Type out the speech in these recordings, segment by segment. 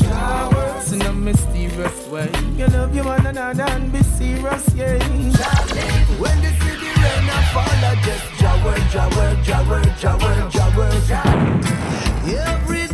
Jawords in a mysterious way. You love your one another and be serious, yeah. When the city rain and fall, I just. Every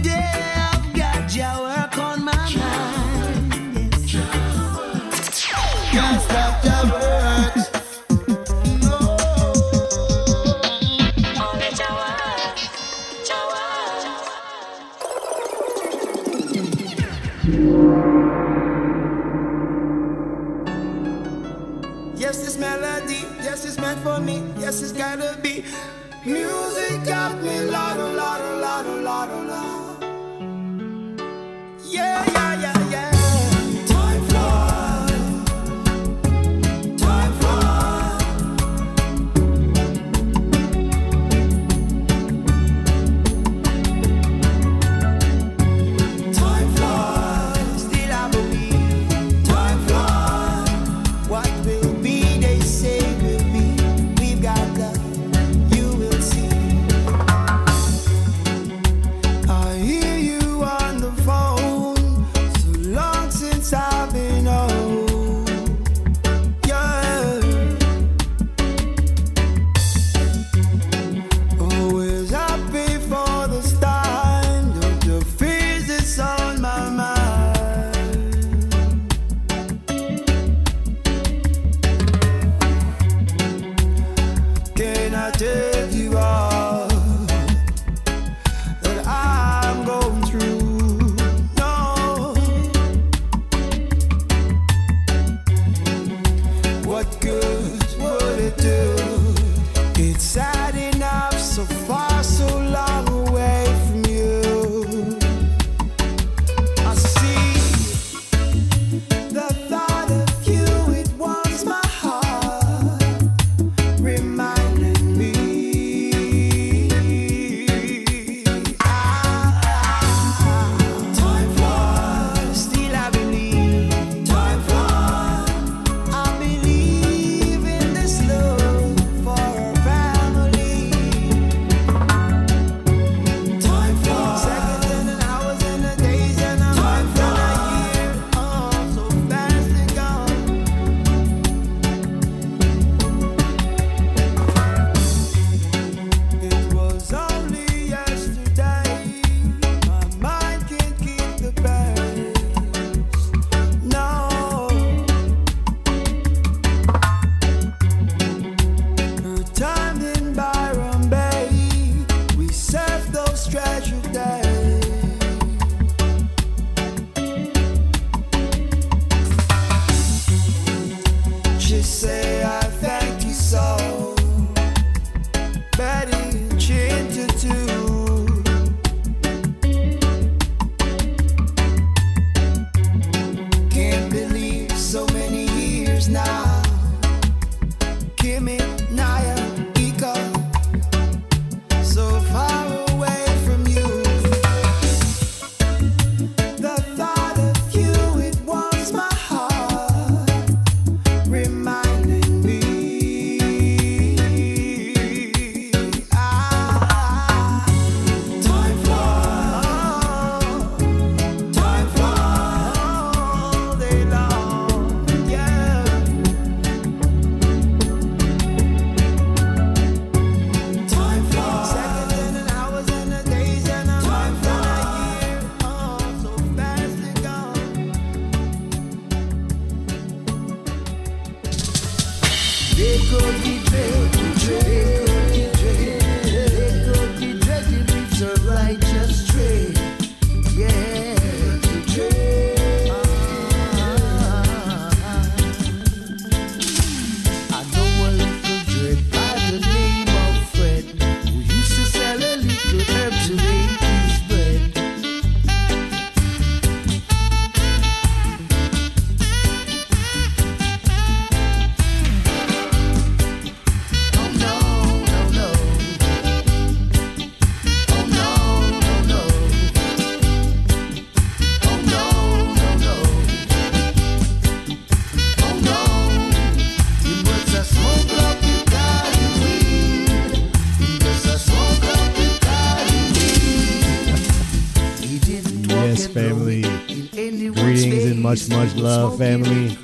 much, much love, family.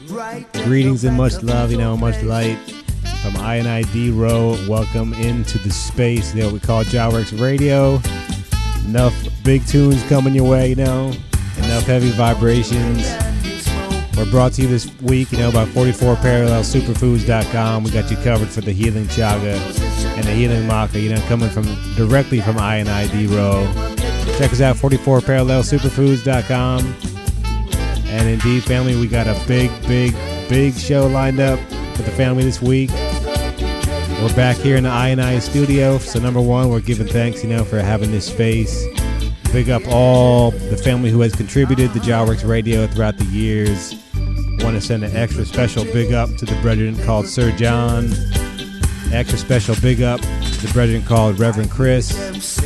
Greetings and much love, you know, much light from I and I D Row. Welcome into the space that we call Jah Works Radio. Enough big tunes coming your way, you know, enough heavy vibrations. We're brought to you this week, you know, by 44 Parallel Superfoods.com. We got you covered for the healing chaga and the healing maca, you know, coming from directly from I and I D Row. Check us out, 44 Parallel Superfoods.com. And indeed, family, we got a big, big, big show lined up for the family this week. We're back here in the I and I studio. So number one, we're giving thanks, you know, for having this space. Big up all the family who has contributed to Jah Works Radio throughout the years. Want to send an extra special big up to the brethren called Sir John. Extra special big up to the brethren called Reverend Chris.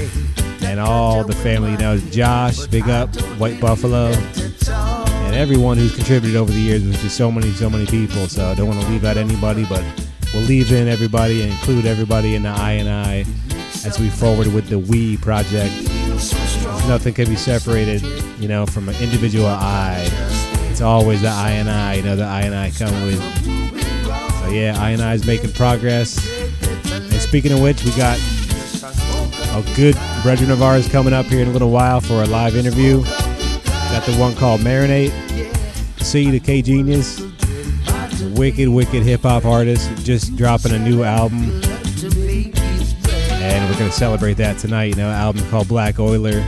And all the family, you know, Josh, big up, White Buffalo. And everyone who's contributed over the years, which is so many, so many people. So I don't want to leave out anybody, but we'll leave in everybody and include everybody in the I and I as we forward with the We project. Nothing can be separated, you know, from an individual I. It's always the I and I, you know, the I and I come with. So yeah, I and I is making progress. And speaking of which, we got a good brethren of ours coming up here in a little while for a live interview. Got the one called Marinate. C the K Genius. Wicked, wicked hip hop artist. Just dropping a new album. And we're going to celebrate that tonight. You know, album called Black Oiler.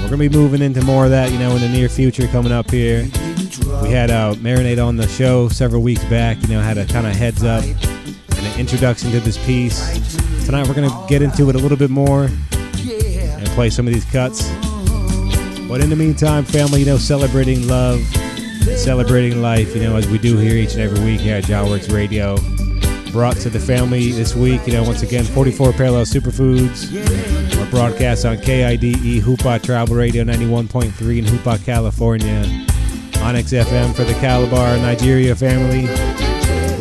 We're going to be moving into more of that, you know, in the near future coming up here. We had uh, Marinate on the show several weeks back, you know, had a kind of heads up and an introduction to this piece. Tonight we're going to get into it a little bit more and play some of these cuts. But in the meantime, family, you know, celebrating love, celebrating life, you know, as we do here each and every week here at Jah Works Radio. Brought to the family this week, you know, once again, 44 Parallel Superfoods. Our broadcast on KIDE Hoopa Tribal Radio 91.3 in Hoopa, California. Onyx FM for the Calabar, Nigeria family.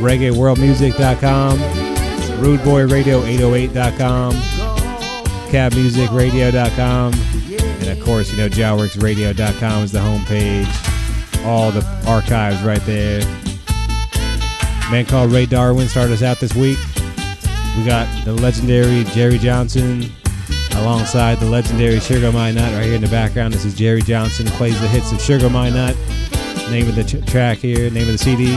ReggaeWorldMusic.com. Rude Boy Radio 808.com. CabMusicRadio.com. Course, you know, JahWorksRadio.com is the homepage. All the archives right there. Man called Ray Darwin started us out this week. We got the legendary Jerry Johnson alongside the legendary Sugar Minott right here in the background. This is Jerry Johnson plays the hits of Sugar Minott. Name of the ch- track here, name of the CD.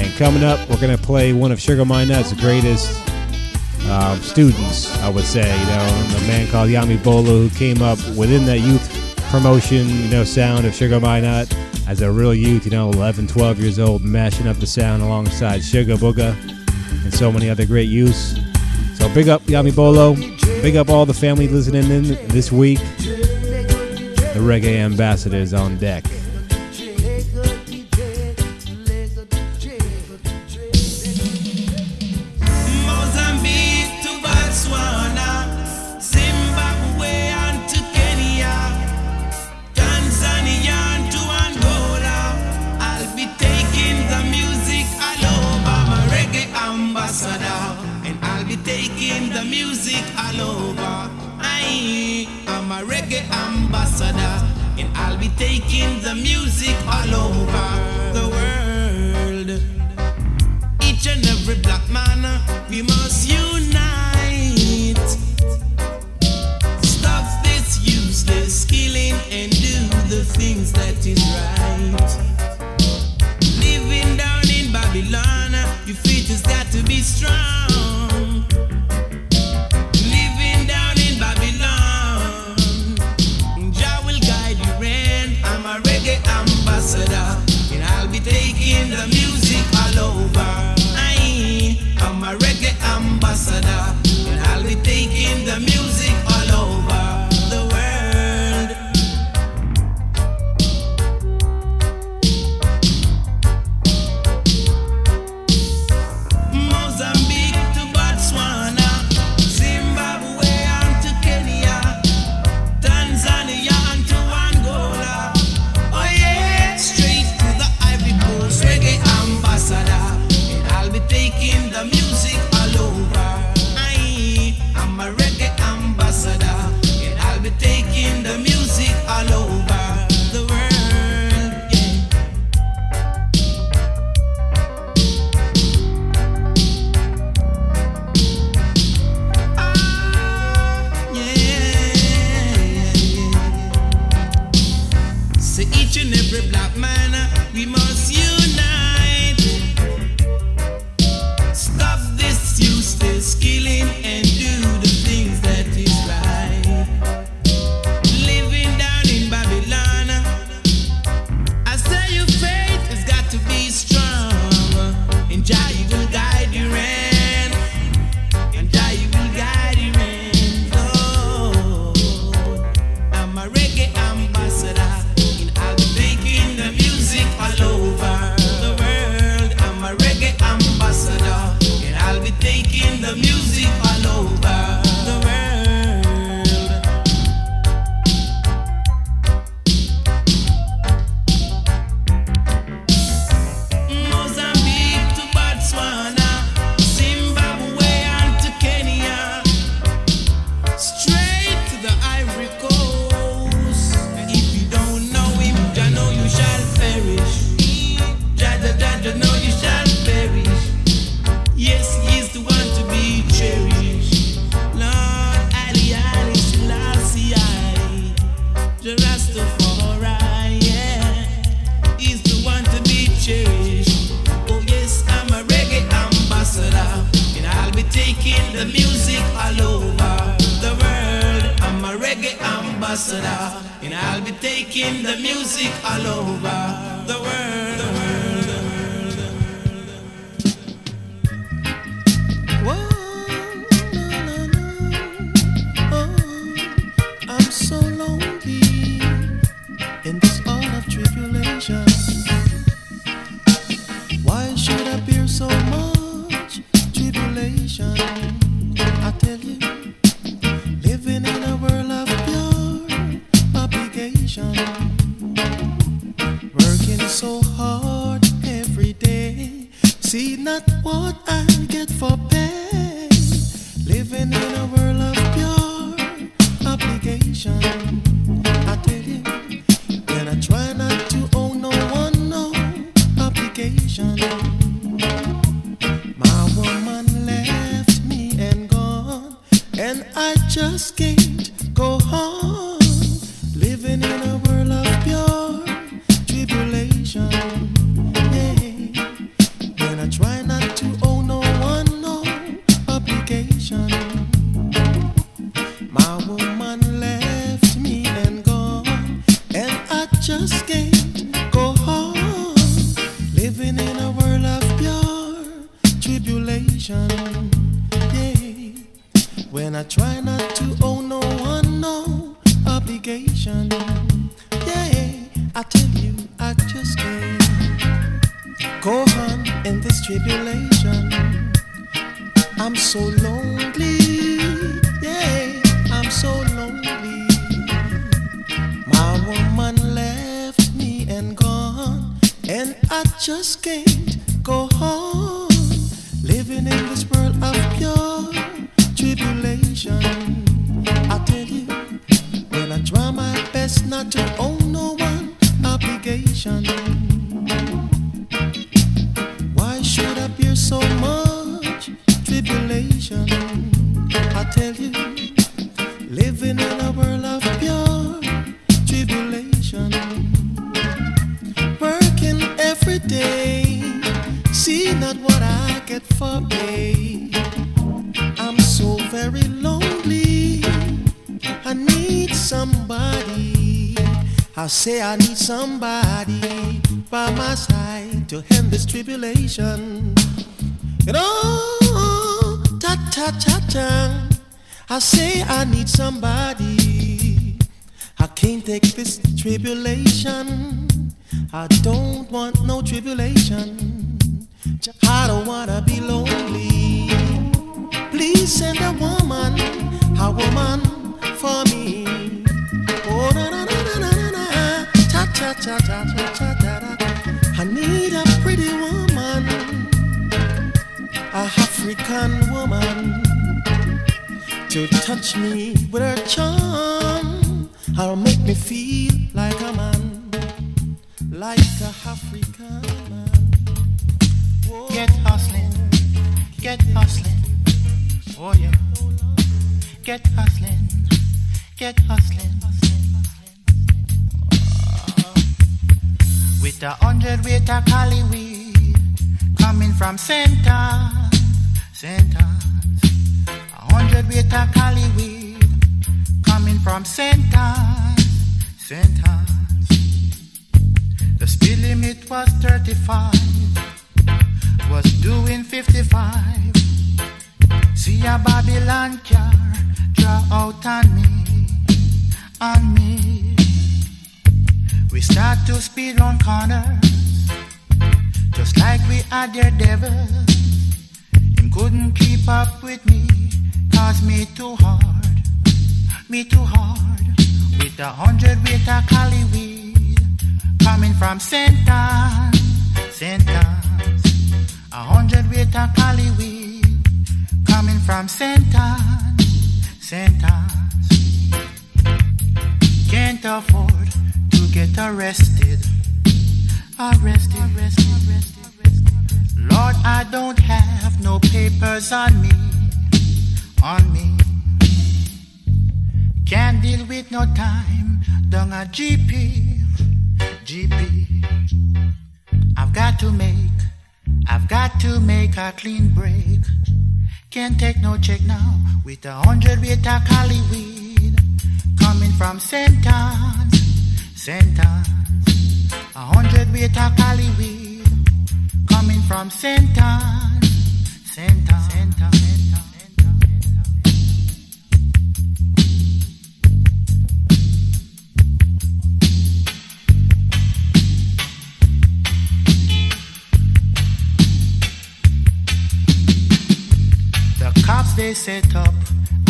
And coming up, we're gonna play one of Sugar Minott's greatest um, students, I would say. You know, a man called Yami Bolo who came up within that youth promotion, you know, sound of Sugar Minott as a real youth, you know, 11, 12 years old, mashing up the sound alongside Sugar Booga and so many other great youths. So big up Yami Bolo, big up all the family listening in this week. The reggae ambassadors on deck. set up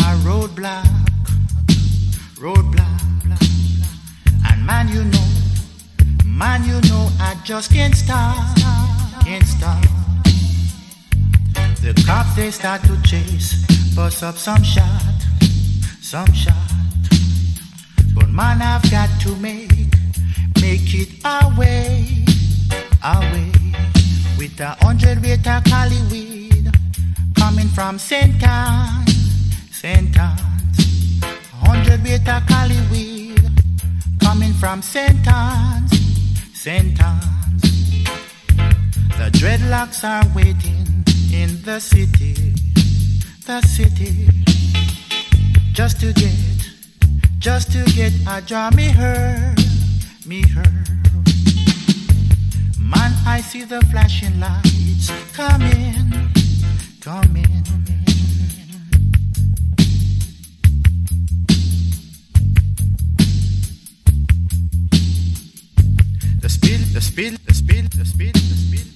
a roadblock, roadblock. And man, you know, man, you know, I just can't stop, can't stop. The cops they start to chase, bust up some shot, some shot. But man, I've got to make, make it away, away. With a hundred weight of Cali coming from St. Cons, St. Cons. 100 of Cali weed coming from St. Cons, St. Cons. The dreadlocks are waiting in the city, the city. Just to get, just to get a draw me her, me her. Man, I see the flashing lights coming coming. The spirit, the spirit, the spirit, the spirit, the spirit.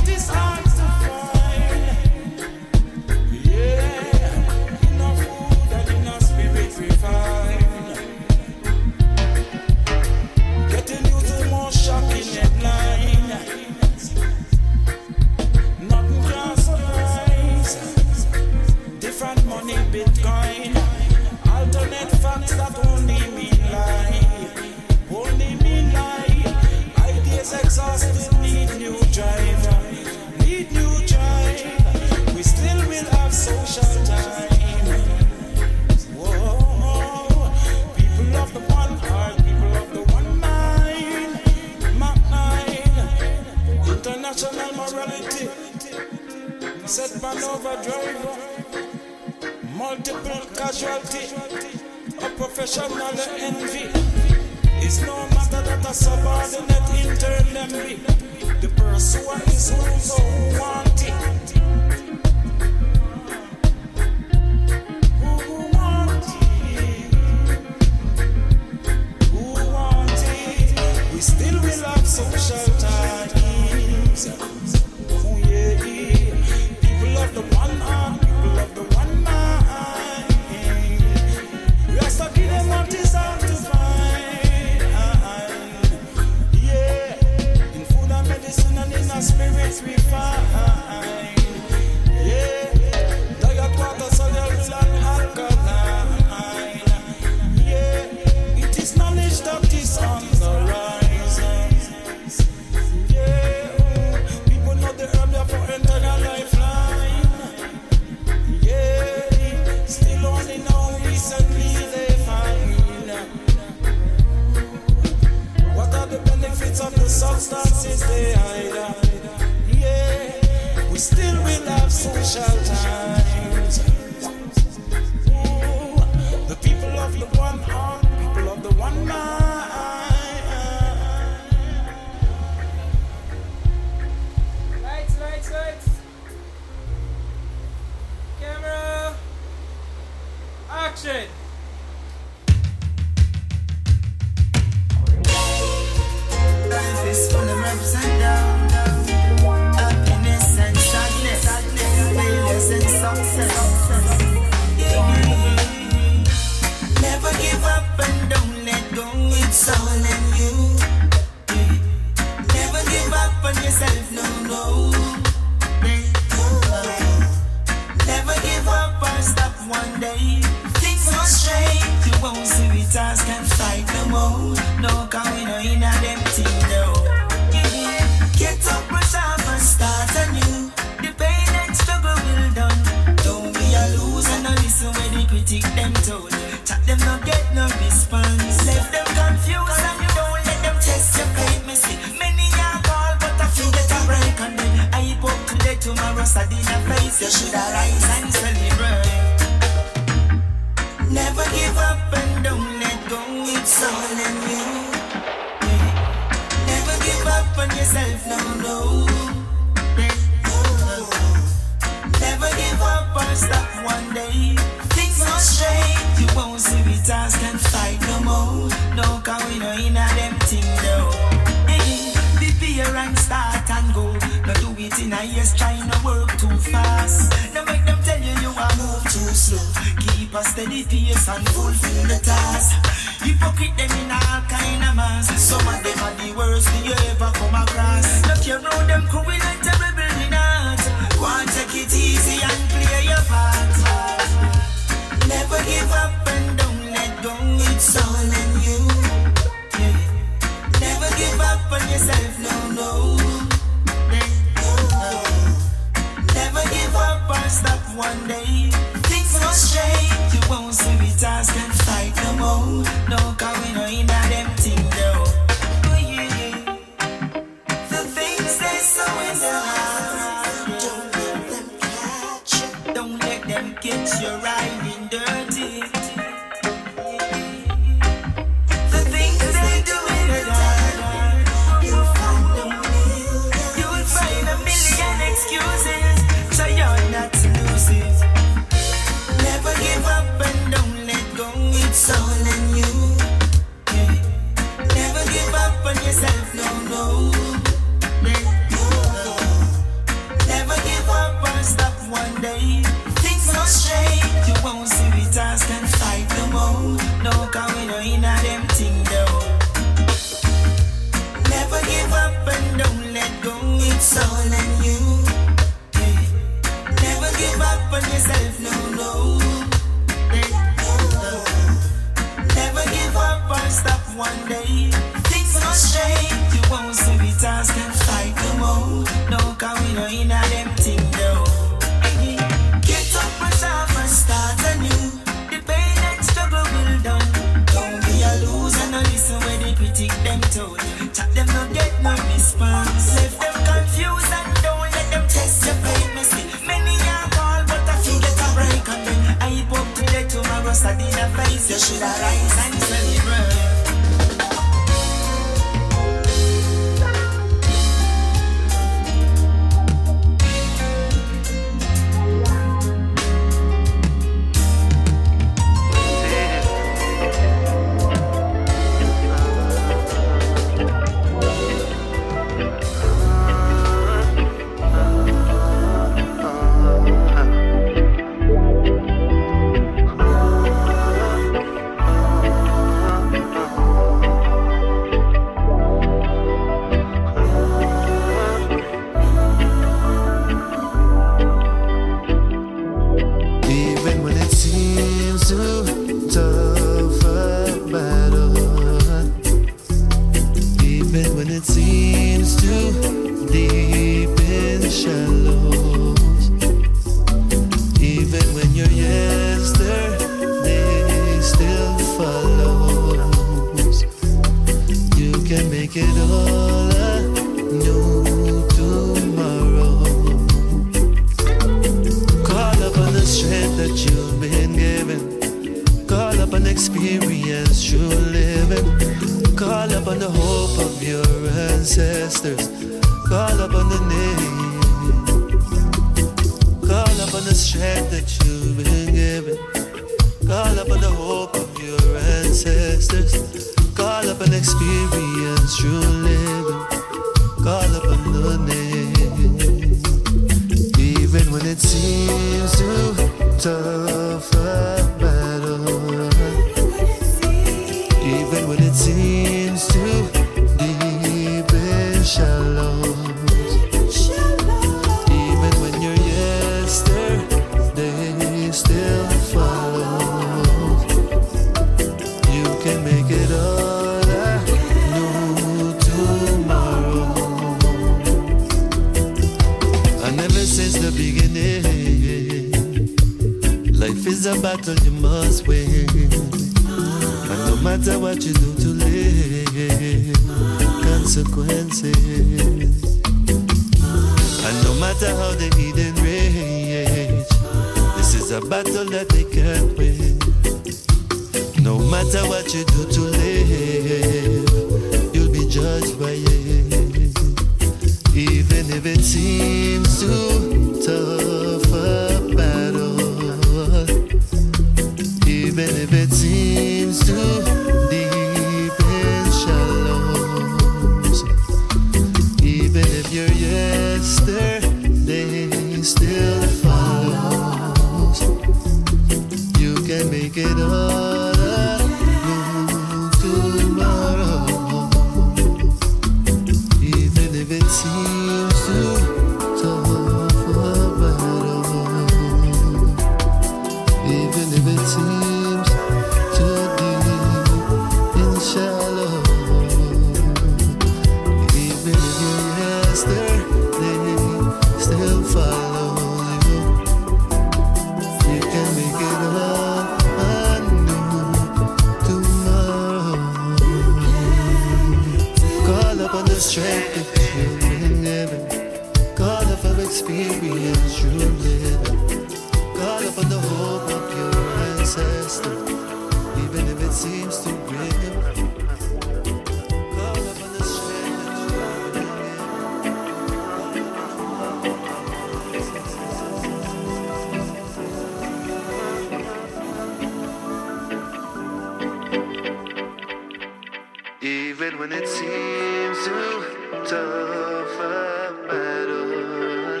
when it seems too tough a battle.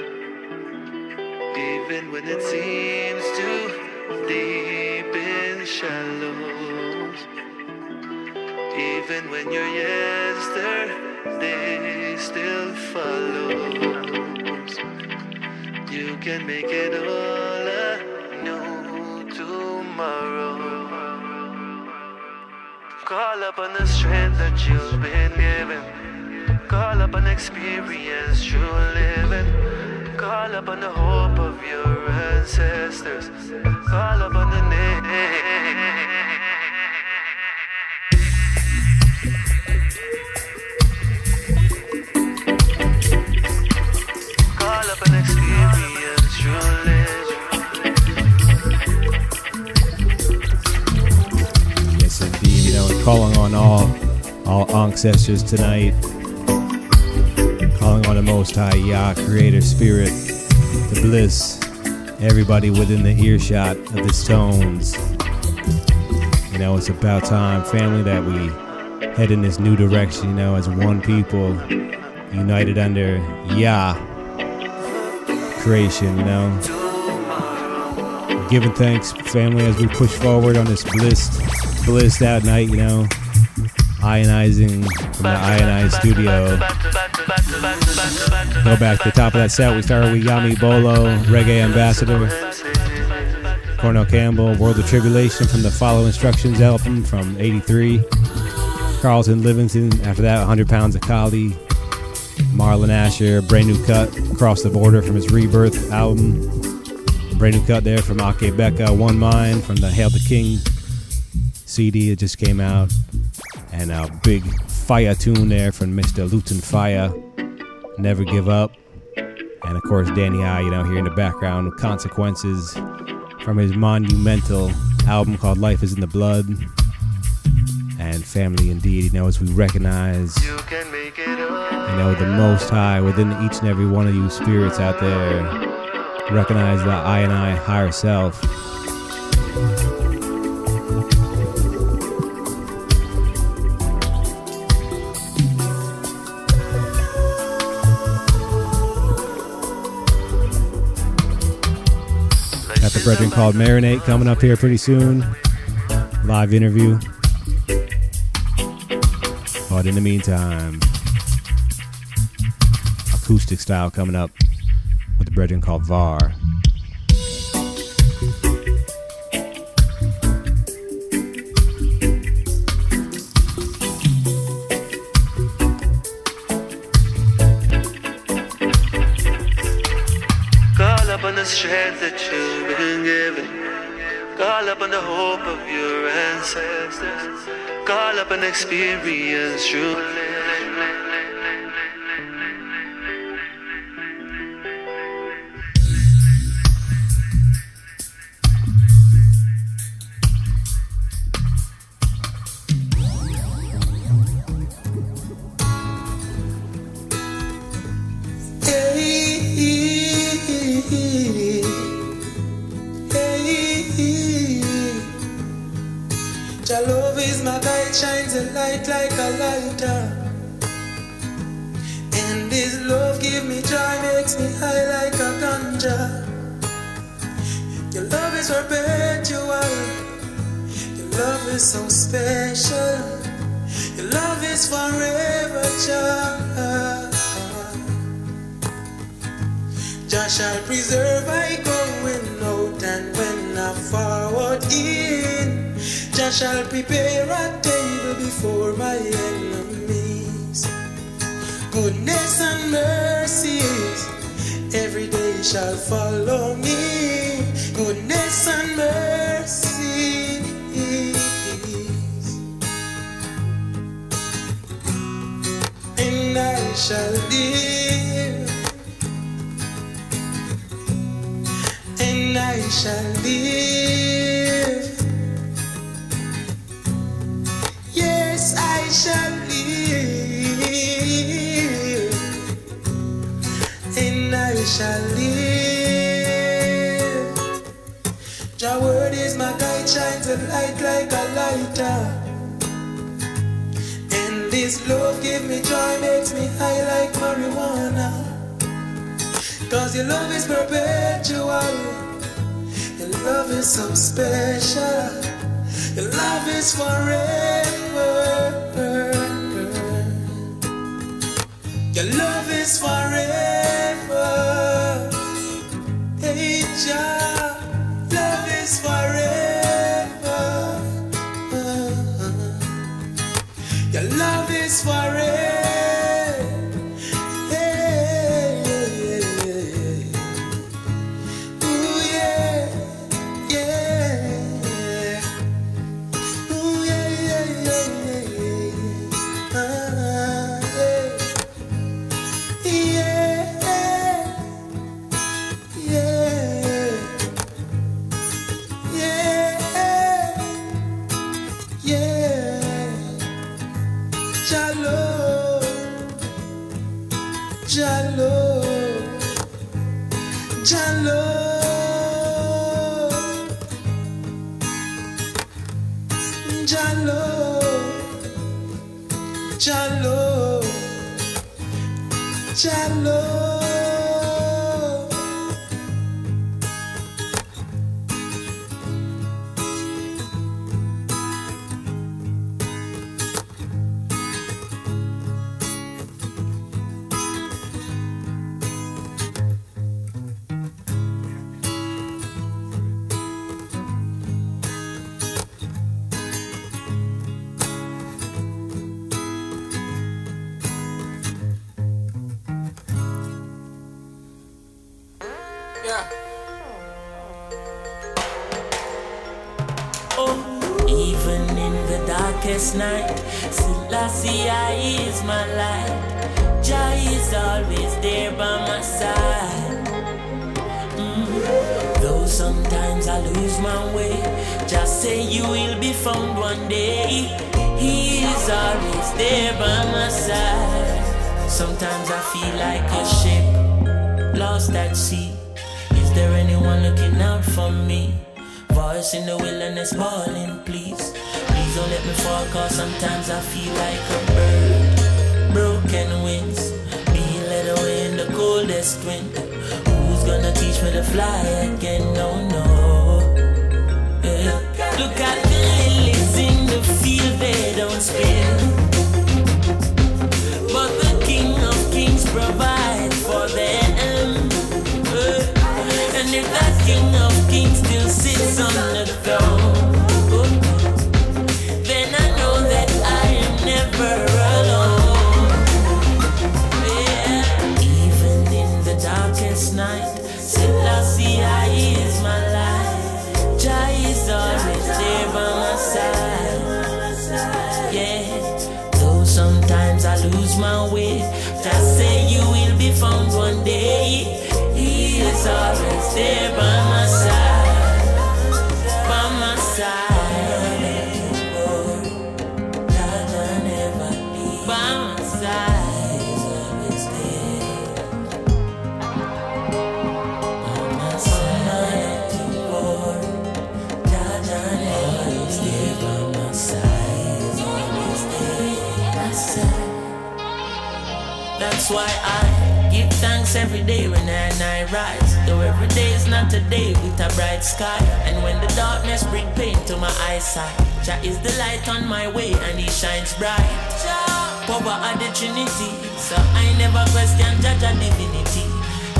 Even when it seems too deep and shallow. Even when your yesterday still follows. You can make it all. what you've been given. Call up an experience, true living. Call up on the hope of your ancestors. Call up ancestors tonight. Calling on the Most High Yah, Creator Spirit, the bliss, everybody within the earshot of the tones. You know, it's about time, family, that we head in this new direction, you know, as one people, united under Yah creation, you know. Giving thanks, family, as we push forward on this blissed, blissed out night, you know. Ionizing from the Ioneyez studio. Go back to the top of that set. We started with Yami Bolo, Reggae Ambassador. Cornell Campbell, World of Tribulation from the Follow Instructions album from 83. Carlton Livingston, after that, 100 Pounds of Kali. Marlon Asher, brand new cut, Across the Border from his Rebirth album. Brand new cut there from Akae Beka, One Mind from the Hail the King CD that just came out. And a big fire tune there from Mr. Lutan Fyah, Never Give Up. And of course, Danny I, you know, here in the background, Consequences from his monumental album called Life is in the Blood. And Family Indeed, you know, as we recognize, you know, the Most High within each and every one of you spirits out there. Recognize the I and I higher self. Got the brethren called Marinate coming up here pretty soon. Live interview. But in the meantime, acoustic style coming up with the brethren called VAR. Up on the hope of your ancestors. Call up an experience true like a lighter. And this love give me joy, makes me high like a ganja. Your love is perpetual. Your love is so special. Your love is forever, child. Jah shall preserve I going out and when I forward in. Jah shall prepare a table before my enemies. Goodness and mercies every day shall follow me. Goodness and mercies. And I shall live. and I shall live. Shall live, and I shall live. Your word is my guide, shines a light like a lighter. And this love give me joy, makes me high like marijuana. Cause your love is perpetual. Your love is so special. Your love is forever. Your love is forever. Hey, Jah, Sometimes I feel like a ship lost at sea. Is there anyone looking out for me? Voice in the wilderness calling, please. Please don't let me fall, cause sometimes I feel like a bird. Broken wings, being led away in the coldest wind. Who's gonna teach me to fly again? No, no. Yeah. Look at the lilies in the field, they don't spill. Found one day. He is always there by That's why I give thanks every day when I, and I rise. Though every day is not a day with a bright sky. And when the darkness bring pain to my eyesight, Jah is the light on my way and He shines bright. Jah, power of the Trinity, so I never question Jah Jah divinity.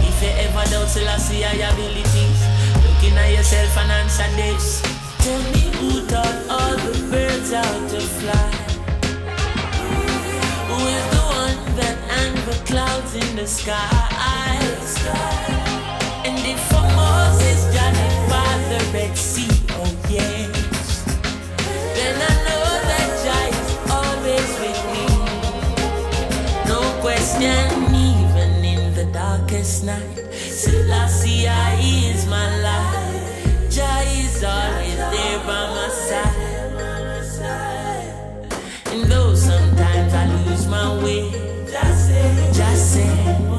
If you ever doubt Selassie abilities, looking at yourself and answer this. Tell me who taught all the birds how to fly. Clouds in the sky? And if for Moses, did part the Red Sea, oh yes, then I know that Jah is always with me. No question, even in the darkest night, Selassie I is my light. Jah is always there by my side. And though sometimes I lose my way, just say, just say,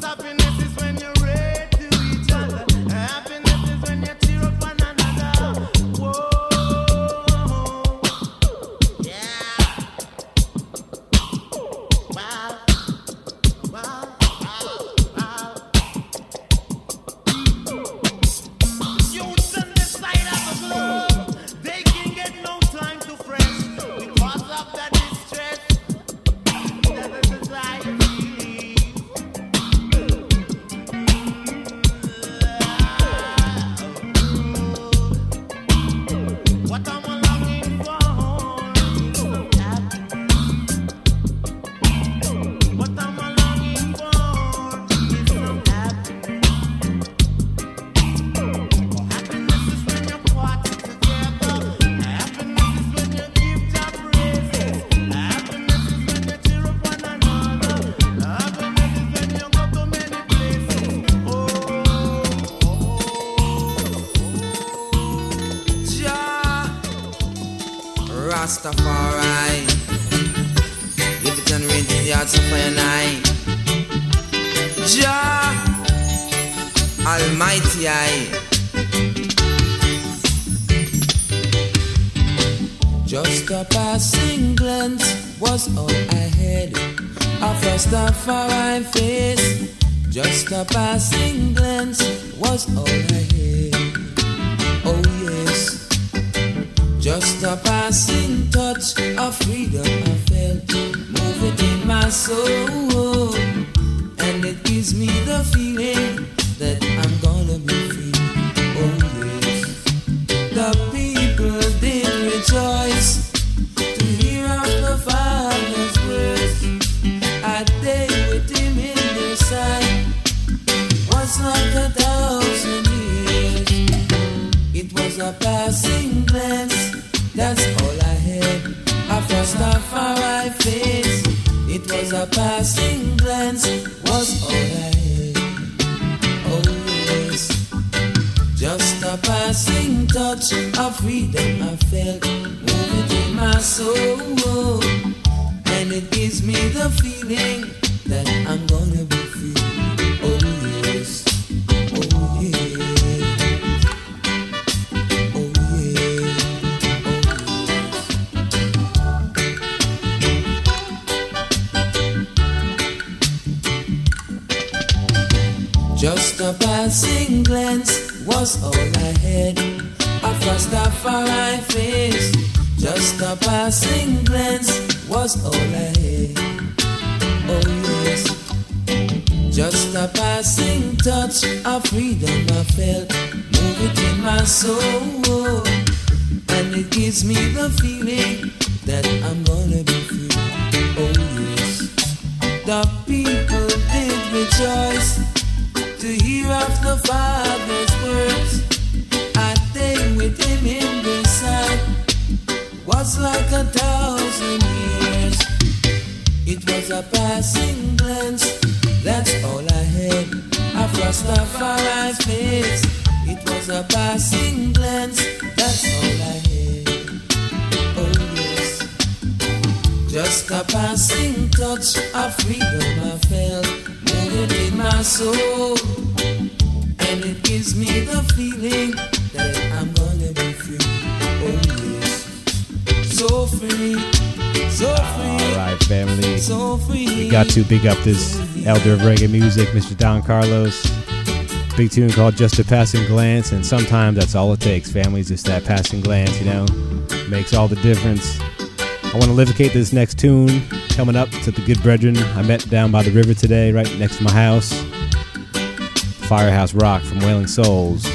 stop it. big up this elder of reggae music, Mr. Don Carlos. Big tune called Just a Passing Glance, and sometimes that's all it takes, families, just that passing glance, you know, makes all the difference. I want to livicate this next tune coming up to the good brethren I met down by the river today, right next to my house. Firehouse Rock from Wailing Souls.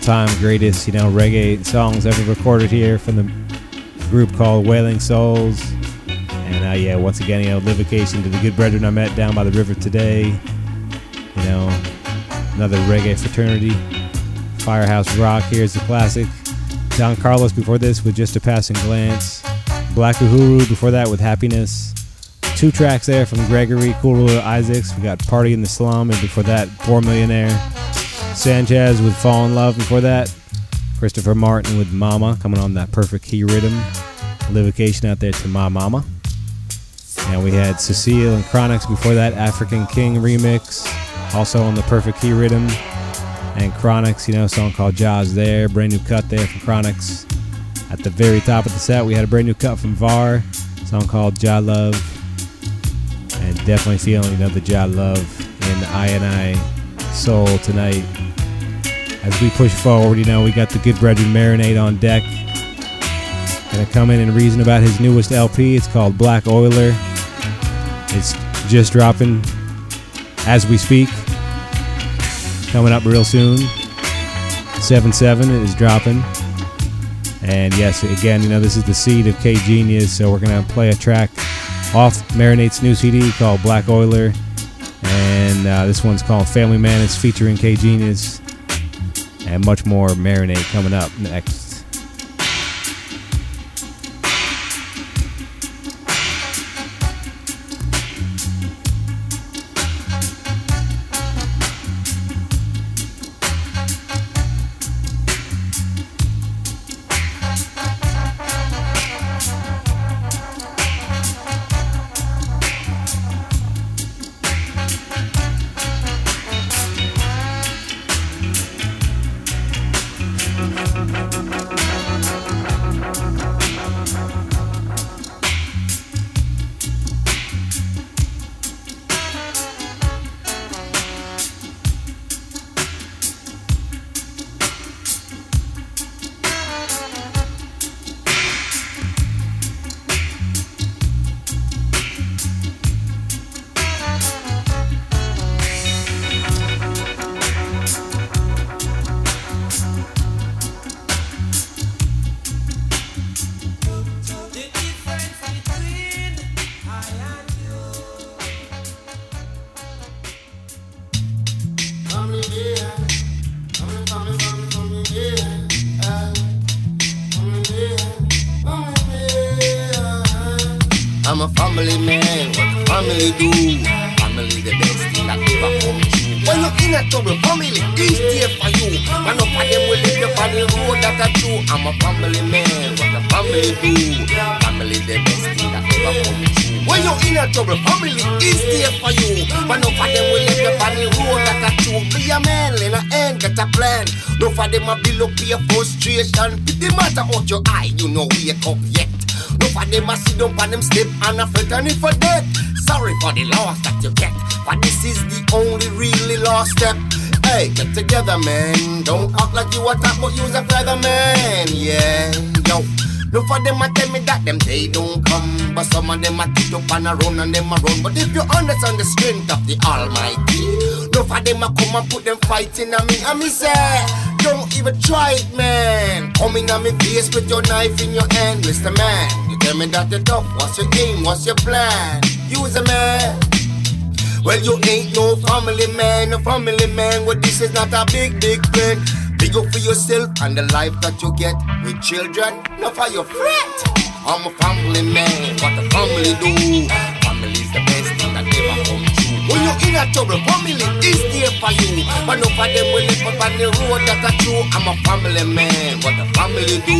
All-time greatest, you know, reggae songs ever recorded here from the group called Wailing Souls. And uh, yeah, once again, you know, livocation to the good brethren I met down by the river today. You know, another reggae fraternity. Firehouse Rock, here's the classic. Don Carlos before this with Just a Passing Glance. Black Uhuru before that with Happiness. Two tracks there from Gregory, Cool Ruler Isaacs. We got Party in the Slum, and before that, Poor Millionaire. Sanchez with Fall in Love before that. Christopher Martin with Mama coming on that perfect key rhythm. Livocation out there to My Mama. And we had Cecile and Chronixx before that, African King remix, also on the perfect key rhythm. And Chronixx, you know, song called Jaws there, brand new cut there from Chronixx. At the very top of the set, we had a brand new cut from VAR, song called Jah Love. And definitely feeling, you know, the Jah Love in I and I soul tonight. As we push forward, you know, we got the good brethren Marinate on deck. Gonna come in and reason about his newest LP. It's called Black Oiler. It's just dropping as we speak. Coming up real soon. 7 7 is dropping. And yes, again, you know, this is the seed of K Genius, so we're gonna play a track off Marinate's new CD called Black Oiler. And uh, this one's called Family Man. It's featuring K Genius. And much more marinade coming up next. Get together, man. Don't act like you a top, but you's a feather man. Yeah, yo. No for them a tell me that them they don't come, but some of them a get up and a run and them a run. But if you understand the strength of the Almighty, no for them a come and put them fighting on me. I me say, don't even try it, man. Coming on me face with your knife in your hand, Mr. Man. You tell me that you're tough. What's your game? What's your plan? Use a man. Well, you ain't no family man, no family man. Well, this is not a big, big thing. Big up for yourself and the life that you get with children, not for your friend. I'm a family man, what the family do. Family's the best thing that ever come true. When you're in a trouble, family is there for you. But no for them will live up on the road that are true. I'm a family man, what the family do.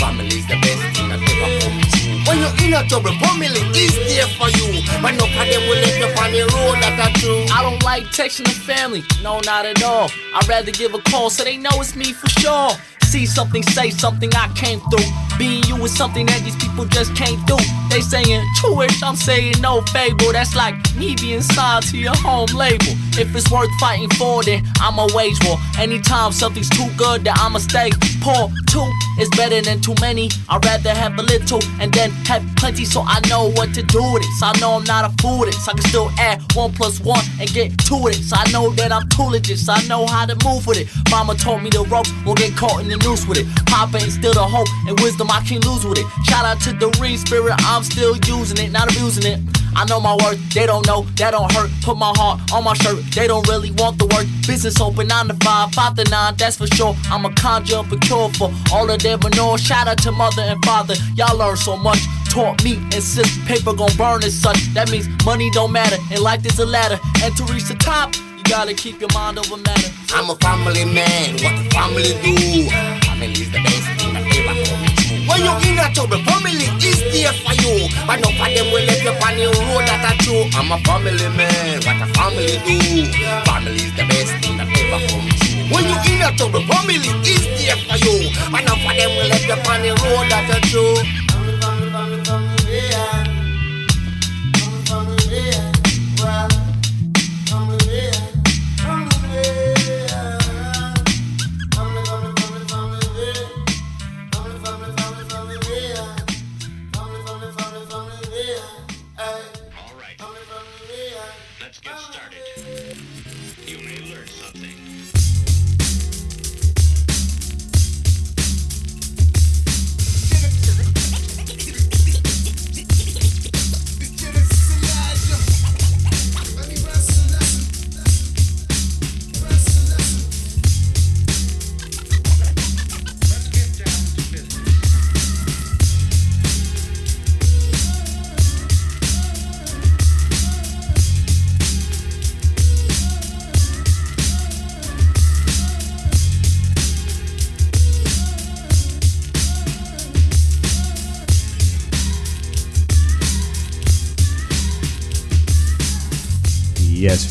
Family's the best thing that ever come true. When you're in a trouble, family is there for you. But no them will live up on the road that true. I don't like texting the family, no, not at all. I'd rather give a call so they know it's me for sure. See something, say something I came through. Being you is something that these people just can't do. They saying truish, I'm saying no fable. That's like me being signed to your home label. If it's worth fighting for, then I'ma wage war. Anytime something's too good, then I'ma stay poor. Two is better than too many. I'd rather have a little and then have plenty so I know what to do with it. So I know I'm not a fool with it. So I can still add one plus one and get two it. So I know that I'm too legit. So I know how to move with it. Mama told me the ropes will get caught in the noose with it. Papa instilled the hope and wisdom I can't lose with it. Shout out to the ring spirit, I'm still using it, not abusing it. I know my worth, they don't know, that don't hurt. Put my heart on my shirt, they don't really want the work. Business open 9 to 5, 5 to 9, that's for sure. I'm a conjure up a cure for all of them manure. Shout out to mother and father, y'all learn so much. Taught me and sis, paper gon' burn as such. That means money don't matter, and life is a ladder. And to reach the top, you gotta keep your mind over matter. I'm a family man, what the family do? Family is the best thing that ever come true. When you in a trouble, family is there for you. But no for them will let you on the road that I true. I'm a family man, what a family do? Family is the best thing that ever come true. When you in a trouble, family is there for you. No for them will let you on the road that are true.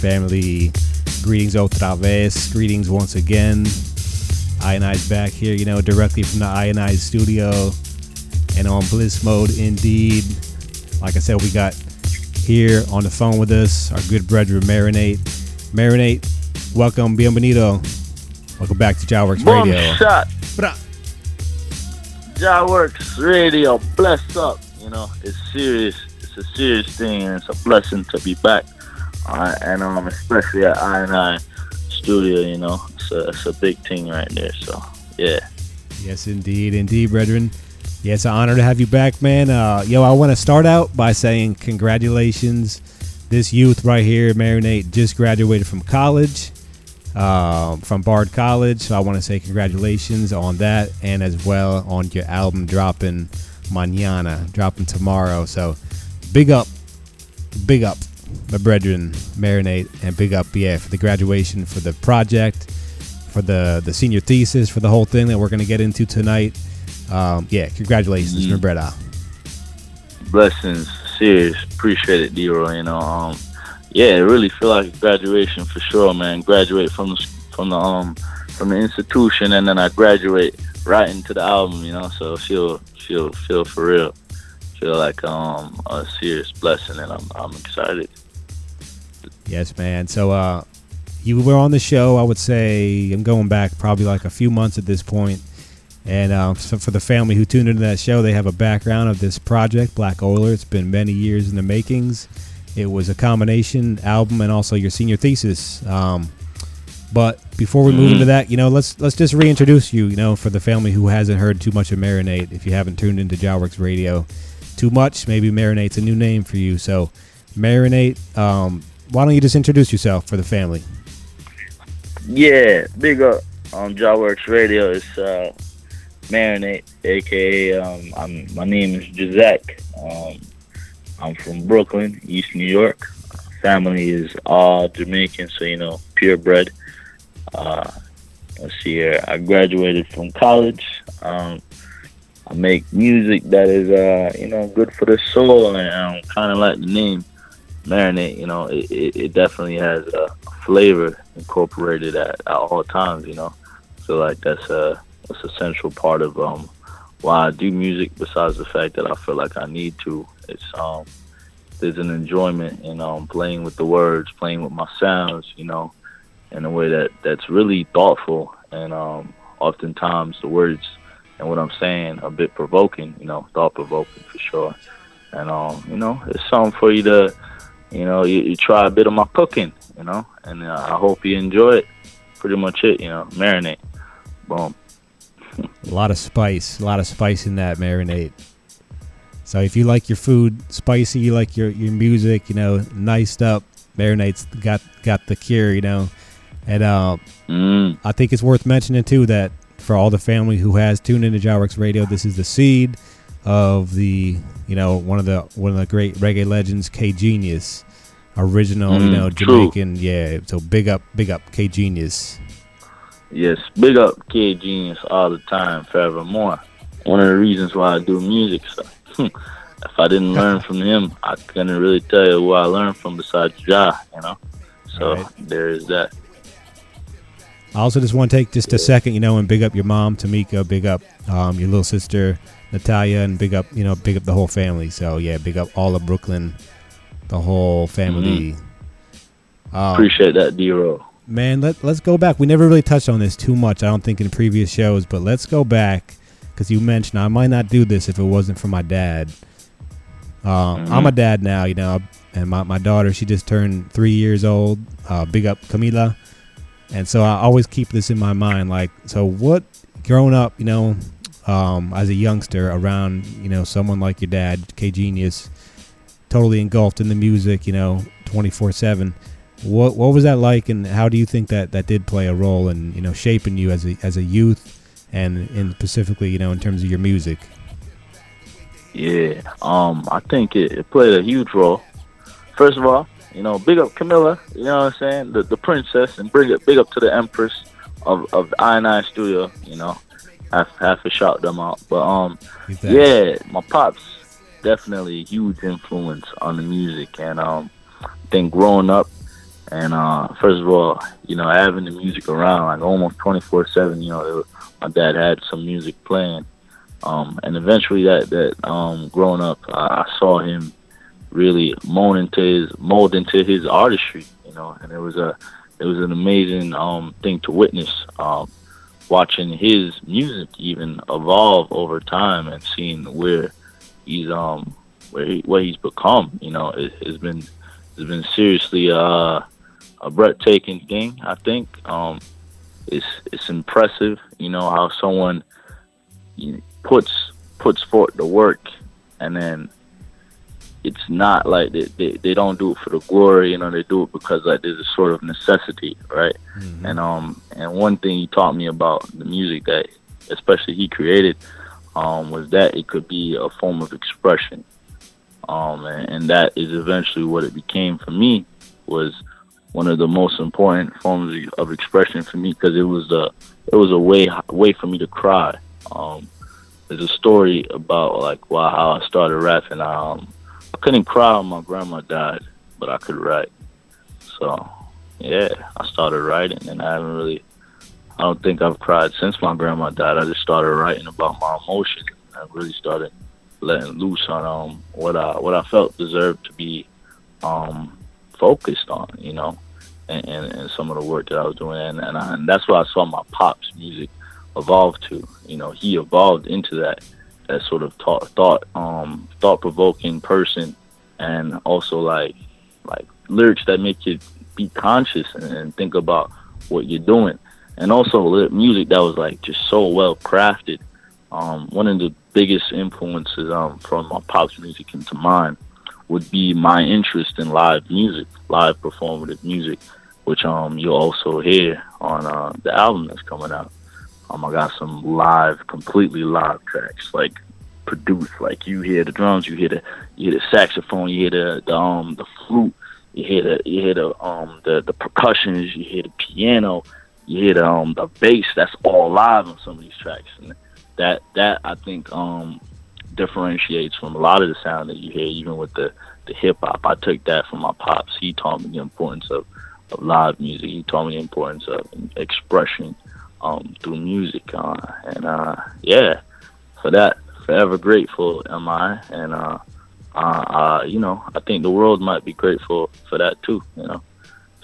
Family. Greetings otra vez. Greetings once again. Ioneyez back here, you know, directly from the Ioneyez studio and on Bliss Mode indeed. Like I said, we got here on the phone with us our good brother Marinate. Marinate, welcome, bienvenido. Welcome back to Jah Works Boom Radio. shot. Jah Works Radio, bless up. You know, it's serious. It's a serious thing, and it's a blessing to be back. Uh, and um, especially at I and I Studio, you know, it's a, it's a big thing right there. So yeah. Yes, indeed, indeed, brethren. Yeah, it's an honor to have you back, man. Uh, yo, I want to start out by saying congratulations. This youth right here, Marinate, just graduated from college, um, from Bard College. So I want to say congratulations on that, and as well on your album dropping mañana, dropping tomorrow. So big up, big up, my brethren, Marinate, and big up, yeah, for the graduation, for the project, for the the senior thesis, for the whole thing that we're going to get into tonight. Um, yeah, congratulations, my brother. blessings, serious. Appreciate it, D-Roy. You know, um, yeah, it really feel like graduation for sure, man. Graduate from the from the um from the institution, and then I graduate right into the album. You know, so feel feel feel for real. Feel like um a serious blessing, and I'm I'm excited. Yes, man. So uh, you were on the show. I would say I'm going back probably like a few months at this point. And uh, so for the family who tuned into that show, they have a background of this project, Black Oiler. It's been many years in the makings. It was a combination album and also your senior thesis. Um, but before we move Mhm. into that, you know, let's let's just reintroduce you. You know, for the family who hasn't heard too much of Marinate, if you haven't tuned into Jah Works Radio too much, maybe Marinate's a new name for you. So, Marinate, um, why don't you just introduce yourself for the family? Yeah, big up on Jah Works Radio. It's uh, Marinate, aka um, I'm, my name is Jazek. Um, I'm from Brooklyn, East New York. Family is all Jamaican, so you know, purebred. Uh, let's see here. I graduated from college. Um, I make music that is, uh, you know, good for the soul, and um, kind of like the name marinate. You know, it, it, it definitely has a flavor incorporated at, at all times. You know, so like that's a that's a central part of um why I do music. Besides the fact that I feel like I need to, it's um there's an enjoyment in um playing with the words, playing with my sounds. You know, in a way that that's really thoughtful and um oftentimes the words and what I'm saying a bit provoking, you know, thought provoking for sure. And um, you know, it's something for you to, you know, you, you try a bit of my cooking, you know, and uh, I hope you enjoy it. Pretty much it, you know, marinate. Boom. A lot of spice, a lot of spice in that marinade. So if you like your food spicy, you like your, your music, you know, niced up, marinade's got got the cure, you know. And uh, mm. I think it's worth mentioning too that for all the family who has tuned into Jah Works Radio, this is the seed of the you know one of the one of the great reggae legends, K Genius, original you Mm, know true. Jamaican. Yeah, so big up, big up K Genius. Yes, big up K Genius all the time, forevermore. One of the reasons why I do music. So, if I didn't learn from him, I couldn't really tell you who I learned from besides Jah, you know. So there is that. I also just want to take just a second, you know, and big up your mom, Tamika, big up um, your little sister, Natalia, and big up, you know, big up the whole family. So yeah, big up all of Brooklyn, the whole family. Um, Appreciate that, D-Roll. Man, let, let's go back. We never really touched on this too much, I don't think, in previous shows, but let's go back because you mentioned I might not do this if it wasn't for my dad. Um, I'm a dad now, you know, and my, my daughter, she just turned three years old. Uh, big up Camila. And so I always keep this in my mind. Like, so what, growing up, you know, um, as a youngster around, you know, someone like your dad, K Genius, totally engulfed in the music, you know, 24 7. What what was that like, and how do you think that that did play a role in you know shaping you as a as a youth, and in specifically you know in terms of your music? Yeah, um, I think it, it played a huge role. First of all, you know, big up Camilla, you know what I'm saying, the the princess, and bring it big up to the empress of of I and I Studio. You know, have have to shout them out. But um, yeah, my pops definitely a huge influence on the music, and um, I think growing up, and uh, first of all, you know, having the music around like almost twenty four seven. You know, it, my dad had some music playing. Um, and eventually that, that, um, growing up, I, I saw him really mold into his, mold into his artistry, you know, and it was a, it was an amazing, um, thing to witness, um, watching his music even evolve over time and seeing where he's, um, where he, what he's become, you know, it, has been, it's been seriously, uh, a breathtaking thing, I think. Um, it's, it's impressive, you know, how someone, you know, puts puts forth the work and then it's not like they, they, they don't do it for the glory you know they do it because like there's a sort of necessity right? And um and one thing he taught me about the music that especially he created um was that it could be a form of expression. Um and, and that is eventually what it became for me was one of the most important forms of- of expression for me because it was a it was a way way for me to cry. Um there's a story about like wow how I started rapping. Um, I couldn't cry when my grandma died, but I could write. So yeah, I started writing, and I haven't really. I don't think I've cried since my grandma died. I just started writing about my emotions. I really started letting loose on um what I what I felt deserved to be um focused on, you know, and, and, and some of the work that I was doing, and and, I, and that's why I saw my pops music evolve to. You know, he evolved into that that sort of thought thought um thought provoking person, and also like like lyrics that make you be conscious and, and think about what you're doing, and also music that was like just so well crafted. Um, one of the biggest influences um, from my pop's music into mine would be my interest in live music, live performative music, which um you'll also hear on uh, the album that's coming out. Um, I got some live, completely live tracks, like produced. Like you hear the drums, you hear the you hear the saxophone, you hear the, the um the flute, you hear the you hear the um the the percussions, you hear the piano, you hear the um the bass. That's all live on some of these tracks, and that that I think um differentiates from a lot of the sound that you hear, even with the the hip hop. I took that from my pops. He taught me the importance of of live music. He taught me the importance of expression um, through music. Uh, and uh, yeah, for that, forever grateful am I. And uh, uh, uh, you know, I think the world might be grateful for that too. You know,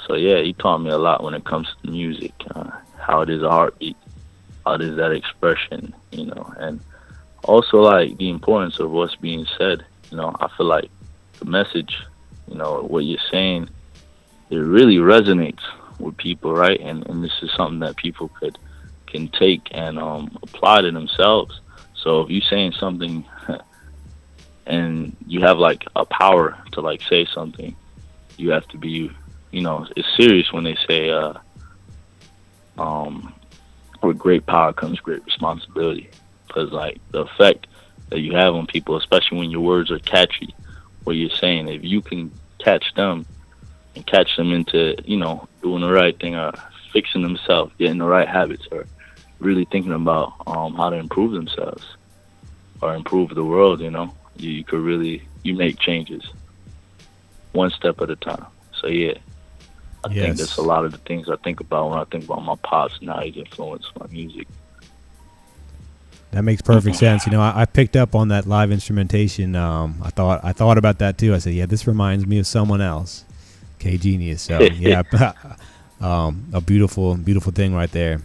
so yeah, he taught me a lot when it comes to music, uh, how it is a heartbeat. how is that expression, you know, and also like the importance of what's being said. You know, I feel like the message, you know, what you're saying, it really resonates with people, right? And and this is something that people could can take and um, apply to themselves. So if you're saying something and you have like a power to like say something, you have to be, you know, it's serious when they say, uh, um, with great power comes great responsibility. Because like the effect that you have on people, especially when your words are catchy, what you're saying, if you can catch them and catch them into, you know, doing the right thing or fixing themselves, getting the right habits, or really thinking about um, how to improve themselves or improve the world, you know, you, you could really you make changes one step at a time. So yeah, I think that's a lot of the things I think about when I think about my pops and how he's influenced my music. That makes perfect sense. You know, I, I picked up on that live instrumentation. Um, I thought I thought about that too. I said, yeah, this reminds me of someone else, K Genius. So yeah, um, a beautiful, beautiful thing right there.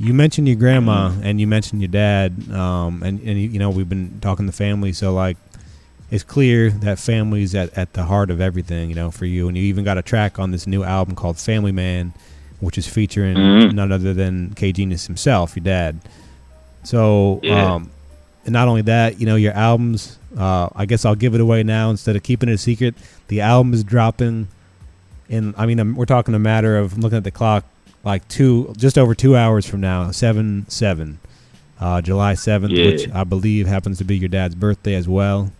You mentioned your grandma and you mentioned your dad, um, and and you know we've been talking to family. So like, it's clear that family's at at the heart of everything. You know, for you, and you even got a track on this new album called Family Man, which is featuring Mhm. none other than K Genius himself, your dad. So, Yeah. um, and not only that, you know, your albums. Uh, I guess I'll give it away now instead of keeping it a secret. The album is dropping and I mean, um, we're talking a matter of I'm looking at the clock, like two, just over two hours from now, seven seven, uh, July seventh, Yeah. which I believe happens to be your dad's birthday as well.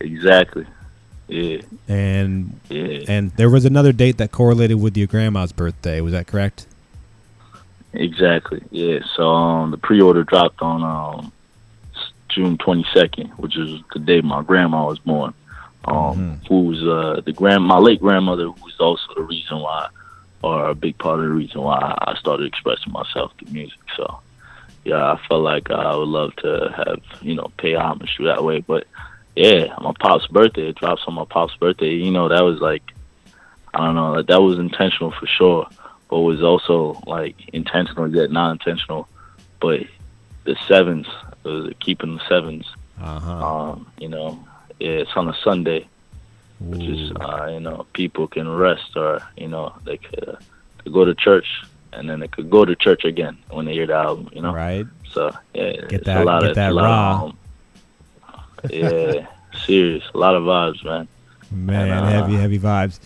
Exactly. Yeah. And Yeah. and there was another date that correlated with your grandma's birthday. Was that correct? Exactly. Yeah. So um, the pre-order dropped on um, June 22nd, which is the day my grandma was born. Um, Who was uh, the grand my late grandmother, who was also the reason why, or a big part of the reason why I started expressing myself through music. So yeah, I felt like I would love to have you know pay homage through that way. But yeah, my pop's birthday it drops on my pop's birthday. You know that was like I don't know, like that was intentional for sure, but was also like intentional yet not intentional. But the sevens, keeping the sevens, uh-huh. um, you know, yeah, it's on a Sunday, which is uh, you know people can rest or you know they could, uh, go to church and then they could go to church again when they hear the album, you know. Right. So yeah, Get that- a lot get of that a lot raw. Of, um, yeah, serious, a lot of vibes, man. Man, And, uh, heavy, heavy vibes.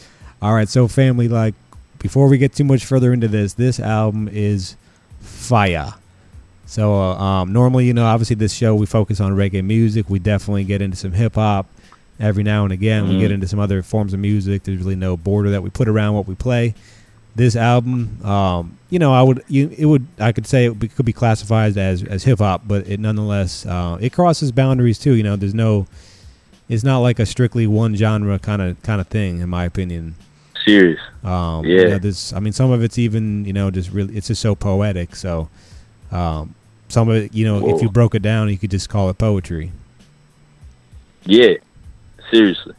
All right, so family, like before we get too much further into this, this album is fire. So uh, um, normally, you know, obviously this show we focus on reggae music. We definitely get into some hip hop every now and again. We Mhm. get into some other forms of music. There's really no border that we put around what we play. This album, um, you know, I would, you, it would, I could say it be- could be classified as as hip hop, but it nonetheless, uh, it crosses boundaries too. You know, there's no, it's not like a strictly one genre kind of kind of thing, in my opinion. Serious. Um, Yeah. You know, this, I mean, some of it's even, you know, just really, it's just so poetic. So, um, some of it, you know, if you broke it down, you could just call it poetry. Yeah, seriously.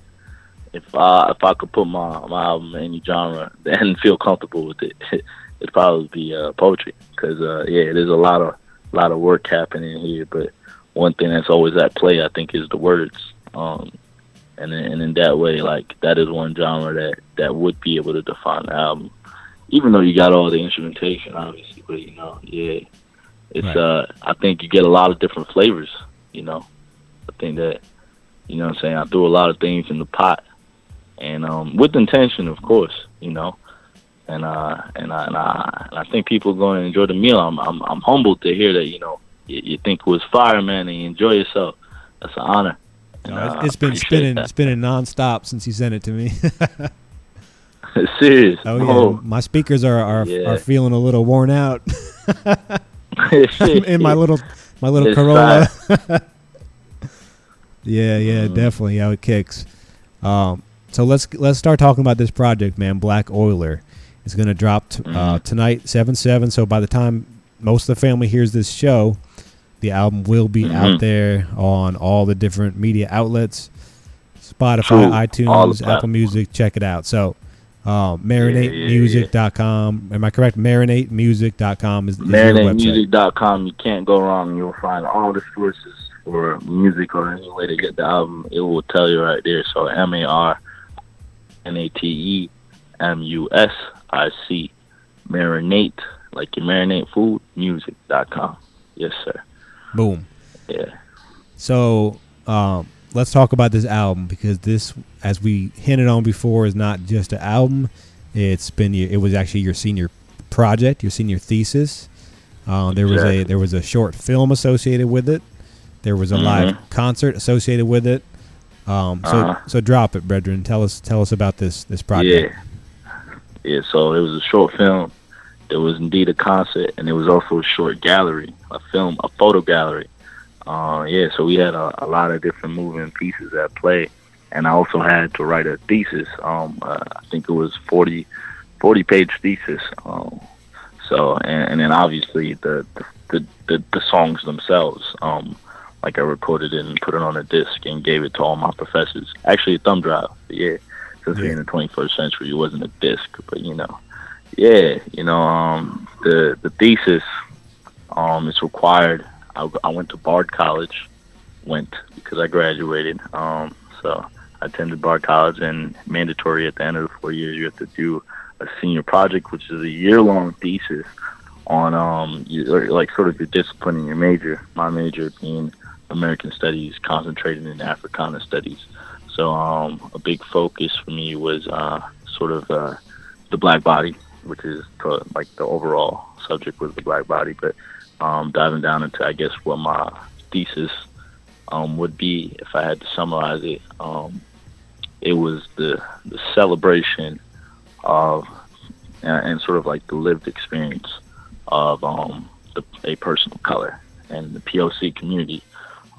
If I if I could put my my album in any genre and feel comfortable with it, it'd probably be uh, poetry. Because uh, yeah, there's a lot of lot of work happening here. But one thing that's always at play, I think, is the words. Um, and then, and in that way, like that is one genre that that would be able to define the album. Even though you got all the instrumentation, obviously, but you know, yeah, it's Right. uh, I think you get a lot of different flavors. You know, I think that you know what I'm saying? I threw a lot of things in the pot. And um with intention of course, you know. And uh and I and I, and I think people are going to enjoy the meal. I'm I'm I'm humbled to hear that, you know, you, you think it was fire, man, and you enjoy yourself. That's an honor. And, No, uh, it's, it's been spinning, that. spinning nonstop since you sent it to me. Serious. Oh yeah, Oh. my speakers are are, Yeah. are feeling a little worn out. in my little my little It's Corolla. Yeah, yeah, definitely how it kicks. Um, so let's let's start talking about this project, man. Black Oiler is going to drop t- uh, tonight, seven seven. So by the time most of the family hears this show, the album will be Mhm. out there on all the different media outlets, Spotify, iTunes, Apple Music. Check it out. So Uh, marinatemusic.com. Am I correct? Marinatemusic.com is, is. MarinateMusic.com. You can't go wrong. You'll find all the sources for music or any way to get the album. It will tell you right there. So M A R N A T E M U S I C. Marinate, like you marinate food, music.com. Yes, sir. Boom. Yeah. So um, let's talk about this album because this, as we hinted on before, is not just an album. It's been your, it was actually your senior project, your senior thesis. Uh, there was a there was a short film associated with it. There was a live Mhm. concert associated with it. Um, so Uh-huh. so drop it, brethren. Tell us tell us about this this project. Yeah. Yeah, so it was a short film. There was indeed a concert, and it was also a short gallery, a film, a photo gallery. Uh, yeah, so we had a, a lot of different moving pieces at play, and I also had to write a thesis. Um, uh, I think it was 40, 40 page thesis. Um, so, and, and then obviously the the, the the songs themselves. Um, like I recorded it and put it on a disc and gave it to all my professors. Actually, a thumb drive. But yeah, since we're in the 21st century, it wasn't a disc, but you know, yeah, you know, um, the the thesis, um, it's required. I, I went to Bard College, went because I graduated. Um, so I attended Bard College, and mandatory at the end of the four years, you have to do a senior project, which is a year long thesis on um, you, like sort of your discipline in your major. My major being American Studies, concentrated in Africana Studies. So um, a big focus for me was uh, sort of uh, the black body, which is to, like the overall subject was the black body, but um, diving down into I guess what my thesis um, would be if I had to summarize it. Um, it was the the celebration of and, and sort of like the lived experience of um, the, a person of color and the POC community,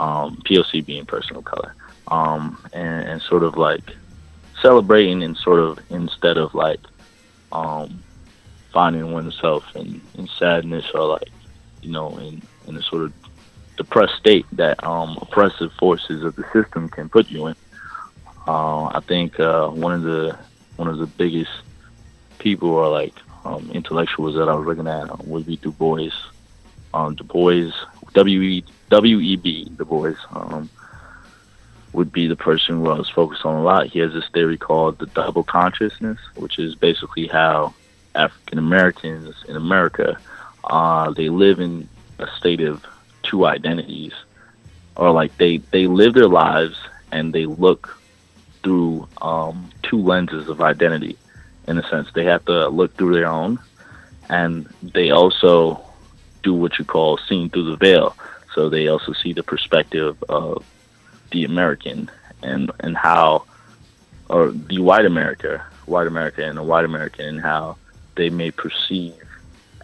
um, POC being person of color, um, and, and sort of like celebrating and sort of instead of like um, finding oneself in, in sadness or like you know in, in a sort of depressed state that um, oppressive forces of the system can put you in. Uh, I think uh, one of the one of the biggest people or like um, intellectuals that I was looking at would be Du Bois. Um, Du Bois, W E W E B, Du Bois, um, would be the person who I was focused on a lot. He has this theory called the double consciousness, which is basically how African Americans in America uh, they live in a state of two identities, or like they they live their lives and they look through um, two lenses of identity. In a sense, they have to look through their own, and they also do what you call seeing through the veil. So they also see the perspective of the American and and how, or the white America, white America and the white American, and how they may perceive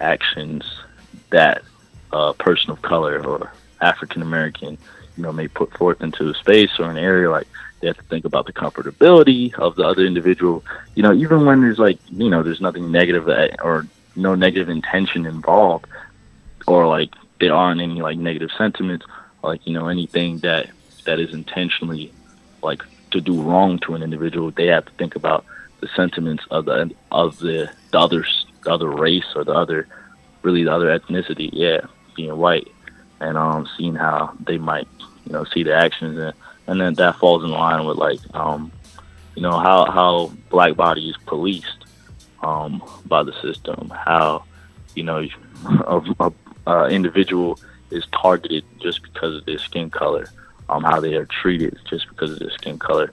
actions that a person of color or African American, you know, may put forth into a space or an area. Like they have to think about the comfortability of the other individual. You know, even when there's like, you know, there's nothing negative or no negative intention involved, or like there aren't any like negative sentiments, like you know anything that that is intentionally like to do wrong to an individual. They have to think about the sentiments of the of the the other the other race or the other really the other ethnicity. Yeah, being white and um seeing how they might you know see the actions and and then that falls in line with like um you know how how black body is policed um by the system how you know a, a, a individual is targeted just because of their skin color um how they are treated just because of their skin color.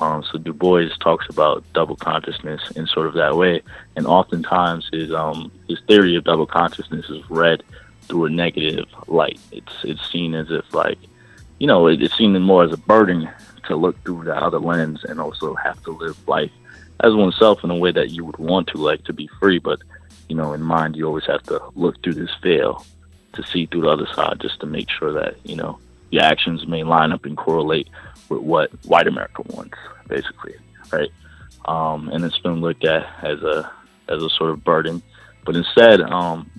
Um so Du Bois talks about double consciousness in sort of that way. And oftentimes his um his theory of double consciousness is read through a negative light. It's it's seen as if like you know, it, it's seen more as a burden to look through the other lens and also have to live life as oneself in a way that you would want to, like to be free. But, you know, in mind, you always have to look through this veil to see through the other side just to make sure that, you know, your actions may line up and correlate with what white America wants, basically, right? Um, and it's been looked at as a as a sort of burden, but instead, um,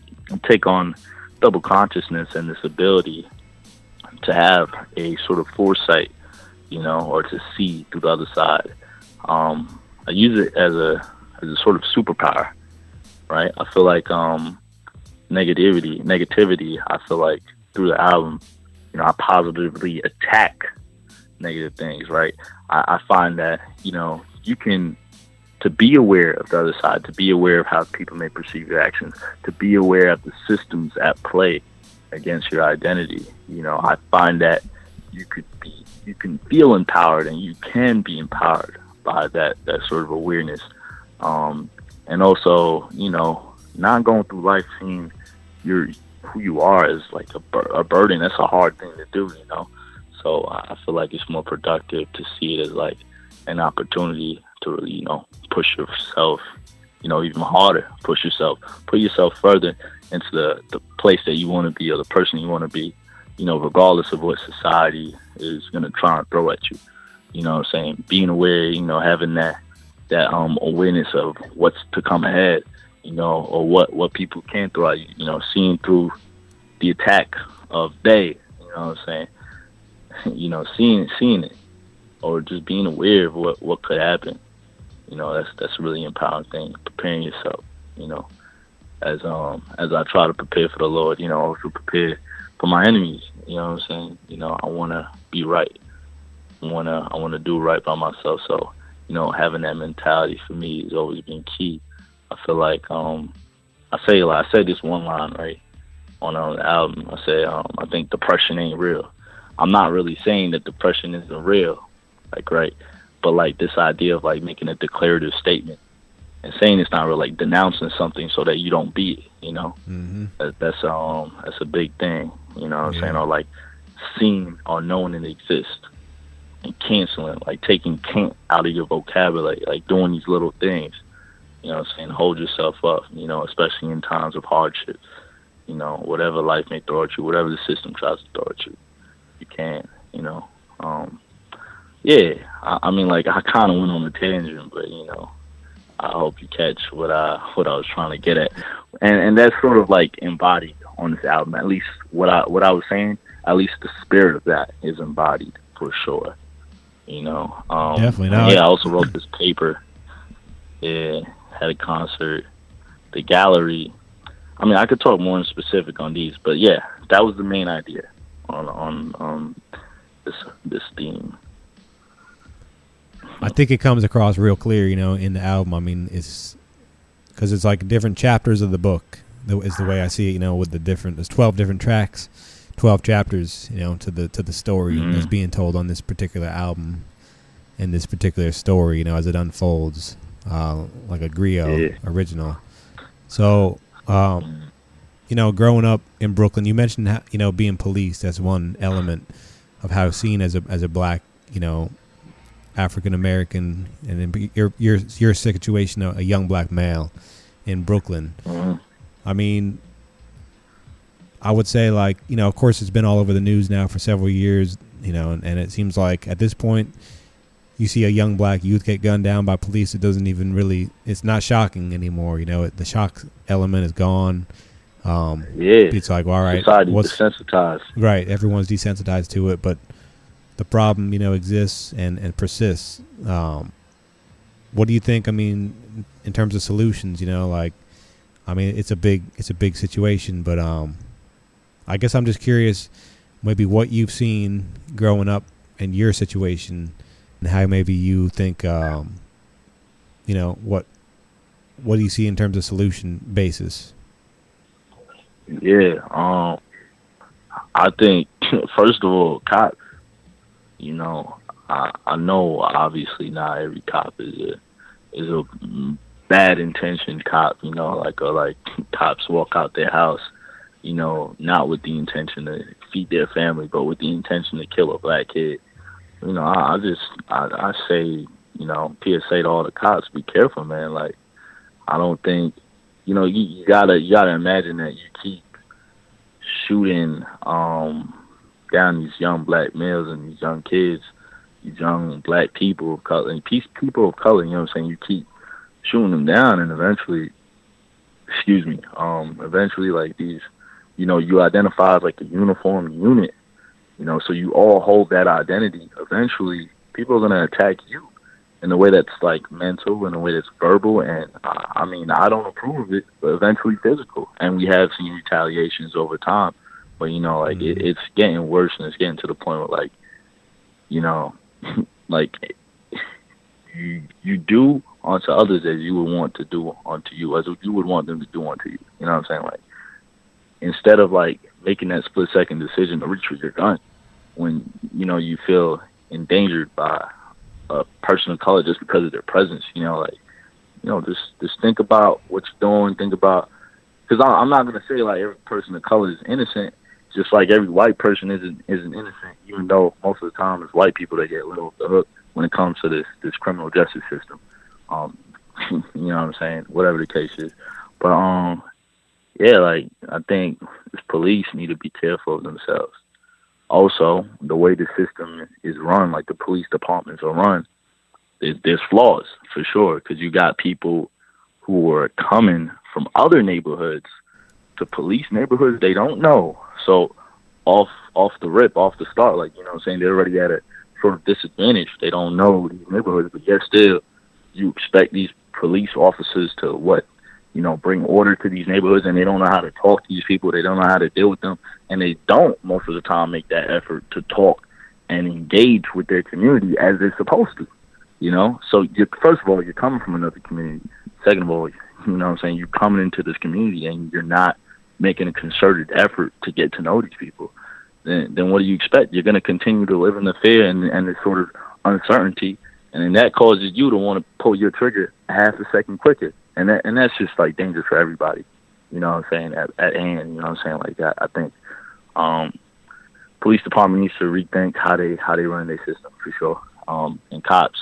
take on double consciousness and this ability to have a sort of foresight, you know, or to see through the other side. Um, I use it as a is a sort of superpower, right? I feel like um, negativity, negativity. I feel like through the album, you know, I positively attack negative things, right? I, I find that you know you can to be aware of the other side, to be aware of how people may perceive your actions, to be aware of the systems at play against your identity. You know, I find that you could be, you can feel empowered, and you can be empowered by that that sort of awareness, um, and also, you know, not going through life seeing your who you are is like a, bur- a burden. That's a hard thing to do, you know. So I feel like it's more productive to see it as like an opportunity to really, you know, push yourself, you know, even harder, push yourself, put yourself further into the, the place that you want to be or the person you want to be, you know, regardless of what society is to try and throw at you. You know what I'm saying? Being aware, you know, having that, that um, awareness of what's to come ahead, you know, or what, what people can throw at you, you know, seeing through the attack of they, you know what I'm saying? You know, seeing, seeing it or just being aware of what, what could happen. You know that's that's a really empowering thing preparing yourself you know as um as i try to prepare for the lord you know also prepare for my enemies you know what i'm saying? You know i want to be right. I want to i want to do right by myself. So you know having that mentality for me has always been key i feel like um i say like i say this one line right on on the album i say um i think depression ain't real i'm not really saying that depression isn't real like right but like this idea of like making a declarative statement and saying it's not real, like denouncing something so that you don't be it. You know, mm-hmm. that, that's um that's a big thing. You know what I'm yeah. saying? Or like seeing or knowing it exists and canceling, like taking can't out of your vocabulary, like doing these little things. You know what I'm saying? Hold yourself up, you know, especially in times of hardship. You know, whatever life may throw at you, whatever the system tries to throw at you, you can, you know. Um, yeah, I, I mean, like I kind of went on a tangent, but you know, I hope you catch what I what I was trying to get at, and and that's sort of like embodied on this album. At least what I what I was saying, at least the spirit of that is embodied for sure. You know, um, definitely not. Yeah, I also wrote this paper. Yeah, had a concert, the gallery. I mean, I could talk more in specific on these, but yeah, that was the main idea on on um, this this theme. I think it comes across real clear, you know, in the album. I mean, it's because it's like different chapters of the book. Is the way I see it, you know, with the different. There's twelve different tracks, twelve chapters, you know, to the to the story Mm-hmm. that's being told on this particular album, and this particular story, you know, as it unfolds, uh, like a griot Yeah. original. So, um, you know, growing up in Brooklyn, you mentioned how, you know being policed as one element of how seen as a as a black, you know, African American, and then your your your situation, a, young black male in Brooklyn. I mean, I would say like you know, of course, it's been all over the news now for several years, you know, and, and it seems like at this point, you see a young black youth get gunned down by police. It doesn't even really, it's not shocking anymore. You know, it, the shock element is gone. Um, Yeah. it's like, well, all right, Society what's desensitized. Right, everyone's desensitized to it, but the problem, you know, exists and and persists. Um, what do you think? I mean, in terms of solutions, you know, like, I mean, it's a big it's a big situation, but um, I guess I'm just curious, maybe what you've seen growing up in your situation, and how maybe you think, um, you know, what what do you see in terms of solution basis? Yeah, um, I think first of all, cops. You know, I I know obviously not every cop is a is a bad intentioned cop. You know, like or like cops walk out their house, you know, not with the intention to feed their family, but with the intention to kill a black kid. You know, I, I just I, I say, you know, PSA to all the cops, be careful, man. Like, I don't think, you know, you, you gotta you gotta imagine that you keep shooting um down these young black males and these young kids, these young black people of color and peace people of color, you know what I'm saying? You keep shooting them down and eventually excuse me, um, eventually like these you know, you identify as like a uniform unit. You know, so you all hold that identity. Eventually people are gonna attack you. in a way that's like mental, in a way that's verbal, and uh, I mean, I don't approve of it, but eventually physical. And we have seen retaliations over time, but you know, like it, it's getting worse, and it's getting to the point where like, you know, like you you do onto others as you would want to do onto you, as you would want them to do onto you. You know what I'm saying? Like instead of like making that split second decision to reach for your gun when you know you feel endangered by a person of color just because of their presence. You know, like you know, just just think about what you're doing. Think about because I'm not gonna say like every person of color is innocent. Just like every white person isn't isn't innocent, even though most of the time it's white people that get let off the hook when it comes to this this criminal justice system. Um, you know what I'm saying? Whatever the case is, but um, yeah, like I think police need to be careful of themselves. Also, the way the system is run, like the police departments are run, there's, there's flaws for sure because you got people who are coming from other neighborhoods to police neighborhoods they don't know. So off off the rip, off the start, like you know, what I'm saying they're already at a sort of disadvantage. They don't know these neighborhoods, but yet still, you expect these police officers to what you know, bring order to these neighborhoods and they don't know how to talk to these people. They don't know how to deal with them. And they don't most of the time make that effort to talk and engage with their community as they're supposed to. You know? So first of all, you're coming from another community. Second of all, you know what I'm saying, you're coming into this community and you're not making a concerted effort to get to know these people. Then then what do you expect? You're gonna continue to live in the fear and and this sort of uncertainty and then that causes you to want to pull your trigger half a second quicker and that and that's just like dangerous for everybody. You know what I'm saying? At at hand, you know what I'm saying? Like that I think um police department needs to rethink how they how they run their system for sure. Um and cops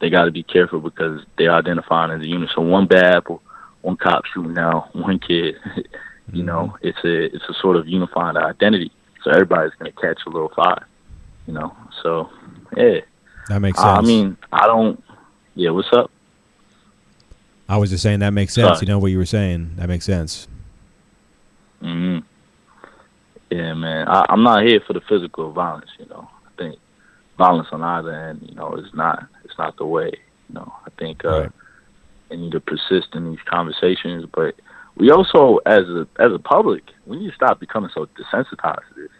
they gotta be careful because they're identifying as a unit. So one bad apple, one cop shooting down one kid, you know, it's a it's a sort of unified identity. So everybody's gonna catch a little fire. You know. So yeah. That makes sense. I mean, I don't yeah, what's up? I was just saying that makes sense. Sorry. You know what you were saying. That makes sense. hmm Yeah, man. I, I'm not here for the physical violence. You know, I think violence on either end, you know, is not it's not the way. You know, I think uh, they need to persist in these conversations, but we also, as a as a public, we need to stop becoming so desensitized to this.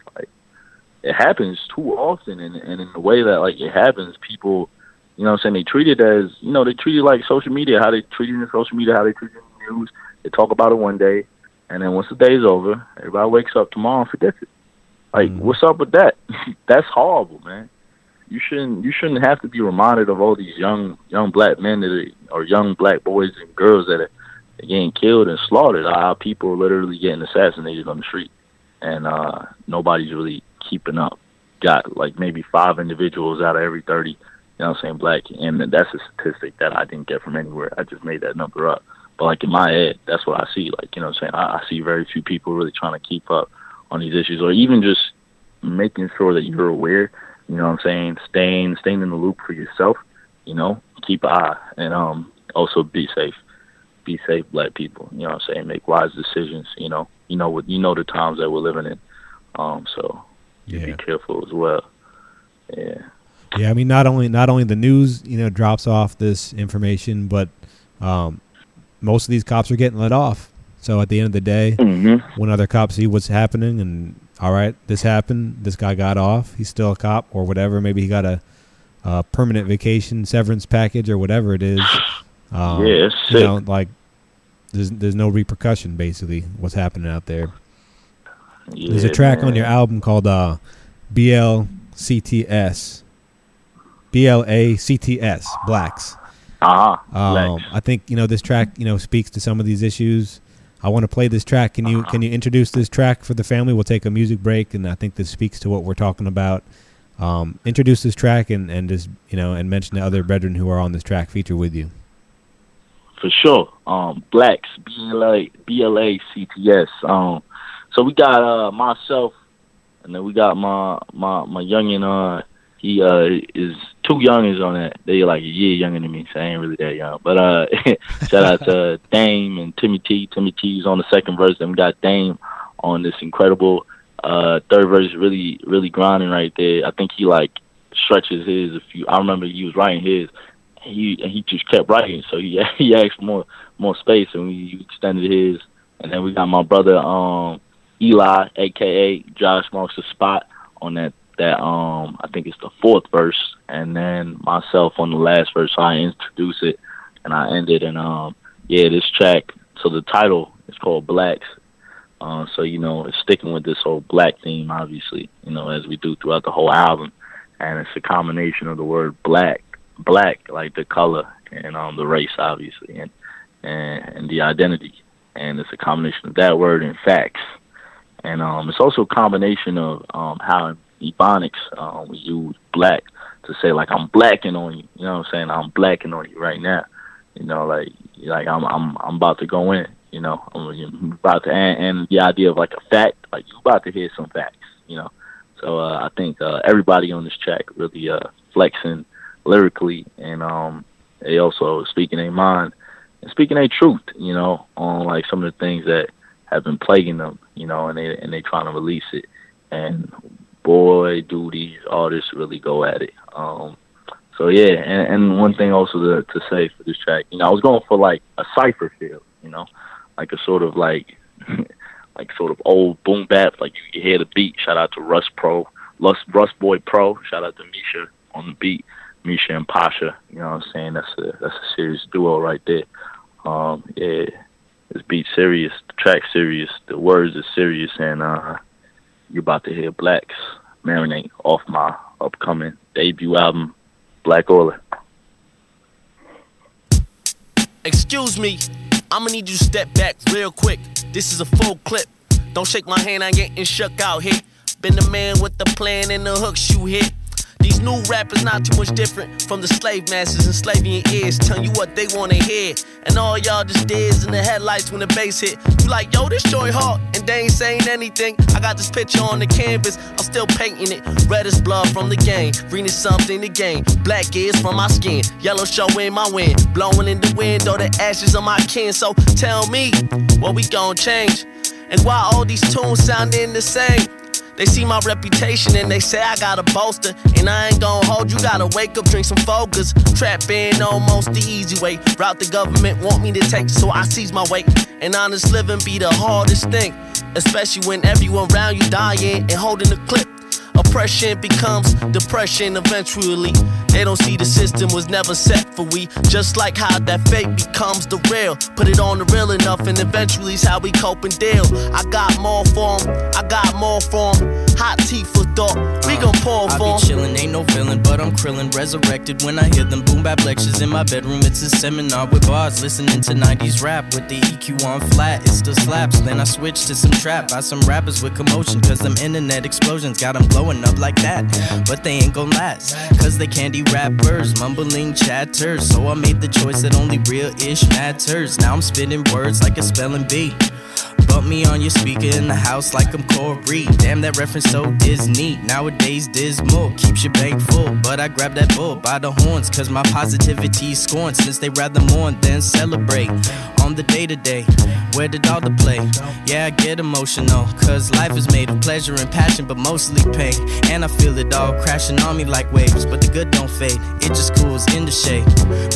It happens too often, and and in the way that like it happens, people, you know, what I'm saying they treat it as you know they treat it like social media, how they treat it in social media, how they treat it in the news. They talk about it one day, and then once the day's over, everybody wakes up tomorrow and forgets it. Like, what's up with that? That's horrible, man. You shouldn't you shouldn't have to be reminded of all these young young black men that are, or young black boys and girls that are getting killed and slaughtered. How people are literally getting assassinated on the street, and uh nobody's really keeping up. Got like maybe five individuals out of every thirty. You know what I'm saying? Black, and that's a statistic that I didn't get from anywhere. I just made that number up. But like in my head, that's what I see. Like you know what I'm saying? I, I see very few people really trying to keep up on these issues, or even just making sure that you're aware. You know what I'm saying? Staying staying in the loop for yourself. You know, keep an eye, and um also be safe. Be safe, black people. You know what I'm saying? Make wise decisions. You know, you know what you know the times that we're living in. Um, so you be careful as well. Yeah. Yeah, I mean, not only not only the news, you know, drops off this information, but um, most of these cops are getting let off. So at the end of the day, Mm-hmm. when other cops see what's happening, and all right, this happened, this guy got off, he's still a cop or whatever. Maybe he got a, a permanent vacation severance package or whatever it is. Um, Yeah, it's you know, like there's there's no repercussion basically what's happening out there. There's a Yeah, track on your album called uh, BLCTS. BLACTS, Blacks. Ah, Um, I think you know this track. You know speaks to some of these issues. I want to play this track. Can you can you introduce this track for the family? We'll take a music break, and I think this speaks to what we're talking about. Um, introduce this track and and just you know and mention the other brethren who are on this track feature with you. for sure. Um, blacks, B L A B L A C T S. Um, so we got uh myself, and then we got my my my youngin. Uh, he uh is two youngins on that. They like a year younger than me, so I ain't really that young. But uh, shout out to Dame and Timmy T. Timmy T's on the second verse. Then we got Dame on this incredible uh third verse. Really really grinding right there. I think he like stretches his. If you, I remember he was writing his. he he just kept writing. So he he asked for more more space, and we extended his. And then we got my brother um Eli, aka Josh Marks the Spot, on that that um I think it's the fourth verse, and then myself on the last verse. So I introduce it and I end it, and um yeah, this track. So the title is called Blacks. Uh, so you know, it's sticking with this whole black theme, obviously. You know, as we do throughout the whole album, and it's a combination of the word black, black like the color, and um the race, obviously, and and, and the identity, and it's a combination of that word and facts, and um it's also a combination of um how Ebonics um, we use black to say like I'm blacking on you. You know what I'm saying? I'm blacking on you right now. You know, like like I'm I'm I'm about to go in. You know, I'm about to and, and the idea of like a fact, like you about to hear some facts. You know, so uh, I think uh, everybody on this track really uh, flexing lyrically, and um, they also speaking their mind and speaking their truth. You know, on like some of the things that have been plaguing them. You know, and they and they trying to release it. And boy, do these artists really go at it. Um, so yeah, and, and one thing also to, to say for this track, you know, I was going for like a cipher feel, you know, like a sort of like like sort of old boom bap, like you hear the beat. Shout out to Russ Pro, Russ Russ Boy Pro. Shout out to Misha on the beat, Misha and Pasha. You know what I'm saying? That's a that's a serious duo right there. Um, yeah, this beat serious, the track serious, the words are serious, and uh, you're about to hear Blacks marinate off my upcoming debut album, Black Oiler. Excuse me, I'ma need you to step back real quick. This is a full clip. Don't shake my hand, I'm getting shook out here. Been the man with the plan and the hooks you hit. These new rappers not too much different from the slave masters enslaving your ears, telling you what they wanna hear. And all y'all just is in the headlights when the bass hit. You like, yo, this joint hard, and they ain't saying anything. I got this picture on the canvas, I'm still painting it. Red is blood from the game, green is something to gain. Black is from my skin, yellow showing my wind. Blowing in the wind, or the ashes of my kin. So tell me, what we gon' change? And why all these tunes sounding the same? They see my reputation and they say I got a bolster. And I ain't gon' hold you, gotta wake up, drink some focus. Trap in almost the easy way. Route the government want me to take, so I seize my weight. And honest living be the hardest thing. Especially when everyone around you dying and holding the clip. Oppression becomes depression eventually. They don't see the system was never set for we. Just like how that fake becomes the real. Put it on the real enough, and eventually it's how we cope and deal. I got more for 'em, I got more for 'em. Hot tea for thought, we gon' pour I be chillin', ain't no villain, but I'm krillin'. Resurrected when I hear them boom bap lectures in my bedroom. It's a seminar with bars, listening to 90s rap with the EQ on flat. It's the slaps. Then I switch to some trap by some rappers with commotion. Cause them internet explosions got them blowing up like that. But they ain't gon' last. Cause they candy rappers, mumbling chatters. So I made the choice that only real ish matters. Now I'm spitting words like a spelling bee. Bump me on your speaker in the house like I'm Cory. Damn, that reference so Disney. Nowadays, dismal keeps your bank full. But I grab that bull by the horns, cause my positivity's scorned. Since they rather mourn than celebrate. On the day to day, where did all the play? Yeah, I get emotional, cause life is made of pleasure and passion, but mostly pain. And I feel it all crashing on me like waves. But the good don't fade, it just cools in the shade.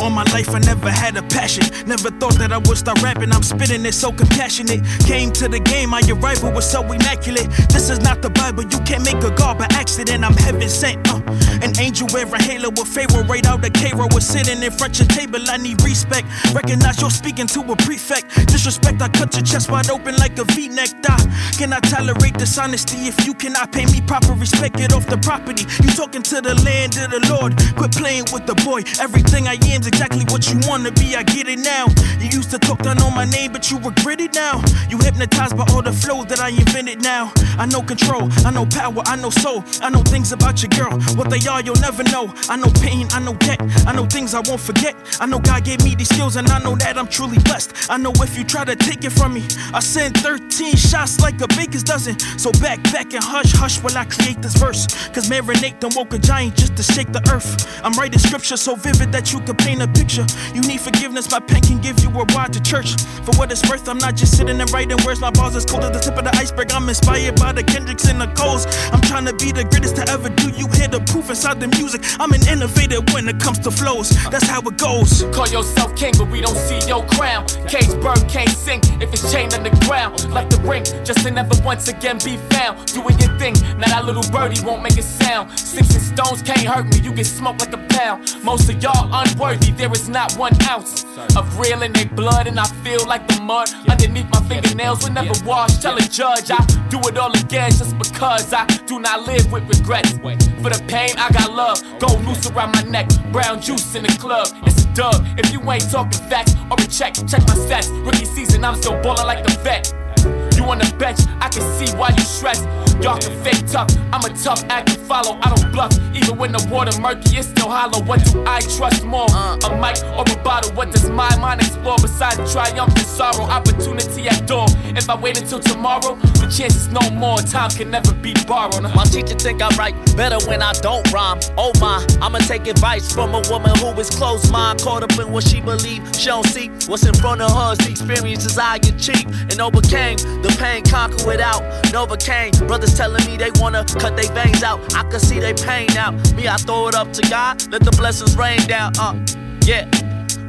All my life I never had a passion. Never thought that I would start rapping. I'm spitting it so compassionate. Came to the game, my arrival was so immaculate. This is not the Bible, you can't make a God by accident. I'm heaven sent. Uh. An angel wearing halo with favor right out of Cairo was sitting in front of your table. I need respect. Recognize you're speaking to a prefect. Disrespect, I cut your chest wide open like a V-neck. Die. Can I tolerate dishonesty if you cannot pay me proper respect? Get off the property. You talking to the land of the Lord. Quit playing with the boy. Everything I am's exactly what you wanna be. I get it now. You used to talk down on my name, but you regret it now. You hypnotized by all the flows that I invented now. I know control, I know power, I know soul. I know things about your girl. What they are, you'll never know. I know pain, I know debt. I know things I won't forget. I know God gave me these skills, and I know that I'm truly blessed. I know if you try to take it from me, I send 13 shots like a baker's dozen. So back, back, and hush, hush while I create this verse. Cause marinate done woke a giant just to shake the earth. I'm writing scripture so vivid that you could paint a picture. You need forgiveness, my pen can give you a ride to church. For what it's worth, I'm not just sitting and writing words. My bars is cold as the tip of the iceberg. I'm inspired by the Kendricks and the Coles. I'm trying to be the greatest to ever do. You hear the proof and inside the music. I'm an innovator when it comes to flows. That's how it goes. Call yourself king, but we don't see your crown. Cage bird can't sing if it's chained on the ground. Like the ring, just to never once again be found. Doing your thing, now that little birdie won't make a sound. Six and stones can't hurt me, you get smoked like a pound. Most of y'all unworthy, there is not one ounce of real in their blood, and I feel like the mud underneath my fingernails will never wash. Tell a judge I do it all again just because I do not live with regrets. For the pain, I got love. Gold noose around my neck, brown juice in the club. It's a dub. If you ain't talking facts or a check, check my stats. Rookie season, I'm still ballin' like a vet. I can see why you stress. Y'all can fake tough, I'm a tough act to follow. I don't bluff, even when the water murky, it's still hollow. What do I trust more? A mic or a bottle? What does my mind explore besides triumph and sorrow? Opportunity at door. If I wait until tomorrow, the chances no more. Time can never be borrowed. My teacher think I write better when I don't rhyme. Oh my, I'ma take advice from a woman who is close mind, caught up in what she believe. She don't see what's in front of her. The experiences I achieved and overcame. The pain conquer it out. Novocaine. Brothers telling me they wanna cut their veins out. I can see they pain out. Me, I throw it up to God. Let the blessings rain down. Uh, yeah.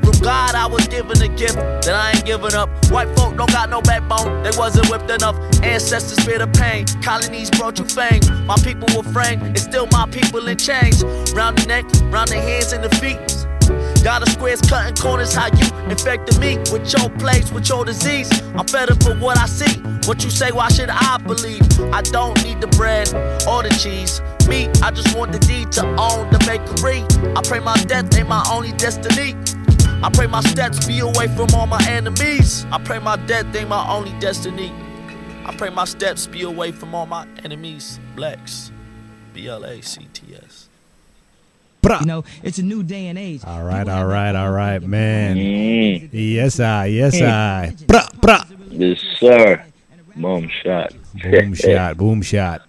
From God, I was given a gift that I ain't giving up. White folk don't got no backbone, they wasn't whipped enough. Ancestors fear the pain, colonies brought you fame. My people were framed, it's still my people in chains. Round the neck, round the hands and the feet. Got a squares cutting corners, how you infected me with your plagues, with your disease. I'm better for what I see. What you say, why should I believe? I don't need the bread or the cheese. Me, I just want the deed to own the bakery. I pray my death ain't my only destiny. I pray my steps be away from all my enemies. I pray my death ain't my only destiny. I pray my steps be away from all my enemies. Blacks. B L A C T S. You know, it's a new day and age. All right, all right, all right, man. Yes, I, yes, I. Bra, bra. Yes, sir. Boom shot. Boom shot, boom shot.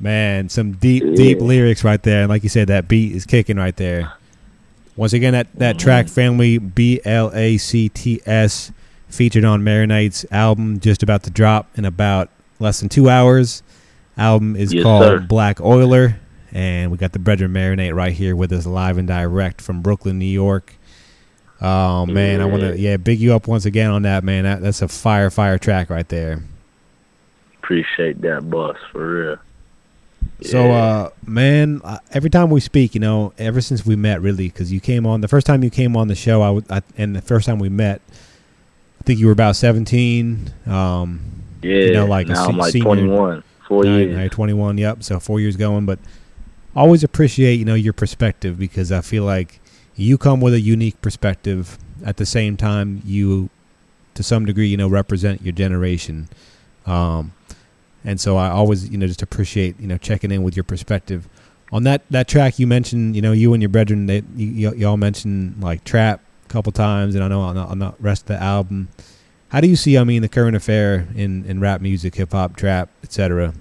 Man, some deep, deep lyrics right there. And like you said, that beat is kicking right there. Once again, that, that mm-hmm. track, Family B L A C T S, featured on Marinate's album, just about to drop in about less than two hours. Album is Yes, called sir. Black Oiler. And we got the Brethren Marinate right here with us live and direct from Brooklyn, New York. Oh, man. I want to, yeah, big you up once again on that, man. That, that's a fire, fire track right there. Appreciate that, boss, for real. So, uh, man, every time we speak, you know, ever since we met, really, because you came on the first time you came on the show, I, would, I and the first time we met, I think you were about seventeen. Um, Yeah. you know, like a now se- I'm like senior. 21. Four Now- years. now you're Twenty-one. Yep. So four years going, but always appreciate you know your perspective because I feel like you come with a unique perspective. At the same time, you, to some degree, you know, represent your generation. Um, and so I always, you know, just appreciate, you know, checking in with your perspective. On that that track you mentioned, you know, you and your brethren, they, you, y- y'all mentioned like trap a couple times, and I know on the, on the rest of the album. How do you see, I mean, the current affair in, in rap music, hip hop, trap, etc.?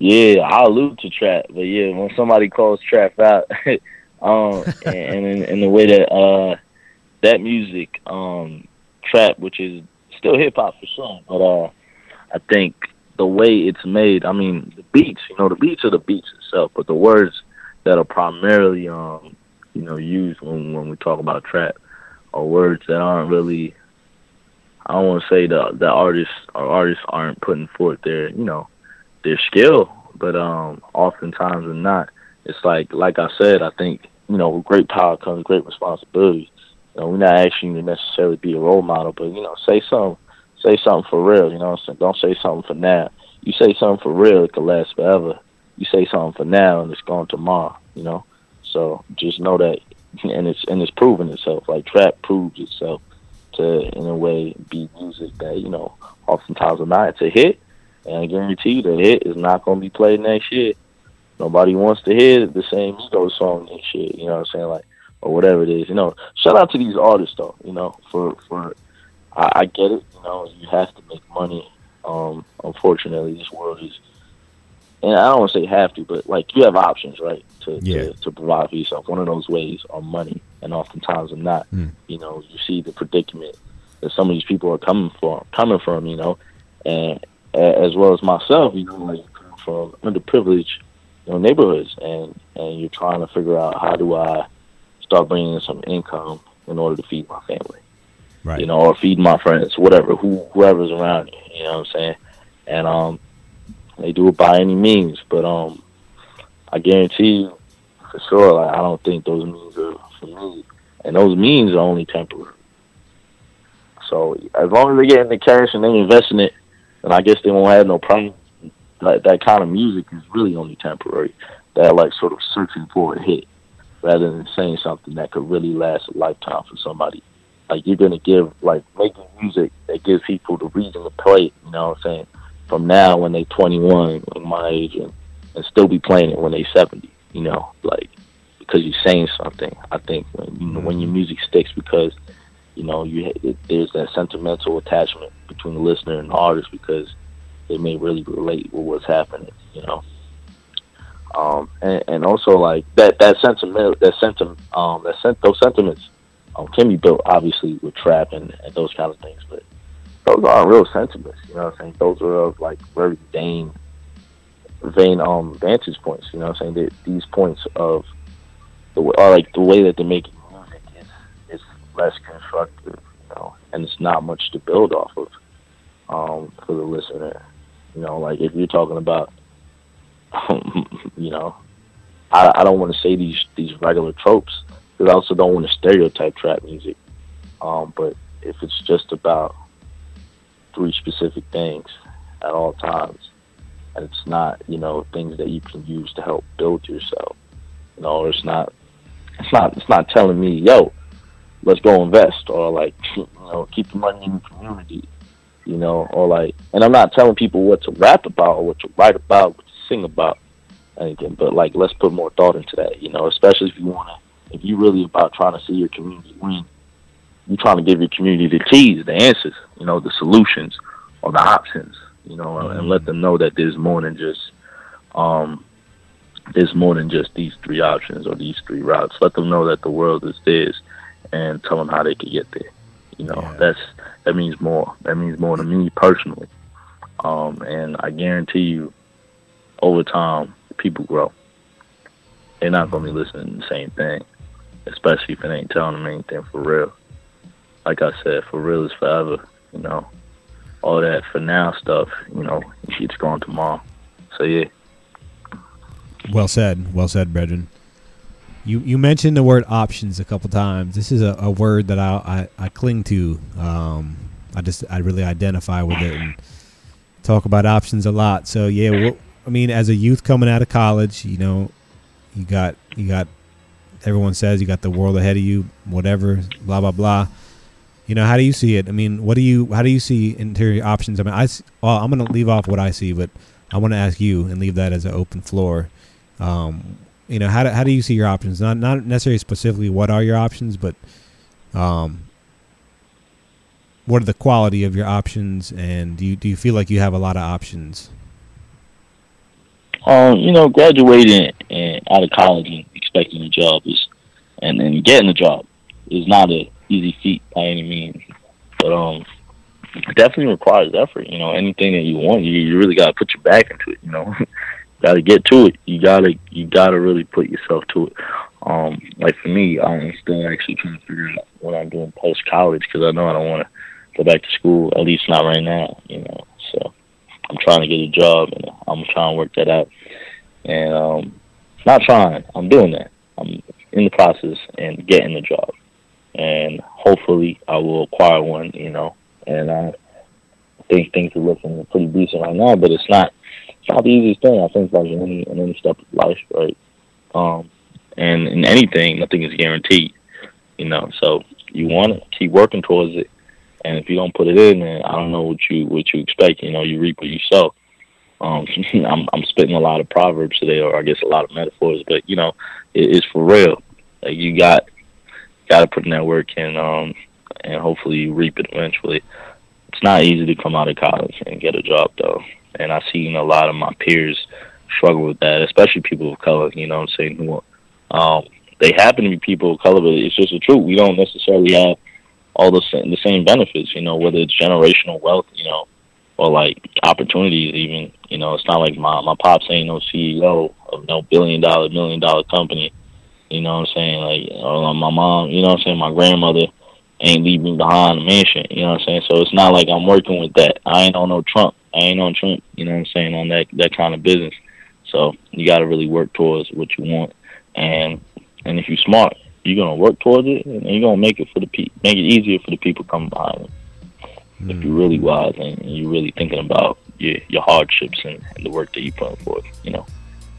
Yeah, I allude to trap, but yeah, when somebody calls trap out, um, and, and the way that uh, that music, um, trap, which is still hip hop for some, but uh, I think the way it's made, I mean, the beats, you know, the beats are the beats itself, but the words that are primarily, um, you know, used when when we talk about trap are words that aren't really. I don't want to say the the artists or artists aren't putting forth their, you know, their skill, but um, oftentimes or not, it's like like I said, I think you know, with great power comes great responsibility. You know, we're not asking you to necessarily be a role model, but you know, say something, say something for real. You know, what I'm saying? don't say something for now. You say something for real, it could last forever. You say something for now, and it's gone tomorrow. You know, so just know that, and it's and it's proven itself. Like trap proves itself to, in a way, be music that you know, oftentimes or not, it's a hit. And I guarantee you the hit is not going to be played next year. Nobody wants to hear the same ego song next shit. You know what I'm saying? Like, or whatever it is. You know, shout out to these artists though. You know, for for I, I get it. You know, you have to make money. Um, unfortunately, this world is, and I don't want to say have to, but like you have options, right? To, Yeah. to to provide for yourself. One of those ways are money, and oftentimes are not. Mm. You know, you see the predicament that some of these people are coming from, coming from. You know, and as well as myself, you know, like come from underprivileged, you know neighborhoods, and and you're trying to figure out how do I start bringing in some income in order to feed my family, right? You know, or feed my friends, whatever, who whoever's around you. You know what I'm saying? And um, they do it by any means, but um, I guarantee you, for sure, like I don't think those means are for me, and those means are only temporary. So as long as they get in the cash and they invest in it, then I guess they won't have no problem. That that kind of music is really only temporary. That like sort of searching for a hit, rather than saying something that could really last a lifetime for somebody. Like you're gonna give like making music that gives people the reason to play it. You know what I'm saying? From now when they 21, like my age, and and still be playing it when they 70. You know, like because you're saying something. I think when you know when your mm-hmm. music sticks because you know you there's that sentimental attachment between the listener and the artist because they may really relate with what's happening. You know. Um, and, and also like that that sentiment that sentiment um that sent those sentiments um, can be built obviously with trap and, and those kind of things, but those aren't real sentiments. You know what I'm saying? Those are of like very vain, vain um vantage points. You know what I'm saying? That these points of the like the way that is is less constructive, you know, and it's not much to build off of um for the listener. You know, like if you're talking about, you know, I I don't want to say these these regular tropes because I also don't want to stereotype trap music. Um, but if it's just about three specific things at all times, and it's not, you know, things that you can use to help build yourself, you know, it's not, it's not, it's not telling me, yo, let's go invest, or like, you know, keep the money in the community, you know, or like, and I'm not telling people what to rap about or what to write about, what to sing about, anything, but like, let's put more thought into that, you know, especially if you want to if you really about trying to see your community win, you're trying to give your community the keys, the answers, you know, the solutions or the options, you know, and let them know that there's more than just um there's more than just these three options or these three routes. Let them know that the world is theirs and tell them how they could get there. You know, that's that means more. That means more to me personally. Um, and I guarantee you, over time, people grow. They're not gonna be listening to the same thing especially if it ain't telling them anything for real. Like I said, for real is forever, you know. All that for now stuff, you know, it's gone tomorrow. So yeah. Well said. Well said, Brethren. You you mentioned the word options a couple times. This is a, a word that I, I, I cling to. Um, I just I really identify with it and talk about options a lot. So yeah, well, I mean, as a youth coming out of college, you know, you got you got everyone says you got the world ahead of you, whatever, blah blah blah. You know, how do you see it? I mean, what do you how do you see interior options? I mean, I well, I'm going to leave off what I see, but I want to ask you and leave that as an open floor. Um, you know, how do, how do you see your options? Not not necessarily specifically what are your options, but um, what are the quality of your options, and do you do you feel like you have a lot of options? Um, you know, graduating and out of college and expecting a job is, and then getting a job is not an easy feat by any means. But um, it definitely requires effort. You know, anything that you want, you, you really got to put your back into it. You know, got to get to it. You gotta you gotta really put yourself to it. Um, like for me, I'm still actually trying to figure out what I'm doing post college because I know I don't want to go back to school. At least not right now. You know, so I'm trying to get a job and I'm trying to work that out. And um, not trying, I'm doing that. I'm in the process and getting the job. And hopefully I will acquire one, you know. And I think things are looking pretty decent right now, but it's not it's not the easiest thing. I think like in any in any step of life, right? Um, and in anything, nothing is guaranteed. You know, so you want to keep working towards it, and if you don't put it in, then I don't know what you what you expect. You know, you reap what you sow. Um, I'm I'm spitting a lot of proverbs today, or I guess a lot of metaphors, but you know, it is for real. Like you got got to put in that work, and um, and hopefully you reap it eventually. It's not easy to come out of college and get a job though, and I've seen a lot of my peers struggle with that, especially people of color. You know, what I'm saying um, they happen to be people of color, but it's just the truth. We don't necessarily have all the same, the same benefits. You know, whether it's generational wealth, you know, or like opportunities. Even you know, it's not like my my pops ain't no CEO of no billion dollar, million dollar company. You know what I'm saying? Like or my mom, you know what I'm saying, my grandmother ain't leaving behind a mansion, you know what I'm saying? So it's not like I'm working with that. I ain't on no Trump. I ain't on Trump, you know what I'm saying, on that that kind of business. So you gotta really work towards what you want and and if you're smart, you're gonna work towards it and you're gonna make it for the pe- make it easier for the people coming behind you. If you're really wise and you're really thinking about your your hardships and, and the work that you put forth, you know,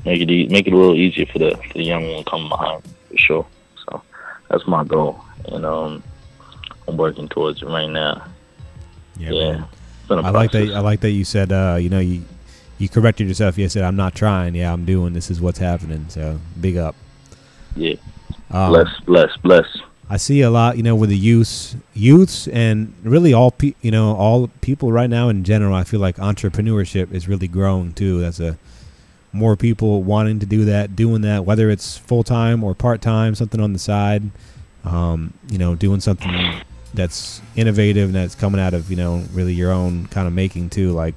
make it e- make it a little easier for the for the young one coming behind for sure. So that's my goal, and um, I'm working towards it right now. Yeah, Yeah, man. It's been a I like that. I like that you said. Uh, you know, you you corrected yourself. You said, "I'm not trying. Yeah, I'm doing. This is what's happening." So big up. Yeah, Um, bless, bless, bless. I see a lot, you know, with the youths, youths, and really all, pe- you know, all people right now in general. I feel like entrepreneurship is really growing too. That's a more people wanting to do that, doing that, whether it's full time or part time, something on the side. Um, you know, doing something that's innovative and that's coming out of you know really your own kind of making too. Like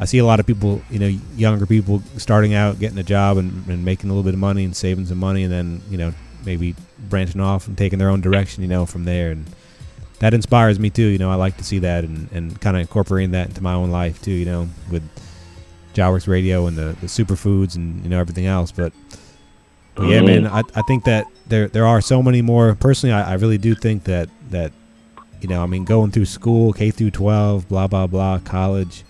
I see a lot of people, you know, younger people starting out, getting a job and, and making a little bit of money and saving some money, and then you know maybe branching off and taking their own direction, you know, from there. And that inspires me too. You know, I like to see that and, and kind of incorporating that into my own life too. You know, with Jah Works Radio and the the superfoods and you know everything else. But, yeah, Mhm. man, I, I think that there there are so many more. Personally, I, I really do think that that you know, I mean, going through school, K through twelve, blah blah blah, college.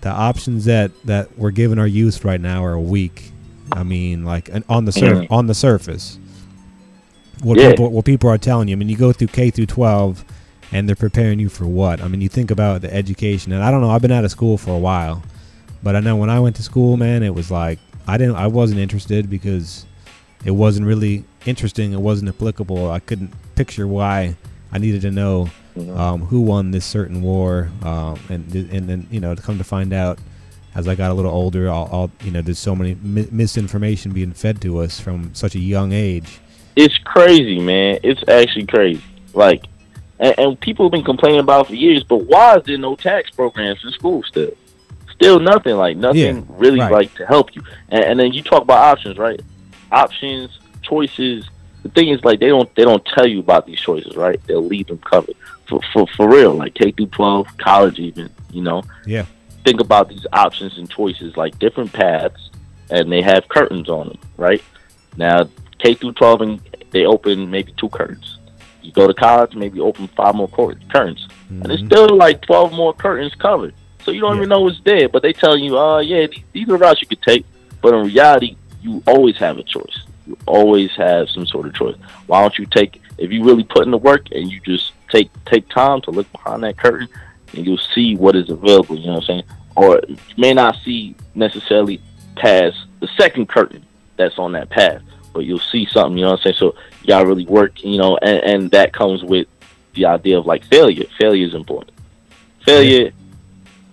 The options that that we're giving our youth right now are weak. I mean, like on the on the surface, what Yeah. people what people are telling you. I mean, you go through K through twelve, and they're preparing you for what? I mean, you think about the education, and I don't know. I've been out of school for a while, but I know when I went to school, man, it was like I didn't, I wasn't interested because it wasn't really interesting. It wasn't applicable. I couldn't picture why I needed to know um, who won this certain war, um, and and then you know to come to find out as I got a little older, all, all you know, there's so many mi- misinformation being fed to us from such a young age. It's crazy, man. It's actually crazy. Like, and, and people have been complaining about it for years. But why is there no tax programs in school still? Still nothing. Like nothing Yeah, really right. like to help you. And, and then you talk about options, right? Options, choices. The thing is, like they don't they don't tell you about these choices, right? They'll leave them covered for for for real. Like K through twelve, college, even. You know, Yeah. think about these options and choices like different paths and they have curtains on them right now k through 12 and they open maybe two curtains you go to college maybe open five more cur- curtains and Mm-hmm. there's still like 12 more curtains covered so you don't even know it's there but they tell you uh yeah these are routes you could take but in reality you always have a choice you always have some sort of choice why don't you take if you really put in the work and you just take take time to look behind that curtain and you'll see what is available. You know what I'm saying? Or you may not see necessarily past the second curtain that's on that path, but you'll see something. You know what I'm saying? So you gotta really work. You know, and, and that comes with the idea of like failure. Failure is important. Failure.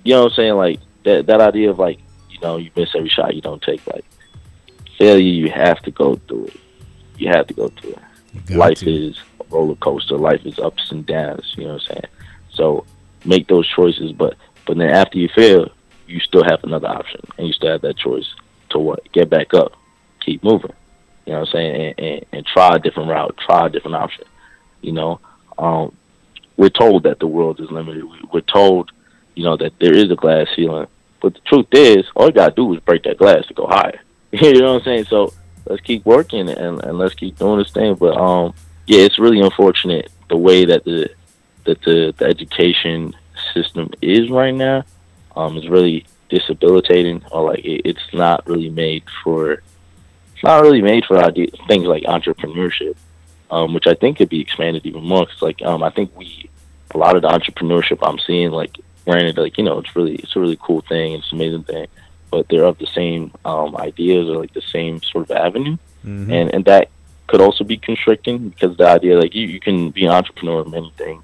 You know what I'm saying? Like that that idea of like you know you miss every shot you don't take. Like failure, you have to go through it. You have to go through it. Life to. is a roller coaster. Life is ups and downs. You know what I'm saying? So make those choices, but but then after you fail, you still have another option, and you still have that choice to what? Get back up, keep moving. You know what I'm saying? And, and, and try a different route, try a different option. You know, um, we're told that the world is limited. We're told, you know, that there is a glass ceiling, but the truth is, all you gotta do is break that glass to go higher. you know what I'm saying? So let's keep working and, and let's keep doing this thing. But um, yeah, it's really unfortunate the way that the that the, the education system is right now. Um, is really disabilitating, or like it, it's not really made for. It's not really made for things like entrepreneurship, um, which I think could be expanded even more. Cause like um, I think we a lot of the entrepreneurship I'm seeing, like granted, like you know, it's really it's a really cool thing, it's an amazing thing, but they're of the same um, ideas or like the same sort of avenue, Mhm. and and that could also be constricting because the idea like you, you can be an entrepreneur in many things.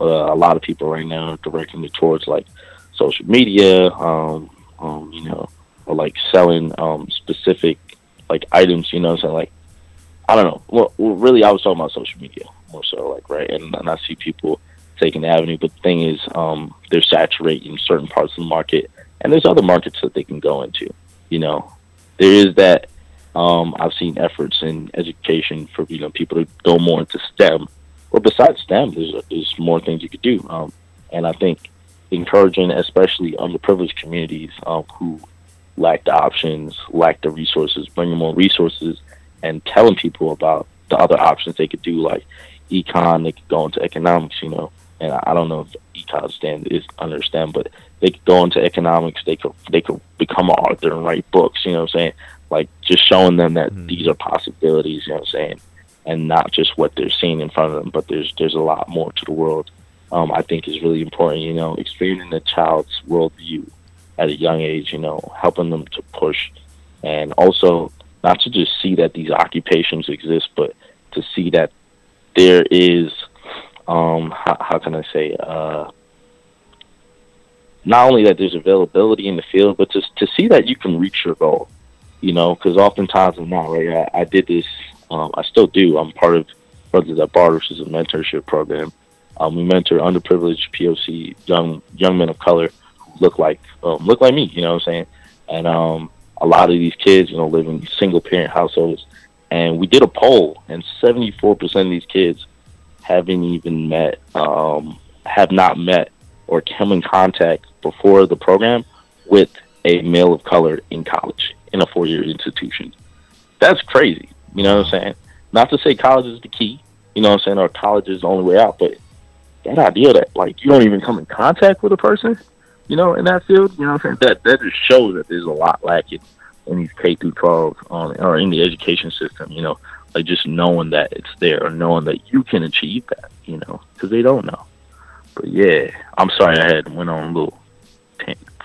Uh, a lot of people right now are directing it towards like social media, um, um, you know, or like selling um, specific like items, you know, I'm saying like I don't know. Well, well, really, I was talking about social media more so, like right, and, and I see people taking the avenue, but the thing is, um, they're saturating certain parts of the market, and there's other markets that they can go into, you know, there is that. Um, I've seen efforts in education for you know people to go more into STEM. Well, besides STEM, there's there's more things you could do, um, and I think encouraging, especially underprivileged communities um, who lack the options, lack the resources, bringing more resources, and telling people about the other options they could do, like econ. They could go into economics, you know. And I, I don't know if econ stand is understand, but they could go into economics. They could they could become an author and write books. You know what I'm saying? Like just showing them that these are possibilities. You know what I'm saying? And not just what they're seeing in front of them, but there's there's a lot more to the world. Um, I think is really important. You know, expanding the child's worldview at a young age. You know, helping them to push, and also not to just see that these occupations exist, but to see that there is um how, how can I say uh not only that there's availability in the field, but to to see that you can reach your goal. You know, because oftentimes I'm not right. I, I did this. Um, I still do. I'm part of Brothers at Bard, which is a mentorship program. Um, we mentor underprivileged POC young young men of color who look like um, look like me. You know what I'm saying? And um, a lot of these kids, you know, live in single parent households. And we did a poll, and 74% of these kids haven't even met, um, have not met or come in contact before the program with a male of color in college in a four year institution. That's crazy. You know what I'm saying? Not to say college is the key, you know what I'm saying, or college is the only way out, but that idea that like you don't even come in contact with a person, you know, in that field, you know what I'm saying? That that just shows that there's a lot lacking in these K through 12 um, or in the education system, you know, like just knowing that it's there or knowing that you can achieve that, you know, because they don't know. But yeah, I'm sorry I had went on a little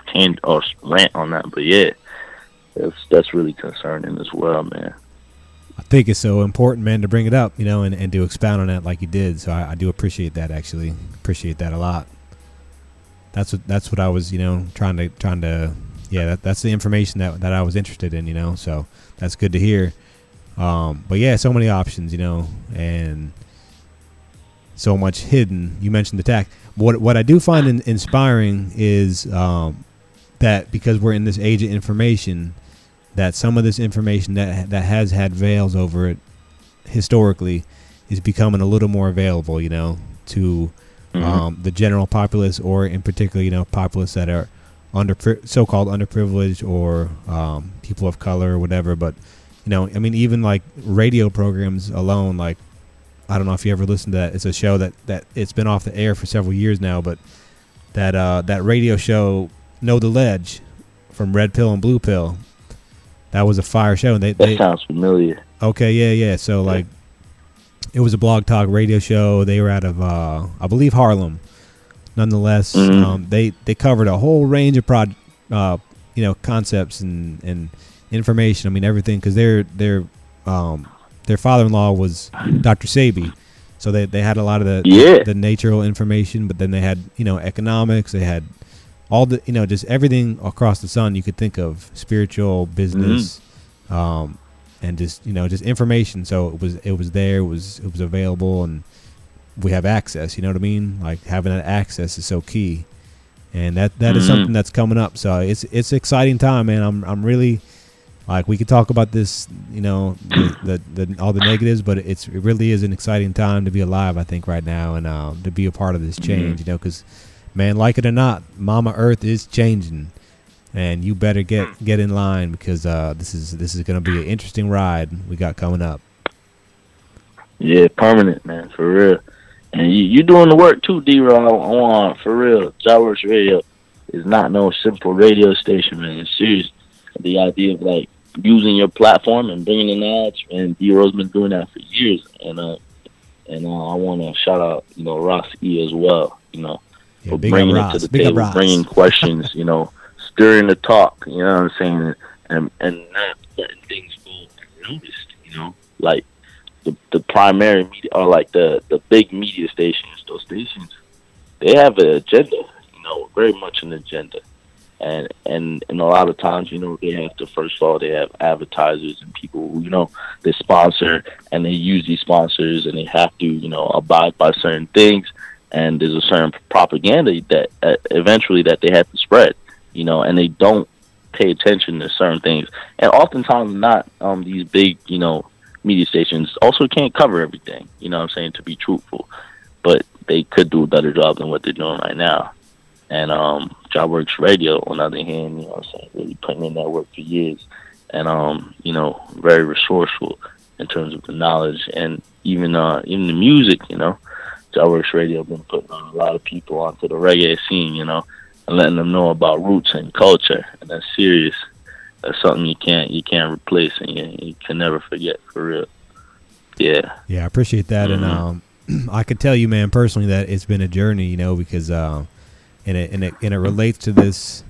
tan or rant on that, but yeah, that's that's really concerning as well, man. I think it's so important, man, to bring it up, you know, and, and to expound on that like you did. So I, I do appreciate that. Actually, appreciate that a lot. That's what that's what I was, you know, trying to trying to, yeah. That, that's the information that that I was interested in, you know. So that's good to hear. Um, but yeah, so many options, you know, and so much hidden. You mentioned the tax. What what I do find in, inspiring is um, that because we're in this age of information, that some of this information that that has had veils over it historically is becoming a little more available. You know, to Mhm. um, the general populace, or in particular, you know, populace that are under so-called underprivileged or um, people of color or whatever. But you know, I mean, even like radio programs alone, like I don't know if you ever listened to that. It's a show that that it's been off the air for several years now, but that uh, that radio show Know the Ledge from Red Pill and Blue Pill. That was a fire show. And they, That they sounds familiar. Okay, yeah, yeah. So like, it was a blog talk radio show. They were out of, uh, I believe, Harlem. Nonetheless, Mhm. um, they they covered a whole range of prod, uh, you know, concepts and and information. I mean, everything because their their um, their father-in-law was Dr. Sebi, so they they had a lot of the Yeah. the natural information, but then they had you know economics. They had all the you know just everything across the sun you could think of spiritual business um and just you know just information so it was it was there it was it was available and we have access you know what i mean like having that access is so key and that that is Mhm. something that's coming up so it's it's exciting time man i'm i'm really like we could talk about this you know the, the, the all the negatives but it's it really is an exciting time to be alive i think right now and um to be a part of this change you know because man like it or not mama earth is changing and you better get get in line because uh this is this is going to be an interesting ride we got coming up Yeah, permanent, man, for real. And you you doing the work too, D. I want for real. Jah Works Radio is not no simple radio station, man. It's serious. The idea of like using your platform and bringing in ads, and D. Row's been doing that for years. And uh, and uh, I want to shout out, you know, Ross E as well. You know, for bringing it to the Big table, bringing questions. You know, stirring the talk. You know what I'm saying? And and not letting things go unnoticed. You know, like the the primary media or like the the big media stations, those stations, they have an agenda, you know, very much an agenda. And and and a lot of times, you know, they have to first of all they have advertisers and people who, you know, they sponsor and they use these sponsors and they have to, you know, abide by certain things and there's a certain propaganda that uh, eventually that they have to spread, you know, and they don't pay attention to certain things, and oftentimes not um, these big, you know, media stations also can't cover everything. You know what I'm saying? To be truthful, but they could do a better job than what they're doing right now. And um, Jah Works Radio, on the other hand, you know what I'm saying, really putting in that work for years, and um, you know, very resourceful in terms of the knowledge and even uh, even the music. You know, Jah Works Radio been putting on a lot of people onto the reggae scene. You know, and letting them know about roots and culture, and that's serious. That's something you can't you can't replace, and you, you can never forget for real. Yeah. Yeah, I appreciate that, and um, I could tell you, man, personally, that it's been a journey, you know, because uh, and it and it and it relates to this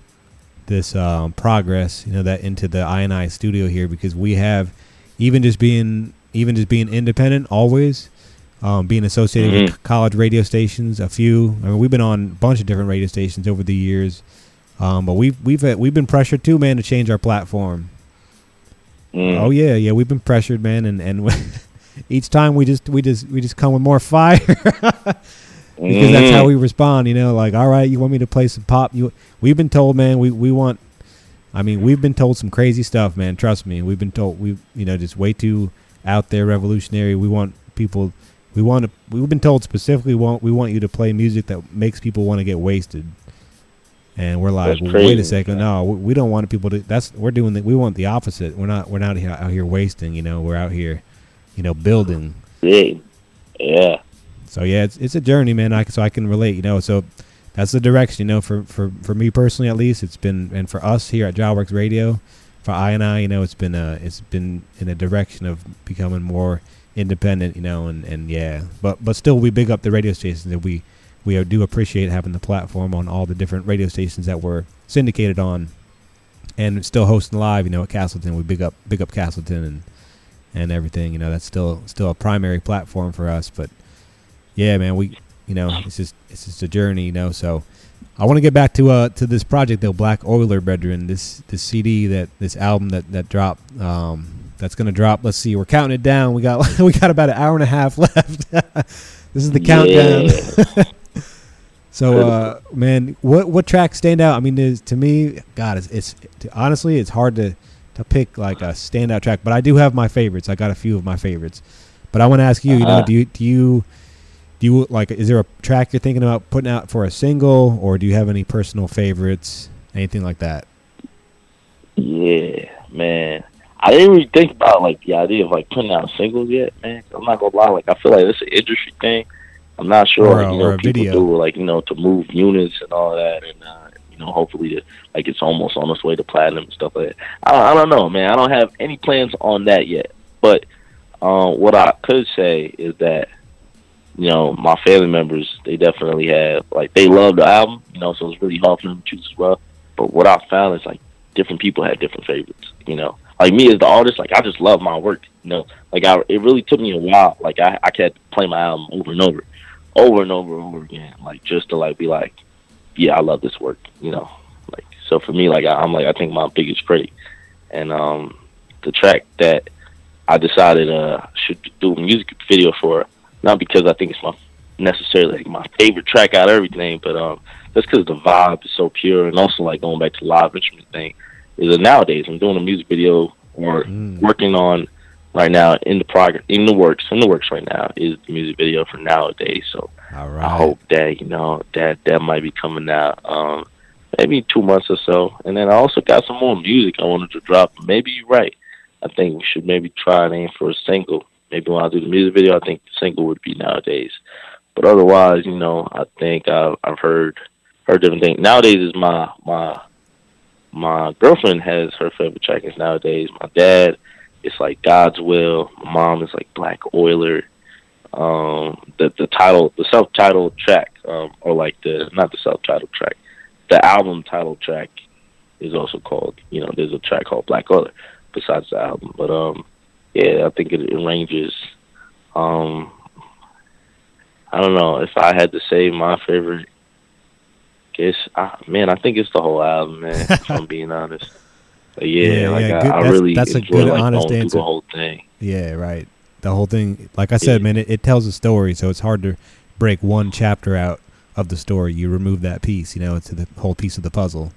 this um, progress, you know, that into the I and I studio here because we have even just being even just being independent always. Um, being associated with college radio stations, a few. I mean, we've been on a bunch of different radio stations over the years, um, but we've we've uh, we've been pressured too, man, to change our platform. Oh yeah, yeah, we've been pressured, man, and and each time we just we just we just come with more fire because that's how we respond. You know, like all right, you want me to play some pop? You we've been told, man, we we want. I mean, we've been told some crazy stuff, man. Trust me, we've been told we you know just way too out there revolutionary. We want people. We want to. We've been told specifically want we want you to play music that makes people want to get wasted. And we're like, well, wait a second, no, we, we don't want people to. That's we're doing. The, we want the opposite. We're not. We're not here, out here wasting. You know, we're out here, you know, building. Yeah. Yeah. So yeah, it's it's a journey, man. I so I can relate, you know. So that's the direction, you know, for for for me personally at least. It's been and for us here at Jah Works Radio, for I and I, you know, it's been uh it's been in a direction of becoming more independent, you know, and and yeah, but but still we big up the radio stations that we we do appreciate having the platform on all the different radio stations that we're syndicated on, and still hosting live, you know, at Castleton. We big up big up Castleton and and everything. You know, that's still still a primary platform for us. But yeah, man, we you know it's just it's just a journey. You know, so I want to get back to uh to this project though, Black Oiler Brethren. This this CD that this album that that dropped. Um, that's gonna drop. Let's see, we're counting it down. We got we got about an hour and a half left. this is the countdown. so, uh, man, what what tracks stand out? I mean, to me, God, it's, it's honestly, it's hard to to pick like a standout track, but I do have my favorites. I got a few of my favorites. But I want to ask you, you know, Uh-huh. do you do you do you like is there a track you're thinking about putting out for a single or do you have any personal favorites, anything like that? Yeah, man. I didn't really think about like the idea of like putting out singles yet, man. I'm not gonna lie, like I feel like it's an industry thing. I'm not sure, Or like, you know, people video. do like you know to move units and all that, and uh, you know, hopefully, to, like it's almost on its way to platinum and stuff like that. I don't, I don't know, man. I don't have any plans on that yet. But um, what I could say is that you know my family members they definitely have like they love the album, you know, so it's really hard for them to choose as well. But what I found is like different people have different favorites, you know. Like me as the artist, like I just love my work, you know. Like I, it really took me a while. Like I, I kept play my album over and over, over and over and over again, like just to like be like, yeah, I love this work, you know. Like so for me, like I, I'm like I think my biggest critic, and um, the track that I decided uh should do a music video for, not because I think it's my necessarily like my favorite track out of everything, but um, just because the vibe is so pure, and also like going back to live instrument thing, is that nowadays I'm doing a music video or working on right now in the progress in the works in the works right now is the music video for nowadays. So I hope that you know that that might be coming out um maybe two months or so, and then I also got some more music I wanted to drop. Maybe you're right. I think we should maybe try and aim for a single. Maybe when I do the music video, I think the single would be nowadays. But otherwise, you know, I think I've, I've heard heard different things. Nowadays is my my my girlfriend has her favorite track is nowadays. My dad, it's like God's Will. My mom is like Black Oiler. Um, the the title, the self titled track, um, or like the not the self titled track, the album title track is also called. You know, there's a track called Black Oiler besides the album. But um, yeah, I think it, it ranges. Um, I don't know if I had to say my favorite. Guess, man, I think it's the whole album, man. if I'm being honest. But yeah, Yeah, like yeah, I, good- I that's- really that's a good, like honest answer. the whole thing. Yeah, right. The whole thing, like I said, man, it, it tells a story, so it's hard to break one chapter out of the story. You remove that piece, you know, it's the whole piece of the puzzle,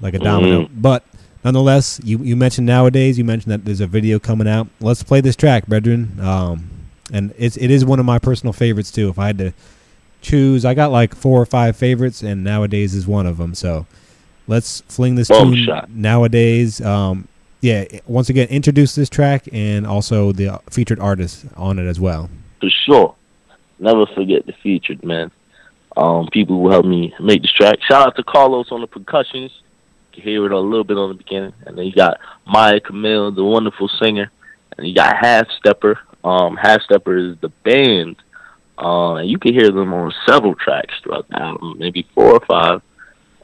like a domino. Mhm. But nonetheless, you you mentioned nowadays. You mentioned that there's a video coming out. Let's play this track, brethren. Um, and it's it is one of my personal favorites too. If I had to choose, I got like four or five favorites, and nowadays is one of them. So let's fling this Bomb tune shot. nowadays. Um, yeah, once again, introduce this track and also the featured artist on it as well. for sure. Never forget the featured man. Um, people who helped me make this track. Shout out to Carlos on the percussions. You hear it a little bit on the beginning, and then you got Maya Camille, the wonderful singer, and you got Half Stepper. Um, Half Stepper is the band, uh, and you can hear them on several tracks throughout the album, maybe four or five,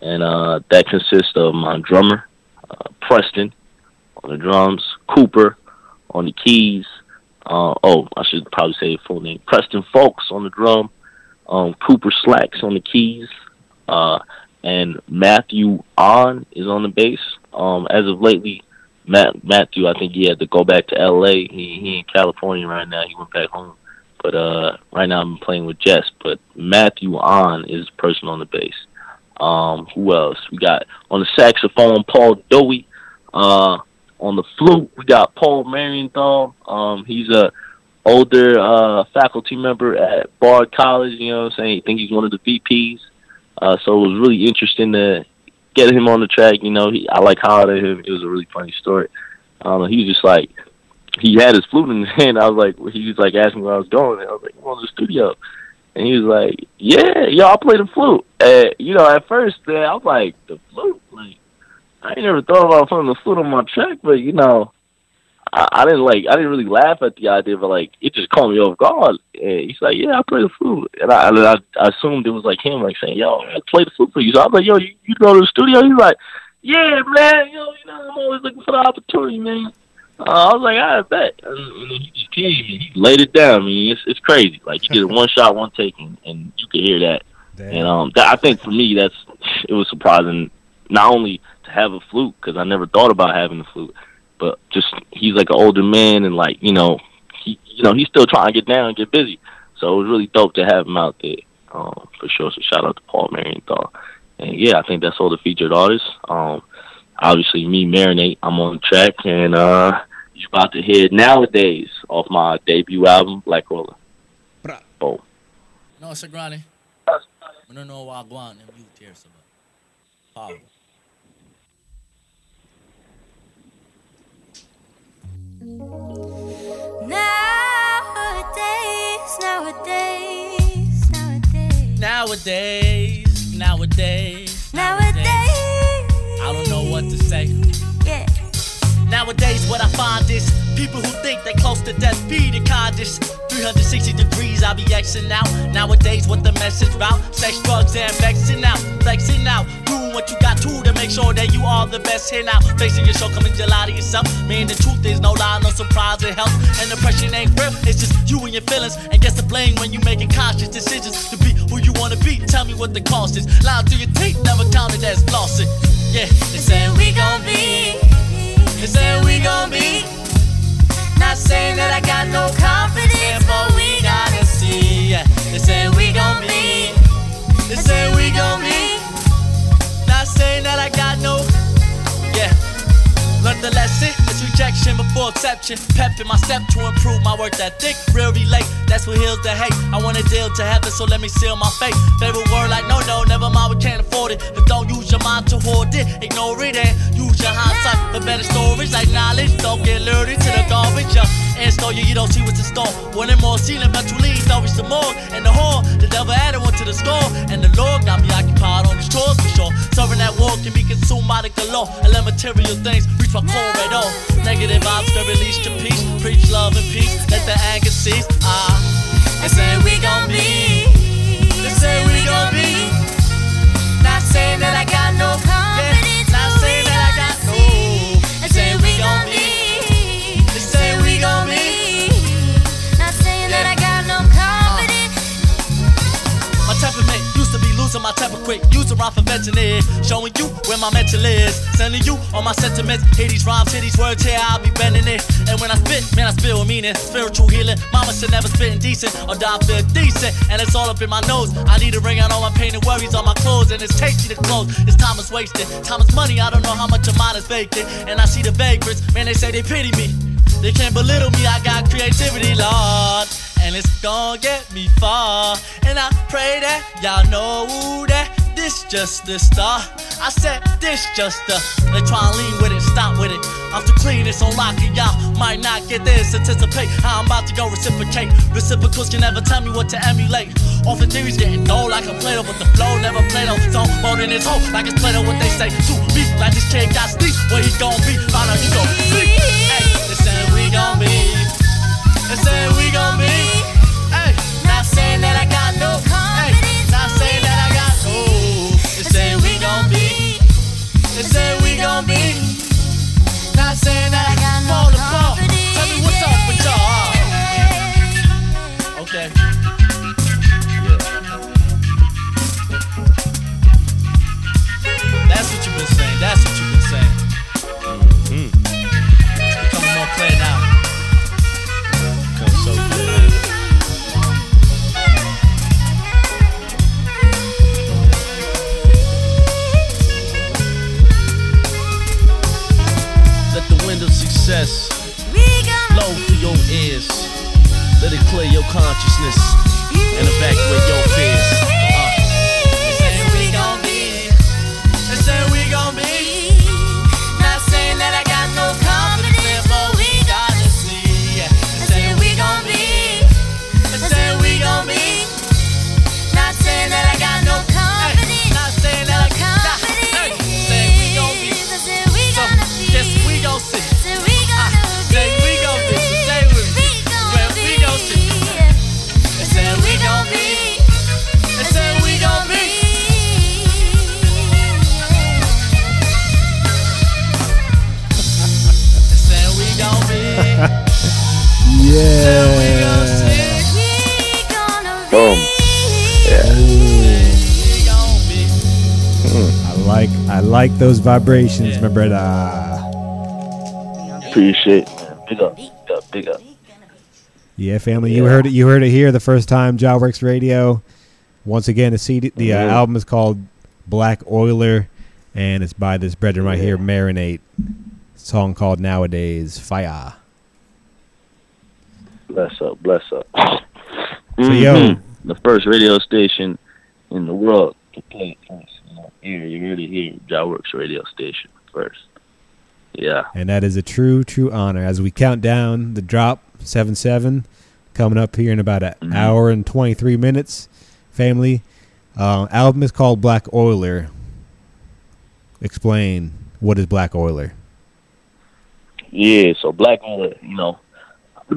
and uh, that consists of my drummer, uh, Preston, on the drums, Cooper on the keys, uh, oh, I should probably say full name. Preston Folks on the drum, um, Cooper Slacks on the keys, uh, and Matthew On is on the bass. Um, as of lately, Matt, Matthew, I think he had to go back to L.A. He he in California right now. He went back home, but uh, right now I'm playing with Jess. But Matthew On is the person on the bass. Um, who else? We got on the saxophone Paul Dowie. Uh, on the flute, we got Paul Marienthal. Um, he's a older uh, faculty member at Bard College. You know what I'm saying? I think he's one of the VPs. Uh, so it was really interesting to get him on the track. You know, he, I like hollered at him. It was a really funny story. Um, he was just like, he had his flute in his hand. I was like, he was like asking where I was going. And I was like, I'm on the studio. And he was like, yeah, I play the flute. And, you know, at first, man, I was like, the flute? Like, I ain't never thought about putting the flute on my track, but you know, I, I didn't like, I didn't really laugh at the idea, but like, it just caught me off guard. And he's like, "Yeah, I play the flute," and I, and I, I assumed it was like him, like saying, "Yo, I play the flute for you." So I was like, "Yo, you, you go to the studio?" He's like, "Yeah, man, yo, you know, I'm always looking for the opportunity, man." Uh, I was like, "I bet," and, and then he just came and he laid it down. I mean, it's it's crazy. Like he did a one shot, one taking, and you could hear that. And um, that, I think for me, that's it was surprising. Not only to have a flute because I never thought about having a flute, but just he's like an older man and like you know he you know he's still trying to get down and get busy. So it was really dope to have him out there um, for sure. So shout out to Paul Marienthal. And yeah, I think that's all the featured artists. Um, obviously me, Marinate, I'm on track and uh, you're about to hear nowadays off my debut album, Black Oiler. Boom. No, Sagrani. I don't know why I go on and mute here, so Power. Nowadays, nowadays, nowadays, Nowadays, nowadays, nowadays. I don't know what to say. Nowadays, what I find is people who think they close to death be the kindest. 360 degrees, I be Xing out. Nowadays, what the message about? Sex, drugs, and vexing out. Flexing out. Doing what you got to to make sure that you are the best here now. Facing your shortcomings, you lie to yourself. Man, the truth is no lie, no surprise, it helps. And depression ain't real, it's just you and your feelings. And guess the blame when you making conscious decisions to be who you wanna be. Tell me what the cost is. Lying to your teeth, never counted as losses. Yeah, they saying we gon' be. They say we gon' be. Not saying that I got no confidence, but we gotta see. They say we gon' be. They say we gon' be. Not saying that I got no. Yeah. Learn the lesson. Rejection before exception. Pep in my step to improve my work ethic. Real relate. That's what heals the hate. I wanna deal to heaven, so let me seal my fate. Favorite word like no, no, never mind, we can't afford it. But don't use your mind to hoard it. Ignore it and use your hindsight for better stories like knowledge. Don't get lured into the garbage. Yeah. And store you, you don't see what's in store. One and more ceiling, eventually don't reach the morgue. And the whore, the devil added one to the score. And the Lord got me occupied on these chores for sure. Serving that war can be consumed by the galore. And let material things reach my core right on. Negative vibes can release to peace. Preach love and peace. Let the anger cease. Ah, they say we gon' be. They say we gon' be. Not saying that I got my quick. Used to rhyme for it. Showing you where my mental is. Sending you all my sentiments. Hear these rhymes, hear these words, here I'll be bending it. And when I spit, man, I spill meaning. Spiritual healing. Mama should never spit indecent or die feel decent. And it's all up in my nose. I need to bring out all my pain and worries on my clothes. and it's tasty to clothes. It's time is wasted. Time is money, I don't know how much of mine is vacant. And I see the vagrants, man, they say they pity me. They can't belittle me, I got creativity, Lord. And it's gonna get me far. And I pray that y'all know that this just the start. I said this just the. They try and lean with it, stop with it. I'm too clean, it's on lock, and y'all might not get this. Anticipate how I'm about to go reciprocate. Reciprocals can never tell me what to emulate. Often theories getting dull like a Play-Doh, but the flow never Play-Doh. So more than his hoe, like it's Play-Doh, what they say. Two beef, like this kid got sleep. Where he gon' be? Find out you gon' sleep. Hey, they say we gon' be. They say we gon' be. Not saying that I got no. Fall apart. Clear your consciousness and evacuate your fears. Yeah. Boom. I like I like those vibrations, my brother. Appreciate it, man. Big up, big up, big up. Yeah, family, you heard it. You heard it here the first time. Jah Works Radio. Once again, the CD, the uh, album is called Black Oiler, and it's by this brethren right here, Marinate. Song called Nowadays Fire. Bless up, bless up. So, yo. Mhm. the first radio station in the world to play first. You know, here, you really hear Jah Works radio station first. Yeah. And that is a true, true honor. As we count down the drop, 7 7, coming up here in about an Mm-hmm. hour and 23 minutes. Family, uh, album is called Black Oiler. Explain what is Black Oiler? Yeah, so Black Oiler, you know,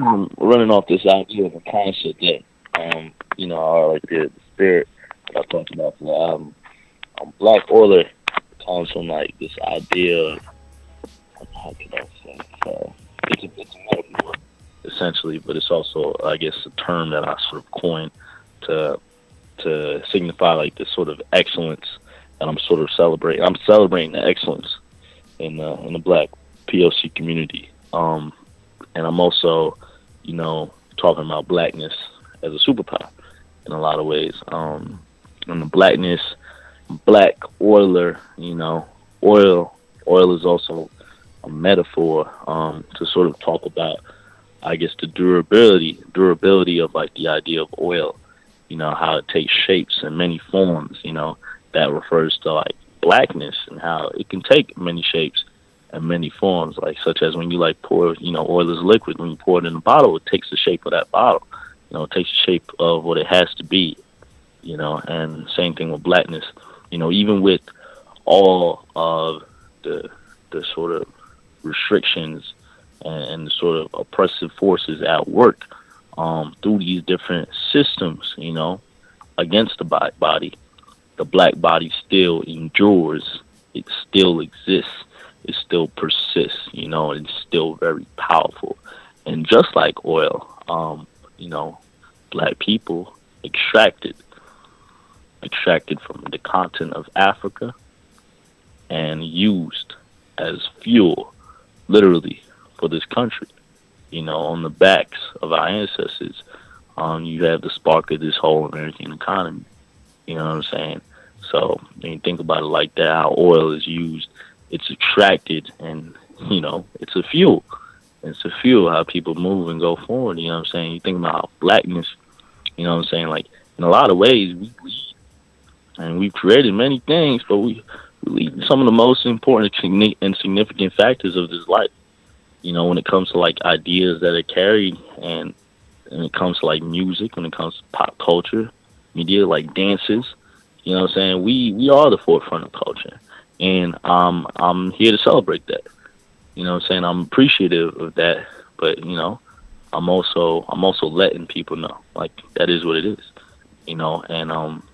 um, running off this idea of a concept that, um, you know, I like the spirit that I talked about for the album. Um, Black Oiler comes from like this idea of, how I say, it's a, essentially, but it's also, I guess, a term that I sort of coined to to signify like this sort of excellence that I'm sort of celebrating. I'm celebrating the excellence in the in the Black POC community. Um, and I'm also, you know, talking about blackness as a superpower in a lot of ways. Um, and the blackness, black oiler, you know, oil, oil is also a metaphor um, to sort of talk about, I guess, the durability, durability of like the idea of oil. You know how it takes shapes and many forms. You know that refers to like blackness and how it can take many shapes and many forms, like such as when you like pour, you know, oil is liquid. When you pour it in a bottle, it takes the shape of that bottle. You know, it takes the shape of what it has to be. You know, and same thing with blackness. You know, even with all of the the sort of restrictions and, and the sort of oppressive forces at work um, through these different systems, you know, against the body, the black body still endures. It still exists. It still persists. You know, it's still very powerful. And just like oil, um, you know, black people extracted, extracted from the continent of Africa, and used as fuel, literally, for this country. You know, on the backs of our ancestors, um, you have the spark of this whole American economy. You know what I'm saying? So when you think about it like that, how oil is used, it's attracted and you know, it's a fuel. It's a fuel how people move and go forward, you know what I'm saying? You think about blackness, you know what I'm saying, like in a lot of ways we lead and we've created many things, but we, we some of the most important and significant factors of this life. You know, when it comes to like ideas that are carried and when it comes to like music, when it comes to pop culture, media like dances, you know what I'm saying? We we are the forefront of culture. And um I'm here to celebrate that. You know what I'm saying? I'm appreciative of that, but you know, I'm also I'm also letting people know like that is what it is. You know, and um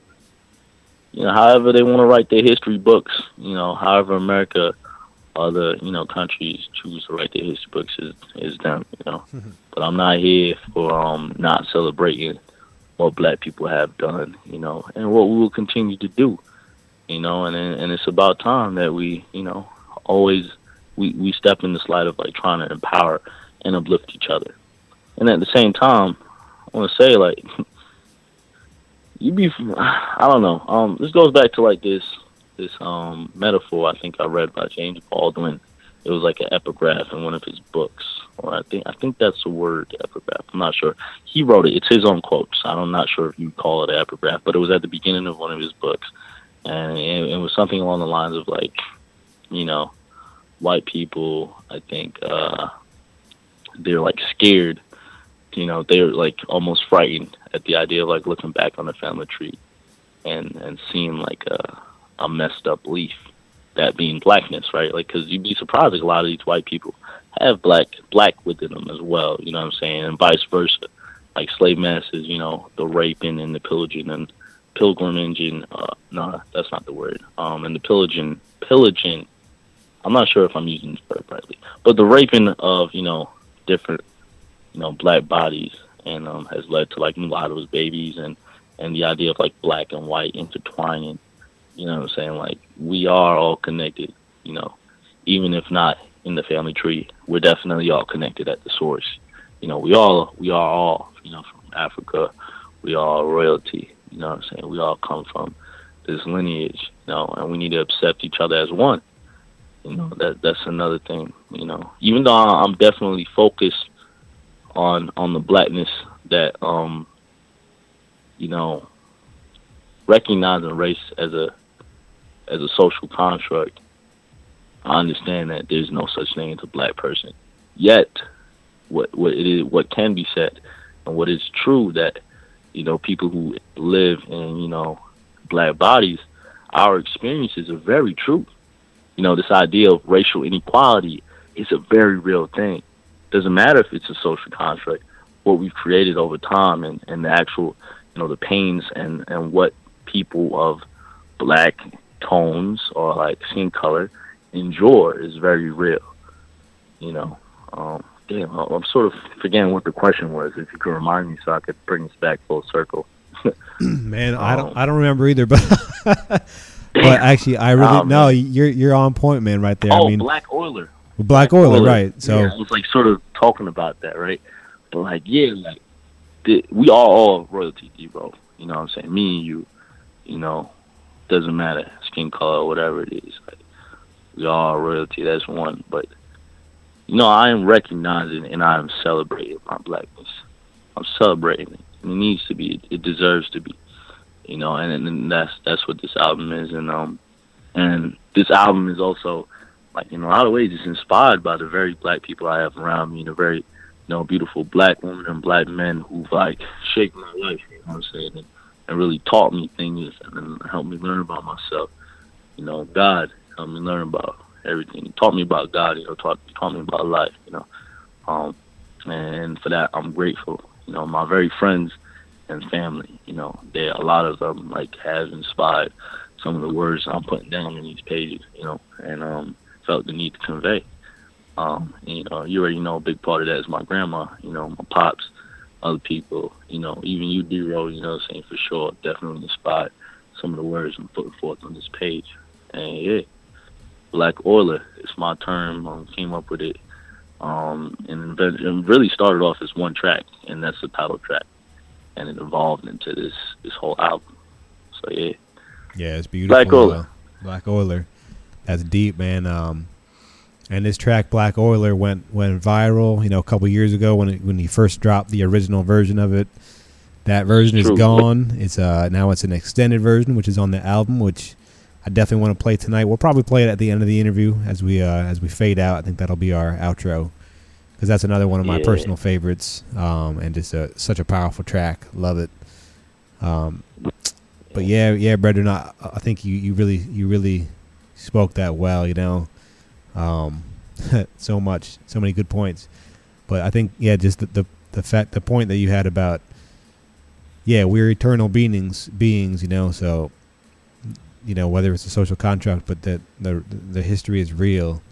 you know, however they want to write their history books, you know, however America other, you know, countries choose to write their history books is is them, you know. but I'm not here for um not celebrating what black people have done, you know, and what we will continue to do. You know, and and it's about time that we, you know, always we, we step in this light of like trying to empower and uplift each other. And at the same time, I want to say like you be I don't know. Um, this goes back to like this this um metaphor I think I read by James Baldwin. It was like an epigraph in one of his books, or I think I think that's the word epigraph. I'm not sure. He wrote it. It's his own quotes. I'm not sure if you call it epigraph, but it was at the beginning of one of his books, and it, it was something along the lines of like, you know, white people. I think uh, they're like scared. You know, they're like almost frightened at the idea of like looking back on the family tree, and and seeing like a a messed up leaf, that being blackness, right? Like, because you'd be surprised like a lot of these white people have black black within them as well. You know what I'm saying, and vice versa. Like slave masters, you know, the raping and the pillaging and pilgrimage and uh, no, that's not the word. Um, and the pillaging, pillaging. I'm not sure if I'm using this word rightly, but the raping of you know different you know black bodies and um, has led to like mulattoes babies and and the idea of like black and white intertwining you know what I'm saying? Like we are all connected, you know, even if not in the family tree, we're definitely all connected at the source. You know, we all we are all, you know, from Africa, we are royalty, you know what I'm saying? We all come from this lineage, you know, and we need to accept each other as one. You know, that that's another thing, you know. Even though I'm definitely focused on on the blackness that um you know recognizing race as a as a social construct, I understand that there's no such thing as a black person. Yet, what what it is, what can be said, and what is true that you know people who live in you know black bodies, our experiences are very true. You know, this idea of racial inequality is a very real thing. Doesn't matter if it's a social construct, what we've created over time, and and the actual you know the pains and and what people of black tones or like skin color endure is very real. You know, um, damn, I'm sort of forgetting what the question was. If you could remind me, so I could bring this back full circle. Man, I don't, um, I don't remember either, but but actually, I really Oh, no. You're you're on point, man. Right there. oh, I mean, Black Oiler. Black Oiler, right? So yeah, I was like sort of talking about that, right? But like, yeah, like the, we are all royalty, bro. You know what I'm saying? Me and you, you know, doesn't matter skin color, whatever it is. Like we all royalty. That's one. But know, I am recognizing and I am celebrating my blackness. I'm celebrating it. It needs to be. It deserves to be. You know, and, and that's that's what this album is. And um, and this album is also like in a lot of ways it's inspired by the very black people I have around me, the very you know beautiful black women and black men who've like shaped my life. You know what I'm saying? And, and really taught me things and helped me learn about myself. You know, God helped me learn about everything. He taught me about God. You know, taught taught me about life. You know, um, and for that I'm grateful. You know, my very friends and family. You know, they a lot of them like have inspired some of the words I'm putting down in these pages. You know, and um, felt the need to convey. Um, and, you know, you already know a big part of that is my grandma. You know, my pops, other people. You know, even you, D-Row. You know, saying for sure, definitely inspired some of the words I'm putting forth on this page. And yeah, Black Oiler. It's my term. Um, came up with it, um, and it really started off as one track, and that's the title track, and it evolved into this this whole album. So yeah, Yeah, it's beautiful. Black Oiler. uh, Black Oiler. That's deep, man. Um, and this track, Black Oiler, went went viral. You know, a couple years ago when it, when he first dropped the original version of it. That version is gone. It's uh now it's an extended version, which is on the album, which I definitely want to play tonight. We'll probably play it at the end of the interview as we uh, as we fade out. I think that'll be our outro because that's another one of my Yeah. personal favorites, um, and just a, such a powerful track. Love it. Um, but yeah, yeah, Brendan, I, I think you, you really you really spoke that well. You know, um, so much, so many good points. But I think yeah, just the, the the fact the point that you had about yeah, we're eternal beings beings. You know, so you know whether it's a social contract, but that the the history is real.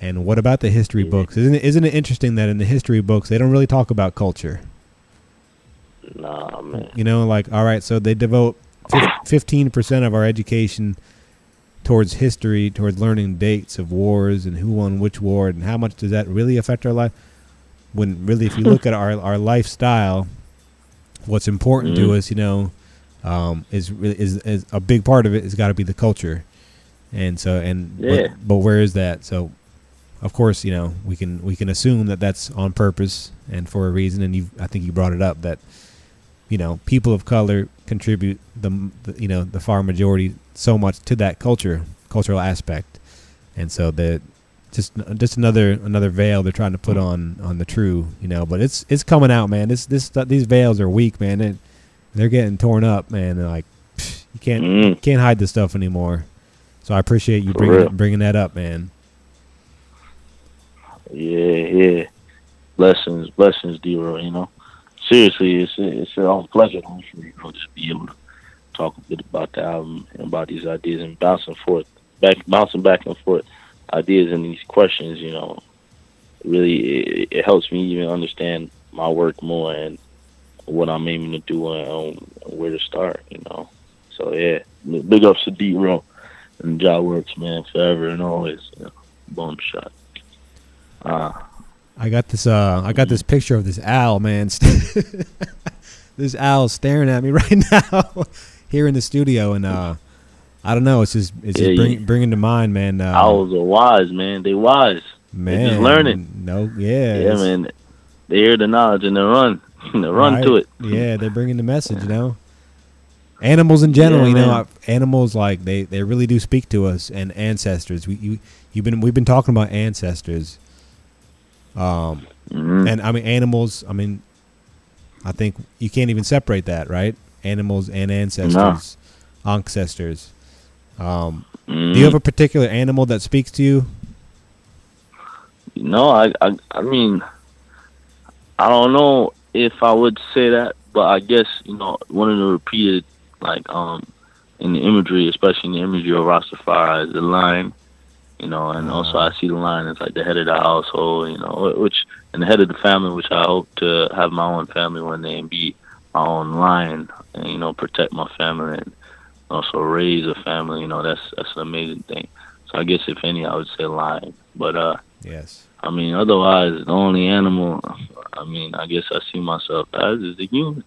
And what about the history books? Isn't it, isn't it interesting that in the history books they don't really talk about culture? Nah, man. You know, like all right, so they devote fifteen percent of our education towards history, towards learning dates of wars and who won which war, and how much does that really affect our life? When really, if you look at our our lifestyle, what's important to Mhm. us, you know, um, is really is, is a big part of it has got to be the culture, and so and Yeah. but, but where is that? So, of course, you know we can we can assume that that's on purpose and for a reason, and you I think you brought it up that you know people of color contribute the, the you know the far majority so much to that culture cultural aspect, and so that just just another another veil they're trying to put on on the true you know but it's it's coming out man this this these veils are weak man it, they're getting torn up man They're like you can't you can't hide this stuff anymore so I appreciate you bringing real. bringing that up man Yeah, yeah. Blessings, blessings, D-Roy, you know. Seriously, it's it's a pleasure, honestly, you know, just be able to talk a bit about the album and about these ideas and bouncing forth, back, bouncing back and forth ideas and these questions, you know. Really, it, it helps me even understand my work more and what I'm aiming to do and um, where to start, you know. So, yeah, big ups to D-Roy and Jah Works, man, forever and always, you know. Shot. Uh, I got this uh I got this picture of this owl man this owl staring at me right now here in the studio and uh I don't know it's just it's Yeah, just bring, you- bringing to mind man uh, Owls are wise, man. They wise. man They just learning. no yeah Yeah, man. They hear the knowledge and they run. they run to it. Yeah, they're bringing the message, you know. Animals in general, Yeah, you know, man. animals like they, they really do speak to us and ancestors. We you you've been we've been talking about ancestors. Um Mm-hmm. and I mean animals, I mean I think you can't even separate that, right? Animals and ancestors. Ancestors. Um do you Mhm. have a particular animal that speaks to you? No, I, I, I mean, I don't know if I would say that, but I guess you know one of the repeated, like, um, in the imagery, especially in the imagery of Rastafari, is the lion. You know, and also I see the lion as like the head of the household. You know, which and the head of the family, which I hope to have my own family one day and be my own lion, and you know, protect my family and also raise a family. You know, that's that's an amazing thing. So I guess if any, I would say lion. But uh, Yes. I mean, otherwise, the only animal, I mean, I guess I see myself as is the human.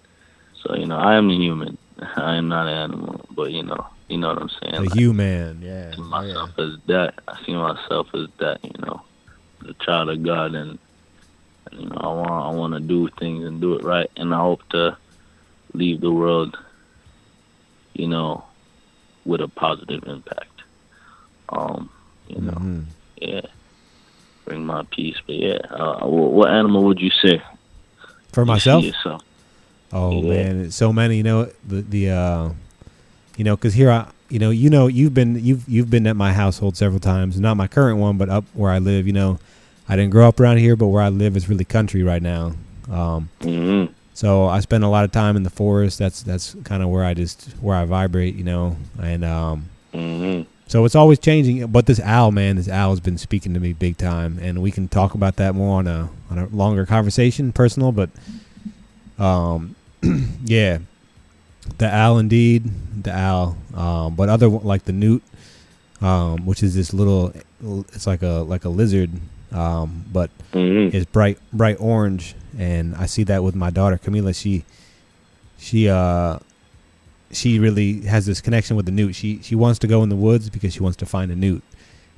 So, you know, I am the human. I am not an animal, but, you know, you know what I'm saying? The Like, human, yeah. I see myself as that. I see myself as that, you know, the child of God. And, and you know, I want, I want to do things and do it right. And I hope to leave the world, you know, with a positive impact. Um, you know, Mhm. yeah, bring my peace. But yeah, uh, what, what animal would you say? For myself? Oh Yeah. man, so many. You know the the uh, you know because here I you know you know you've been you've you've been at my household several times. Not my current one, but up where I live. You know, I didn't grow up around here, but where I live is really country right now. Um, Mhm. So I spend a lot of time in the forest. That's that's kind of where I just where I vibrate. You know, and um, Mhm. So it's always changing. But this owl, man, this owl has been speaking to me big time, and we can talk about that more on a on a longer conversation, personal. But um, yeah, the owl indeed, the owl. Um, but other like the newt, um, which is this little, it's like a like a lizard, um, but Mhm. it's bright bright orange, and I see that with my daughter Camila. She she uh she really has this connection with the newt. She she wants to go in the woods because she wants to find a newt,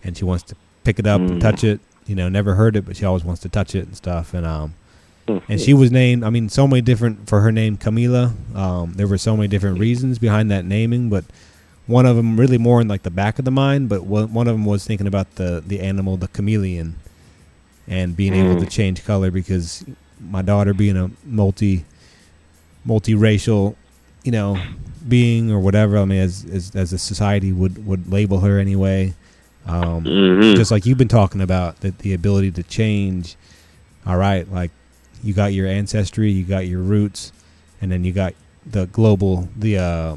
and she wants to pick it up and Mm. touch it. You know, never heard it, but she always wants to touch it and stuff. And um, and she was named. I mean, so many different for her name, Camila. Um, there were so many different reasons behind that naming, but one of them really more in like the back of the mind. But one one of them was thinking about the the animal, the chameleon, and being able to Mm. change color because my daughter being a multi multiracial, you know, being or whatever. I mean, as as, as a society would would label her anyway. Um, Mhm. Just like you've been talking about, that the ability to change. All right, like you got your ancestry, you got your roots, and then you got the global, the uh,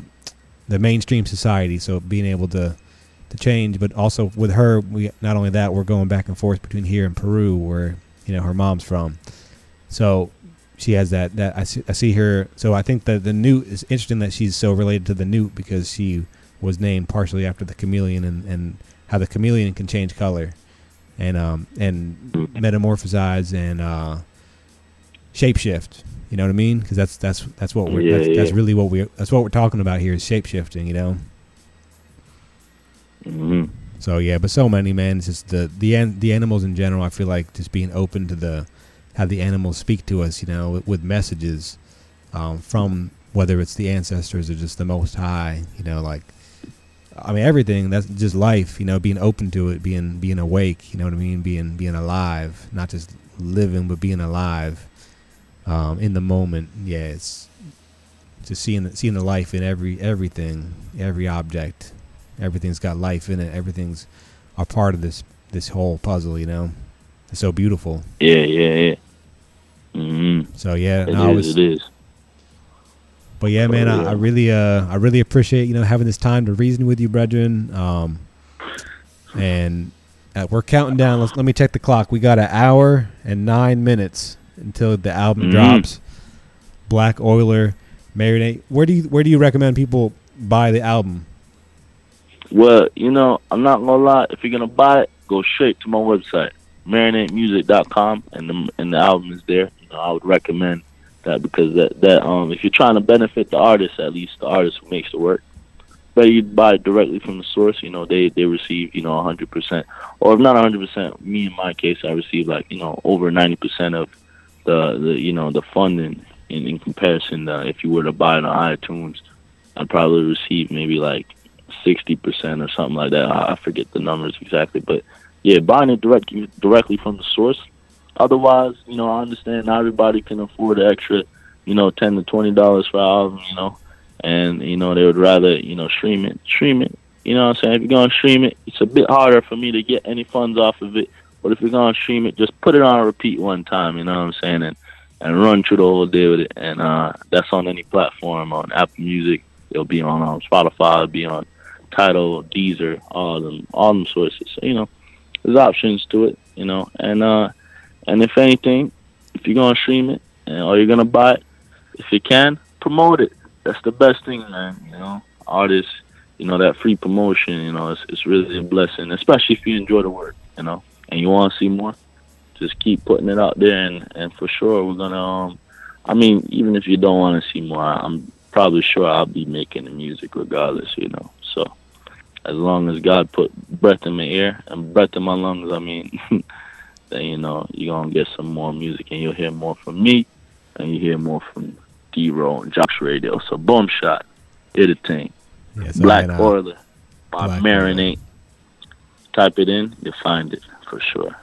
the mainstream society. So being able to to change, but also with her, we not only that we're going back and forth between here and Peru, where you know her mom's from. So she has that that I see, I see her. So I think that the newt is interesting that she's so related to the newt because she was named partially after the chameleon and, and how the chameleon can change color and um and metamorphosize and uh shapeshift. You know what I mean? Because that's that's that's what we're Yeah, that's, that's really what we that's what we're talking about here is shapeshifting. You know. hmm So yeah, but so many man. It's just the the an, the animals in general. I feel like just being open to the have the animals speak to us. You know, with, messages um, from whether it's the ancestors or just the Most High. You know, like I mean everything. That's just life. You know, being open to it, being being awake. You know what I mean? Being being alive, not just living, but being alive um, in the moment. Yeah, it's just seeing the, seeing the life in every everything, every object. Everything's got life in it. Everything's a part of this this whole puzzle. You know, it's so beautiful. Yeah, yeah, yeah. Hmm So yeah, It no, I is, was- It is. But yeah, man, I, yeah. I really, uh, I really appreciate you know having this time to reason with you, brethren. Um, and uh, we're counting down. Let's let me check the clock. We got an hour and nine minutes until the album Mhm. drops. Black Oiler, Marinate. Where do you where do you recommend people buy the album? Well, you know, I'm not gonna lie. If you're gonna buy it, go straight to my website, marinatemusic.com, and the and the album is there. You know, I would recommend that because that that um, if you're trying to benefit the artist, at least the artist who makes the work, better you buy it directly from the source. You know, they they receive you know 100 percent, or if not 100 percent, me in my case, I receive like you know over 90 percent of the the you know the funding in in comparison. Uh, if you were to buy it on iTunes, I'd probably receive maybe like sixty percent or something like that. I I forget the numbers exactly, but yeah, buying it direct directly from the source. Otherwise, you know, I understand not everybody can afford the extra, you know, ten to twenty dollars for an album, you know, and you know they would rather you know stream it, stream it. You know what I'm saying? If you're gonna stream it, it's a bit harder for me to get any funds off of it. But if you're gonna stream it, just put it on repeat one time. You know what I'm saying? And and run through the whole day with it. And uh, that's on any platform on Apple Music. It'll be on um, Spotify. It'll be on Tidal, Deezer, all them, all them sources. So, you know, there's options to it. You know, and uh, and if anything, if you're gonna stream it and or you're gonna buy it, if you can, promote it. That's the best thing, man. You know, artists, you know, that free promotion. You know, it's it's really a blessing, especially if you enjoy the work. You know, and you want to see more just keep putting it out there and and for sure we're gonna um i mean even if you don't want to see more i'm probably sure i'll be making the music regardless you know so as long as god put breath in my ear and breath in my lungs i mean then you know you're gonna get some more music and you'll hear more from me and you hear more from d-roll and josh radio so boom shot hit a thing Yes, black I, uh, oiler by Black marinate type it in you'll find it for sure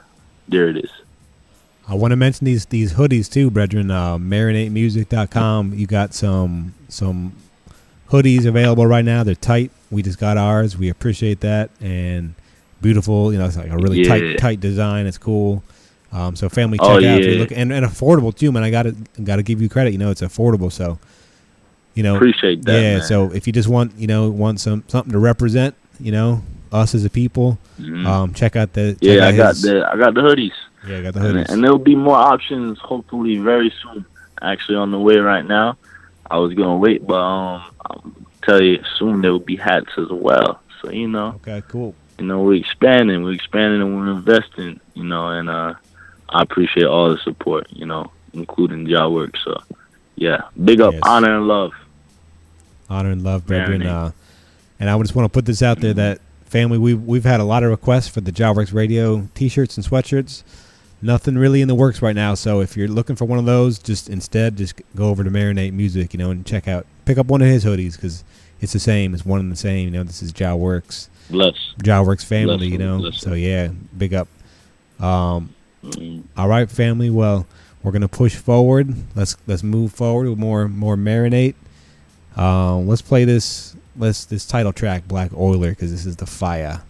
there it is I want to mention these these hoodies too, brethren. Uh, marinatemusic.com. You got some some hoodies available right now. They're tight. We just got ours. We appreciate that and beautiful. You know, it's like a really Yeah. tight tight design. It's cool. Um, so family check Oh, out if you look and, and affordable too, man. I got to got to give you credit. You know, it's affordable. So you know, Appreciate that, Yeah. man. So if you just want you know want some something to represent, you know, us as a people, Mhm. um, check out the check Yeah, out I got his- the I got the hoodies. Yeah, I got the And, hoodies. and there'll be more options hopefully very soon. Actually on the way right now. I was gonna wait, but um I'll tell you soon there will be hats as well. So you know. Okay, cool. You know, we're expanding, we're expanding and we're investing, you know, and uh I appreciate all the support, you know, including y'all work. So yeah. Big up, honor and love. honor and love, brethren. Uh, and I just want to put this out there that family, we've we've had a lot of requests for the Jah Works Radio T-shirts and sweatshirts. Nothing really in the works right now. So if you're looking for one of those, just instead just go over to Marinate Music, you know, and check out pick up one of his hoodies because it's the same. It's one and the same. You know, this is Jah Works. Bless. Jah Works family. Bless you know. bless So yeah, big up. Um, Mm. all right, family. Well, we're gonna push forward. Let's let's move forward with more more marinate. Um, let's play this. Let's this title track, Black Oiler, because this is the fire.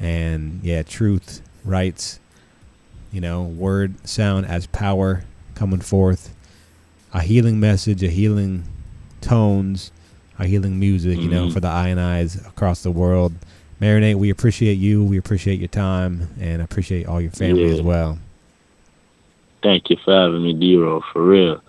And yeah, truth, rights. You know, word, sound as power coming forth. A healing message, a healing tones, a healing music. You know, Mhm. for the I and I's across the world. Marinate, we appreciate you. We appreciate your time, and appreciate all your family Yeah. as well. Thank you for having me, D-Ro, for real.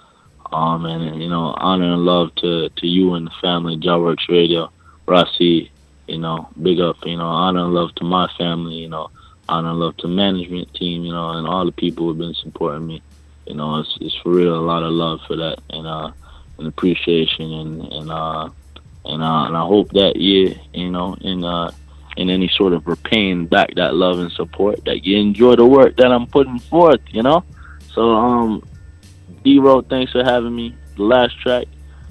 Um, and, you know, honor and love to, to you and the family, Jah Works Radio, Rossi, you know, big up, you know, honor and love to my family, you know, honor and love to management team, you know, and all the people who've been supporting me. You know, it's, it's for real, a lot of love for that and, uh, and appreciation and, and, uh, and, uh, and I hope that, year, you know, in, uh, in any sort of repaying back that love and support, that you enjoy the work that I'm putting forth, you know? So, um, D Road, thanks for having me. The last track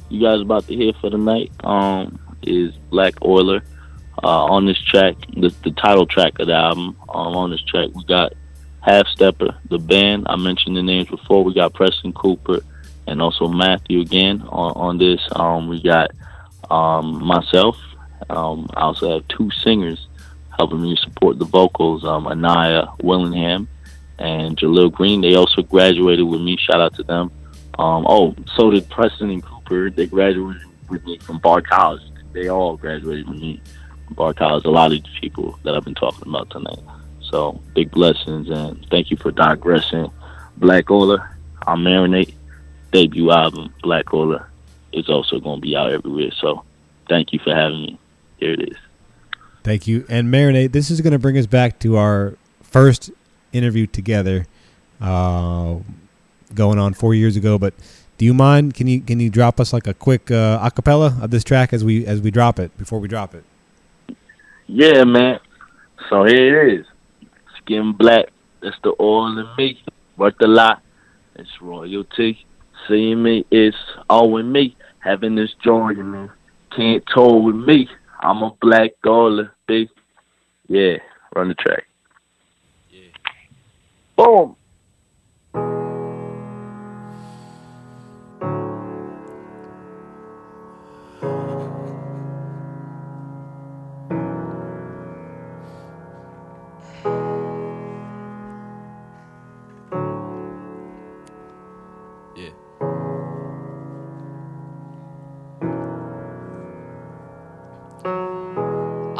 you guys about to hear for the night um, is Black Oiler. Uh, on this track, the, the title track of the album, um, on this track, we got Half Stepper, the band. I mentioned the names before. We got Preston Cooper and also Matthew again on, on this. Um, we got um, myself. Um, I also have two singers helping me support the vocals um, Anaya Willingham and Jalil Green. They also graduated with me. Shout out to them. Um, oh, so did Preston and Cooper. They graduated with me from Bard College. They all graduated with me from Bard College. A lot of people that I've been talking about tonight. So big blessings and thank you for digressing. Black Oiler, our Marinate debut album, Black Oiler, is also going to be out everywhere. So thank you for having me. Is. Thank you. And Marinate, this is going to bring us back to our first interview together, uh, going on four years ago. But do you mind? Can you can you drop us like a quick uh, acapella of this track as we as we drop it before we drop it? Yeah, man. So here it is. Skin black. That's the oil in me. Worth a lot. It's royalty. Seeing me is all in me. Having this joy in me. Can't toll with me. I'm a black oiler, big. Yeah, run the track. Yeah. Boom.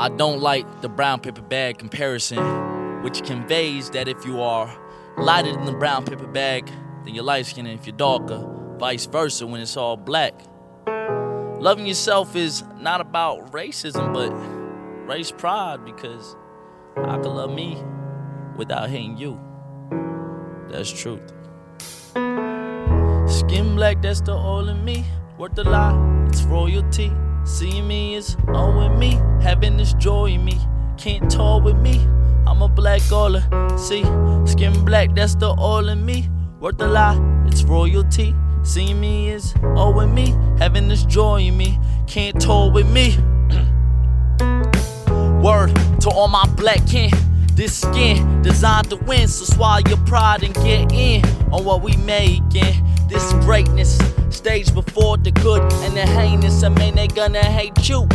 I don't like the brown paper bag comparison, which conveys that if you are lighter than the brown paper bag, then you're light skinned, and if you're darker, vice versa when it's all black. Loving yourself is not about racism, but race pride because I can love me without hating you. That's truth. Skin black, that's the oil in me. Worth a lot, it's royalty. Seeing me is owing me, having this joy in me. Can't talk with me, I'm a black oiler. See, skin black, that's the all in me. Worth a lot, it's royalty. Seeing me is owing me, having this joy in me. Can't talk with me. Word to all my black kin. This skin designed to win, so swallow your pride and get in on what we making. This greatness, stage before the good and the heinous. I mean, they gonna hate you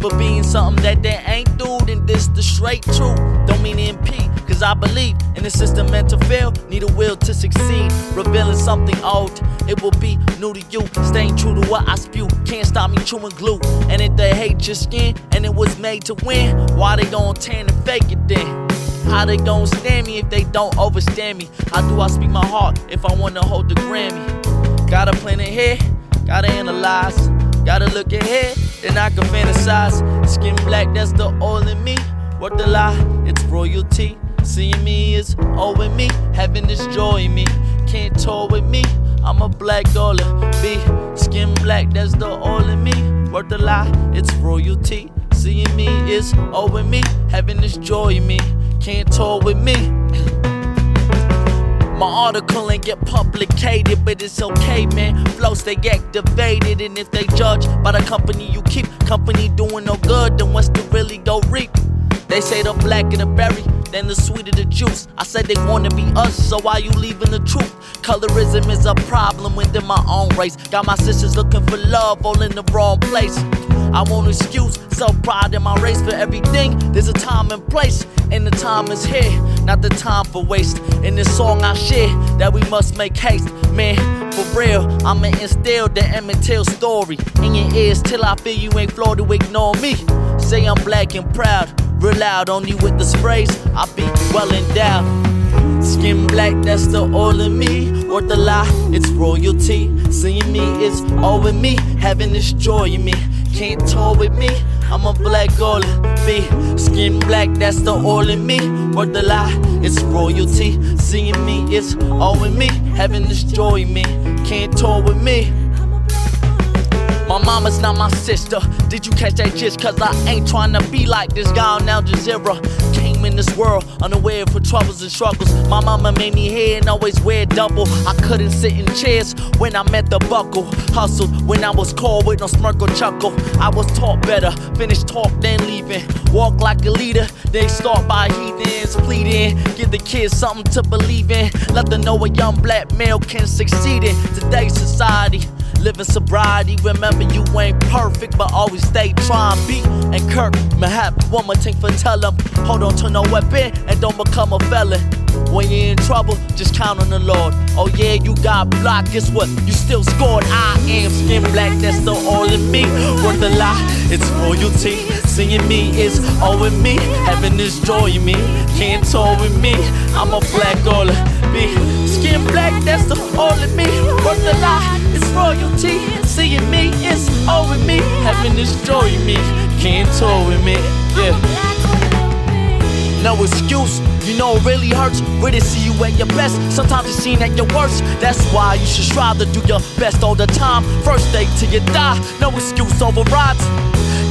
for being something that they ain't do. Then this the straight truth. Don't mean to impede, cause I believe in the system meant to fail. Need a will to succeed. Revealing something old, it will be new to you. Staying true to what I spew. Can't stop me chewing glue. And if they hate your skin and it was made to win, why they gon' tan and fake it then? How they gon' stand me if they don't overstand me? How do I speak my heart if I wanna hold the Grammy? Gotta plan ahead, gotta analyze, gotta look ahead, then I can fantasize. Skin black, that's the oil in me. What the lie? It's royalty. Seeing me is owing me, having this joy in me. Can't tour with me, I'm a black dollar. B, skin black, that's the oil in me. Worth the lie, it's royalty. Seeing me is owing me. Having this joy in me. Can't tour with me. My article ain't get publicated, but it's okay, man. Flows they activated, and if they judge by the company you keep, company doing no good, then what's to really go reap? They say the blacker the berry, then the sweeter the juice. I said they wanna be us, so why you leaving the truth? Colorism is a problem within my own race. Got my sisters looking for love, all in the wrong place. I won't excuse self pride in my race for everything. There's a time and place, and the time is here, not the time for waste. In this song I share that we must make haste, man. For real, I'ma instill the Emmett Till story in your ears till I feel you ain't flawed to ignore me. Say I'm black and proud, real loud, only with the sprays. I be well endowed. Skin black, that's the oil in me. Worth the lie, it's royalty. Seeing me is owing me. Having this joy in me. Can't tour with me. I'm a black girl be Skin black, that's the oil in me. Worth the lie, it's royalty. Seeing me is owing me. Having this joy in me. Can't tour with me. My mama's not my sister. Did you catch that gist? Cause I ain't trying to be like this guy on Al Jazeera. Came in this world unaware for troubles and struggles. My mama made me hair and always wear double. I couldn't sit in chairs when I met the buckle. Hustled when I was called with no smirk or chuckle. I was taught better. Finish talk, then leaving. Walk like a leader. They start by heathens pleading. Give the kids something to believe in. Let them know a young black male can succeed in today's society. Living sobriety, remember you ain't perfect, but always stay trying be. And Kirk, Mahap, one more thing for tell. Hold on to no weapon and don't become a felon. When you're in trouble, just count on the Lord. Oh yeah, you got blocked, guess what? You still scored. I am skin black, that's the all in me. Worth a lot, it's royalty. Seeing me is owing me. Heaven is joy in me, can't tour with me. I'm a black all Skin black, that's the all in me. Worth a lot, it's royalty. Seeing me is owing me. Having this joy me, can't tour with me. Yeah. No excuse, you know it really hurts. Really see you at your best. Sometimes it's seen at your worst. That's why you should strive to do your best all the time. First day till you die, no excuse overrides.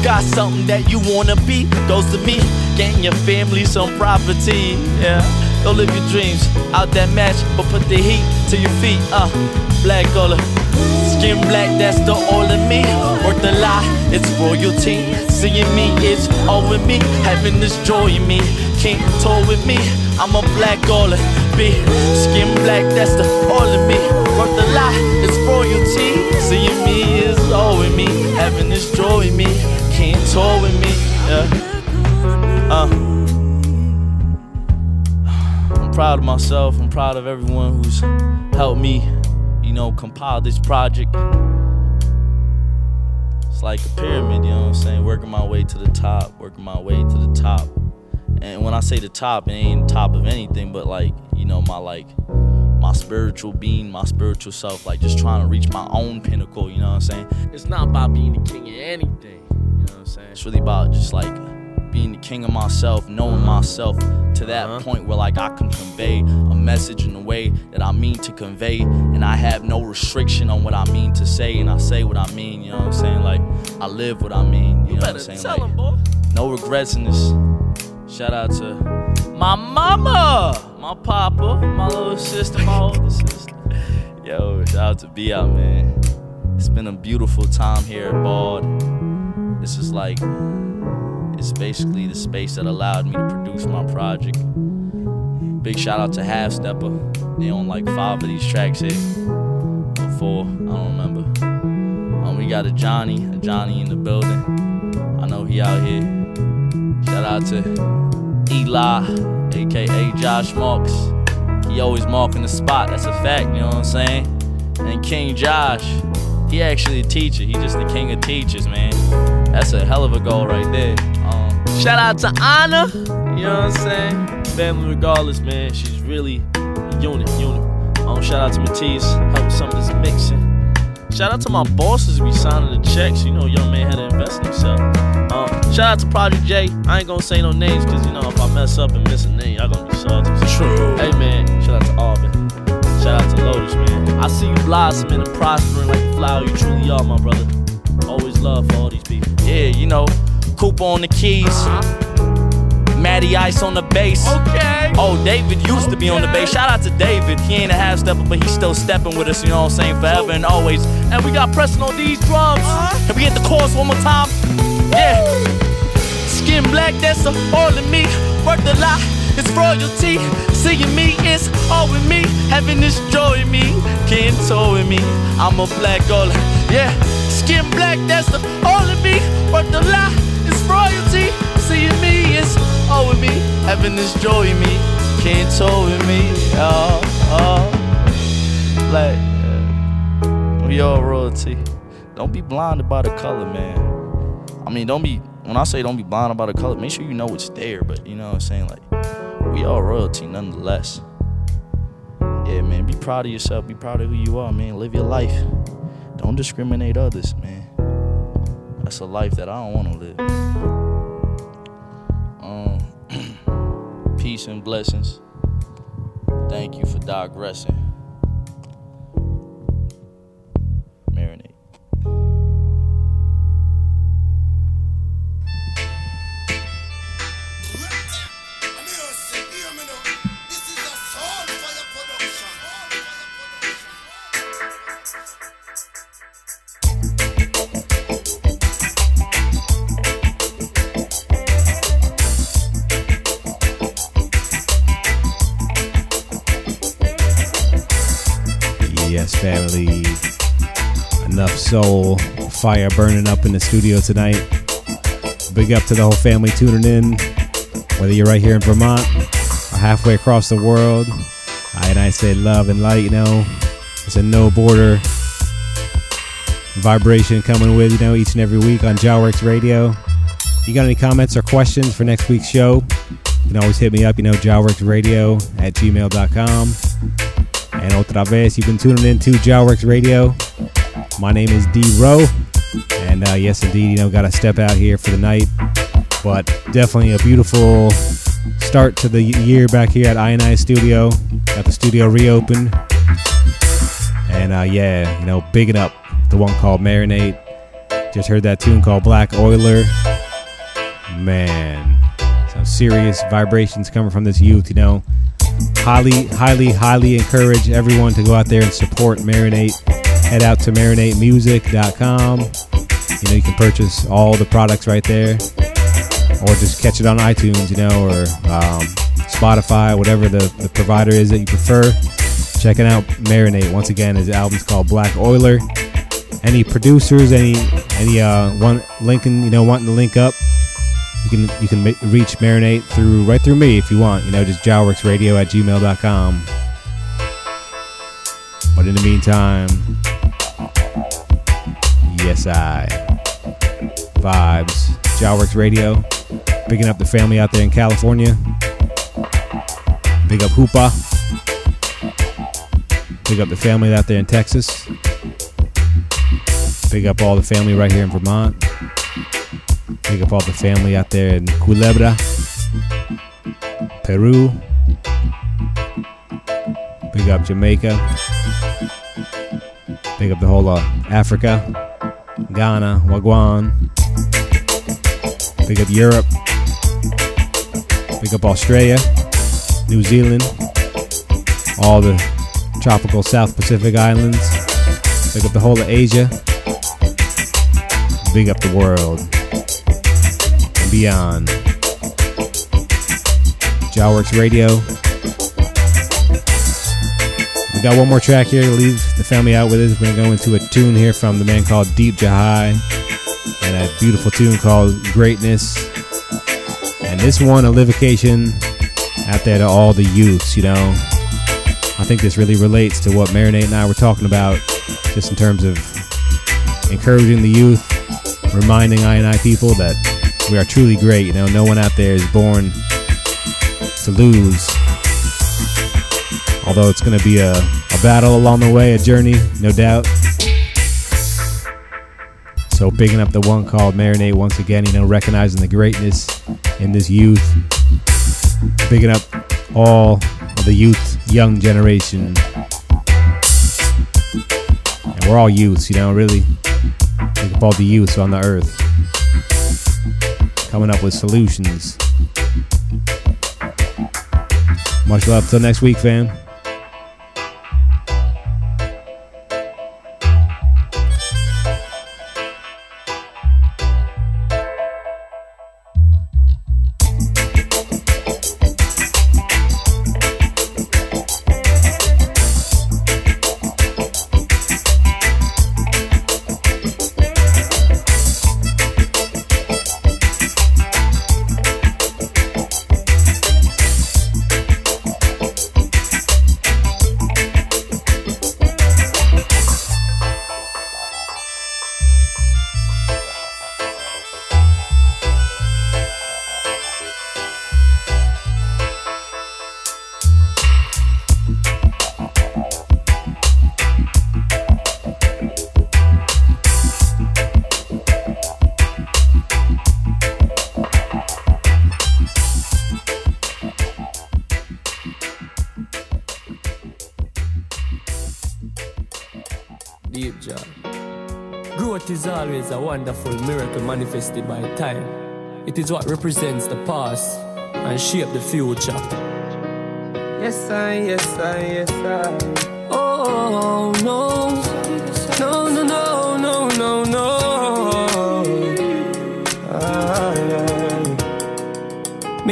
Got something that you wanna be, goes to me. Getting your family some property, yeah. Go live your dreams out that match, but put the heat to your feet, uh. Black color, skin black, that's the all in me. Worth the lie, it's royalty. Seeing me is owing me, having this joy in me. Can't tour with me, I'm a black all be. Skin black, that's the all in me. Worth the lie, it's royalty. Seeing me is owing me, having this joy in me. Can't tour with me, yeah. Uh. I'm proud of myself. I'm proud of everyone who's helped me, you know, compile this project. It's like a pyramid, you know what I'm saying? Working my way to the top, working my way to the top. And when I say the top, it ain't top of anything, but like, you know, my like my spiritual being, my spiritual self, like just trying to reach my own pinnacle, you know what I'm saying? It's not about being the king of anything, you know what I'm saying? It's really about just like being the king of myself, knowing uh-huh. myself to that uh-huh. point where like I can convey a message in a way that I mean to convey, and I have no restriction on what I mean to say, and I say what I mean. You know what I'm saying? Like I live what I mean. You, know what I'm saying? tell like, 'em, boy. No regrets in this. Shout out to my mama, my papa, my little sister, my older sister. Yo, shout out to B out, man. It's been a beautiful time here at Bard. This is like, it's basically the space that allowed me to produce my project. Big shout out to Half Stepper. They own like five of these tracks here. Or four, I don't remember. Um, we got a Johnny, a Johnny in the building. I know he out here. Shout out to Eli, aka Josh Marks. He always marking the spot, that's a fact, you know what I'm saying? And King Josh, he actually a teacher. He just the king of teachers, man. That's a hell of a goal right there. Shout out to Anna, you know what I'm saying? Family regardless, man. She's really a unit, unit. Um, shout out to Matisse, help with some of this mixing. Shout out to my bosses be signing the checks. You know, young man had to invest in himself. Um, shout out to Project J. I ain't gonna say no names because you know if I mess up and miss a name, y'all gonna be salty. True. Hey man, shout out to Auburn. Shout out to Lotus, man. I see you blossoming and prospering like the flower you truly are, my brother. Always love for all these people. Yeah, you know, Cooper on the keys. Matty Ice on the bass. Okay. Oh, David used to be on the bass. Shout out to David. He ain't a half stepper, but he's still stepping with us, you know what I'm saying, forever and always. And we got Preston on these drums. Uh-huh. Can we get the chorus one more time? Yeah. Skin black, that's a all in me. Worth a lot, it's royalty. Seeing me is all with me. Having this joy in me. Can't tow with me. I'm a black girl. Yeah. Skin black, that's the all in me. Worth a lot, royalty. Seeing me is all with me. Having this joy in me. Can't tow with me. Oh, oh. Black. yeah. We all royalty. Don't be blinded by the color, man. I mean, don't be when I say don't be blinded by the color, make sure you know what's there. But you know what I'm saying? Like, we all royalty nonetheless. Yeah, man, be proud of yourself. Be proud of who you are, man. Live your life. Don't discriminate others, man. That's a life that I don't want to live. Peace and blessings. Thank you for digressing. Soul fire burning up in the studio tonight. Big up to the whole family tuning in, whether you're right here in Vermont or halfway across the world. I and I say love and light, you know. It's a no border vibration coming with, you know, each and every week on Jah Works Radio. You got any comments or questions for next week's show? You can always hit me up, you know, jahworksradio at gmail.com. And otra vez, you've been tuning in to Jah Works Radio. My name is D Rowe. And uh, yes, indeed, you know, got to step out here for the night. But definitely a beautiful start to the year back here at Ioneyez Studio. Got the studio reopened. And uh, yeah, you know, bigging up the one called Marinate. Just heard that tune called Black Oiler. Man, some serious vibrations coming from this youth, you know. Highly, highly, highly encourage everyone to go out there and support Marinate. Head out to marinatemusic.com. You know, you can purchase all the products right there. Or just catch it on iTunes, you know, or um, Spotify, whatever the, the provider is that you prefer. Checking out Marinate. Once again, his album's called Black Oiler. Any producers, any any uh one Lincoln, you know, wanting to link up, you can you can reach Marinate through right through me if you want. You know, just jahworksradio at gmail.com. But in the meantime, yes, I vibes Jah Works Radio, bigging up the family out there in California. Big up Hoopa. Big up the family out there in Texas. Big up all the family right here in Vermont. Big up all the family out there in Culebra, Peru. Big up Jamaica. Big up the whole of Africa, Ghana, Wagwan. Big up Europe. Big up Australia, New Zealand, all the tropical South Pacific islands. Big up the whole of Asia. Big up the world and beyond. Jah Works Radio. We got one more track here to leave the family out with us. We're gonna go into a tune here from the man called Deep Jahai and a beautiful tune called Greatness. And this one, a livocation out there to all the youths, you know. I think this really relates to what Marinate and I were talking about, just in terms of encouraging the youth, reminding I and I people that we are truly great. You know, no one out there is born to lose. Although it's going to be a, a battle along the way, a journey, no doubt. So bigging up the one called Marinate once again, you know, recognizing the greatness in this youth. Bigging up all of the youth, young generation. And we're all youths, you know, really. Think called the youth on the earth. Coming up with solutions. Much love. Till next week, fam. Is what represents the past and shape the future. Yes, I, yes, I, yes, I. Oh, no. No,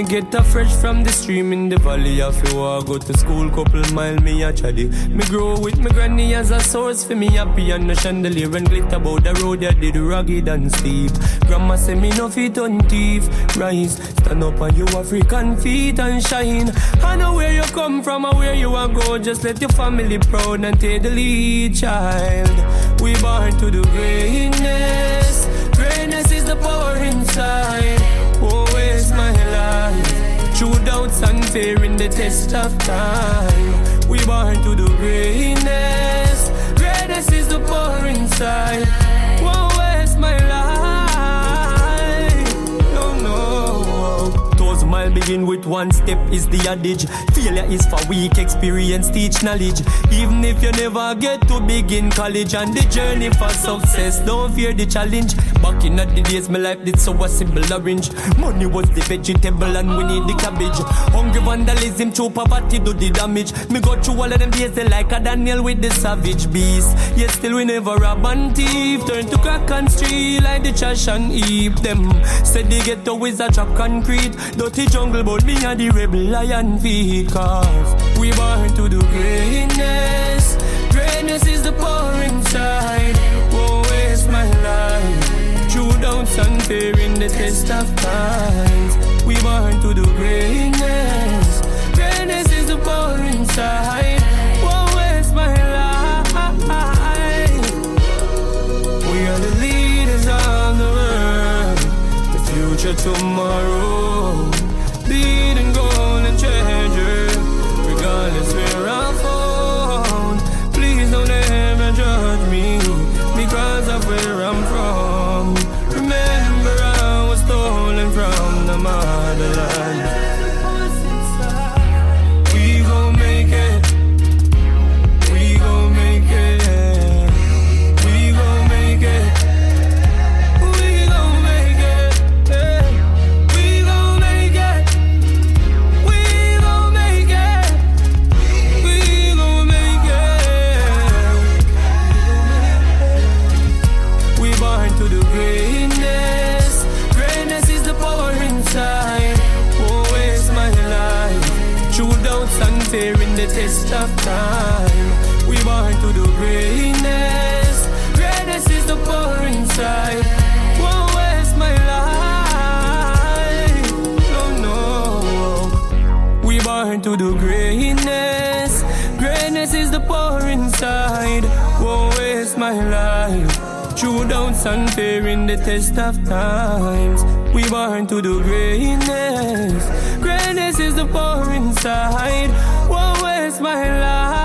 Me get a fresh from the stream in the valley. Feel I go to school, couple mile me a chatty. Me grow with me granny as a source for me happy and no chandelier and glitter about the road that did rugged and steep. Grandma say me no fit on thief. Rise, stand up on your African feet and shine. I know where you come from and where you want go. Just let your family proud and take the lead, child. We born to do greatness. Greatness is the power inside. Doubts and fear in the test of time. We born to do greatness. Greatness is the power inside. Mile begin with one step is the adage. Failure is for weak experience, teach knowledge. Even if you never get to begin college and the journey for success, don't fear the challenge. Back in the days, my life did so a simple orange. Money was the vegetable and we need the cabbage. Hungry vandalism, true poverty do the damage. Me go through all of them days they like a Daniel with the savage beast. Yet still we never rob and thief. Turn to crack and street like the trash and heap them. Said they get always a trap concrete. Jungle, but me and the rebel lion feet. Cause we born to do greatness. Greatness is the power inside. Won't waste my life. True doubts and fear in the test of times. We born to do greatness. Greatness is the power inside. Won't waste my life. We are the leaders of the world. The future tomorrow. It's unfair in the test of times. We born to do greatness. Greatness is the poor inside. Whoa, where's my life?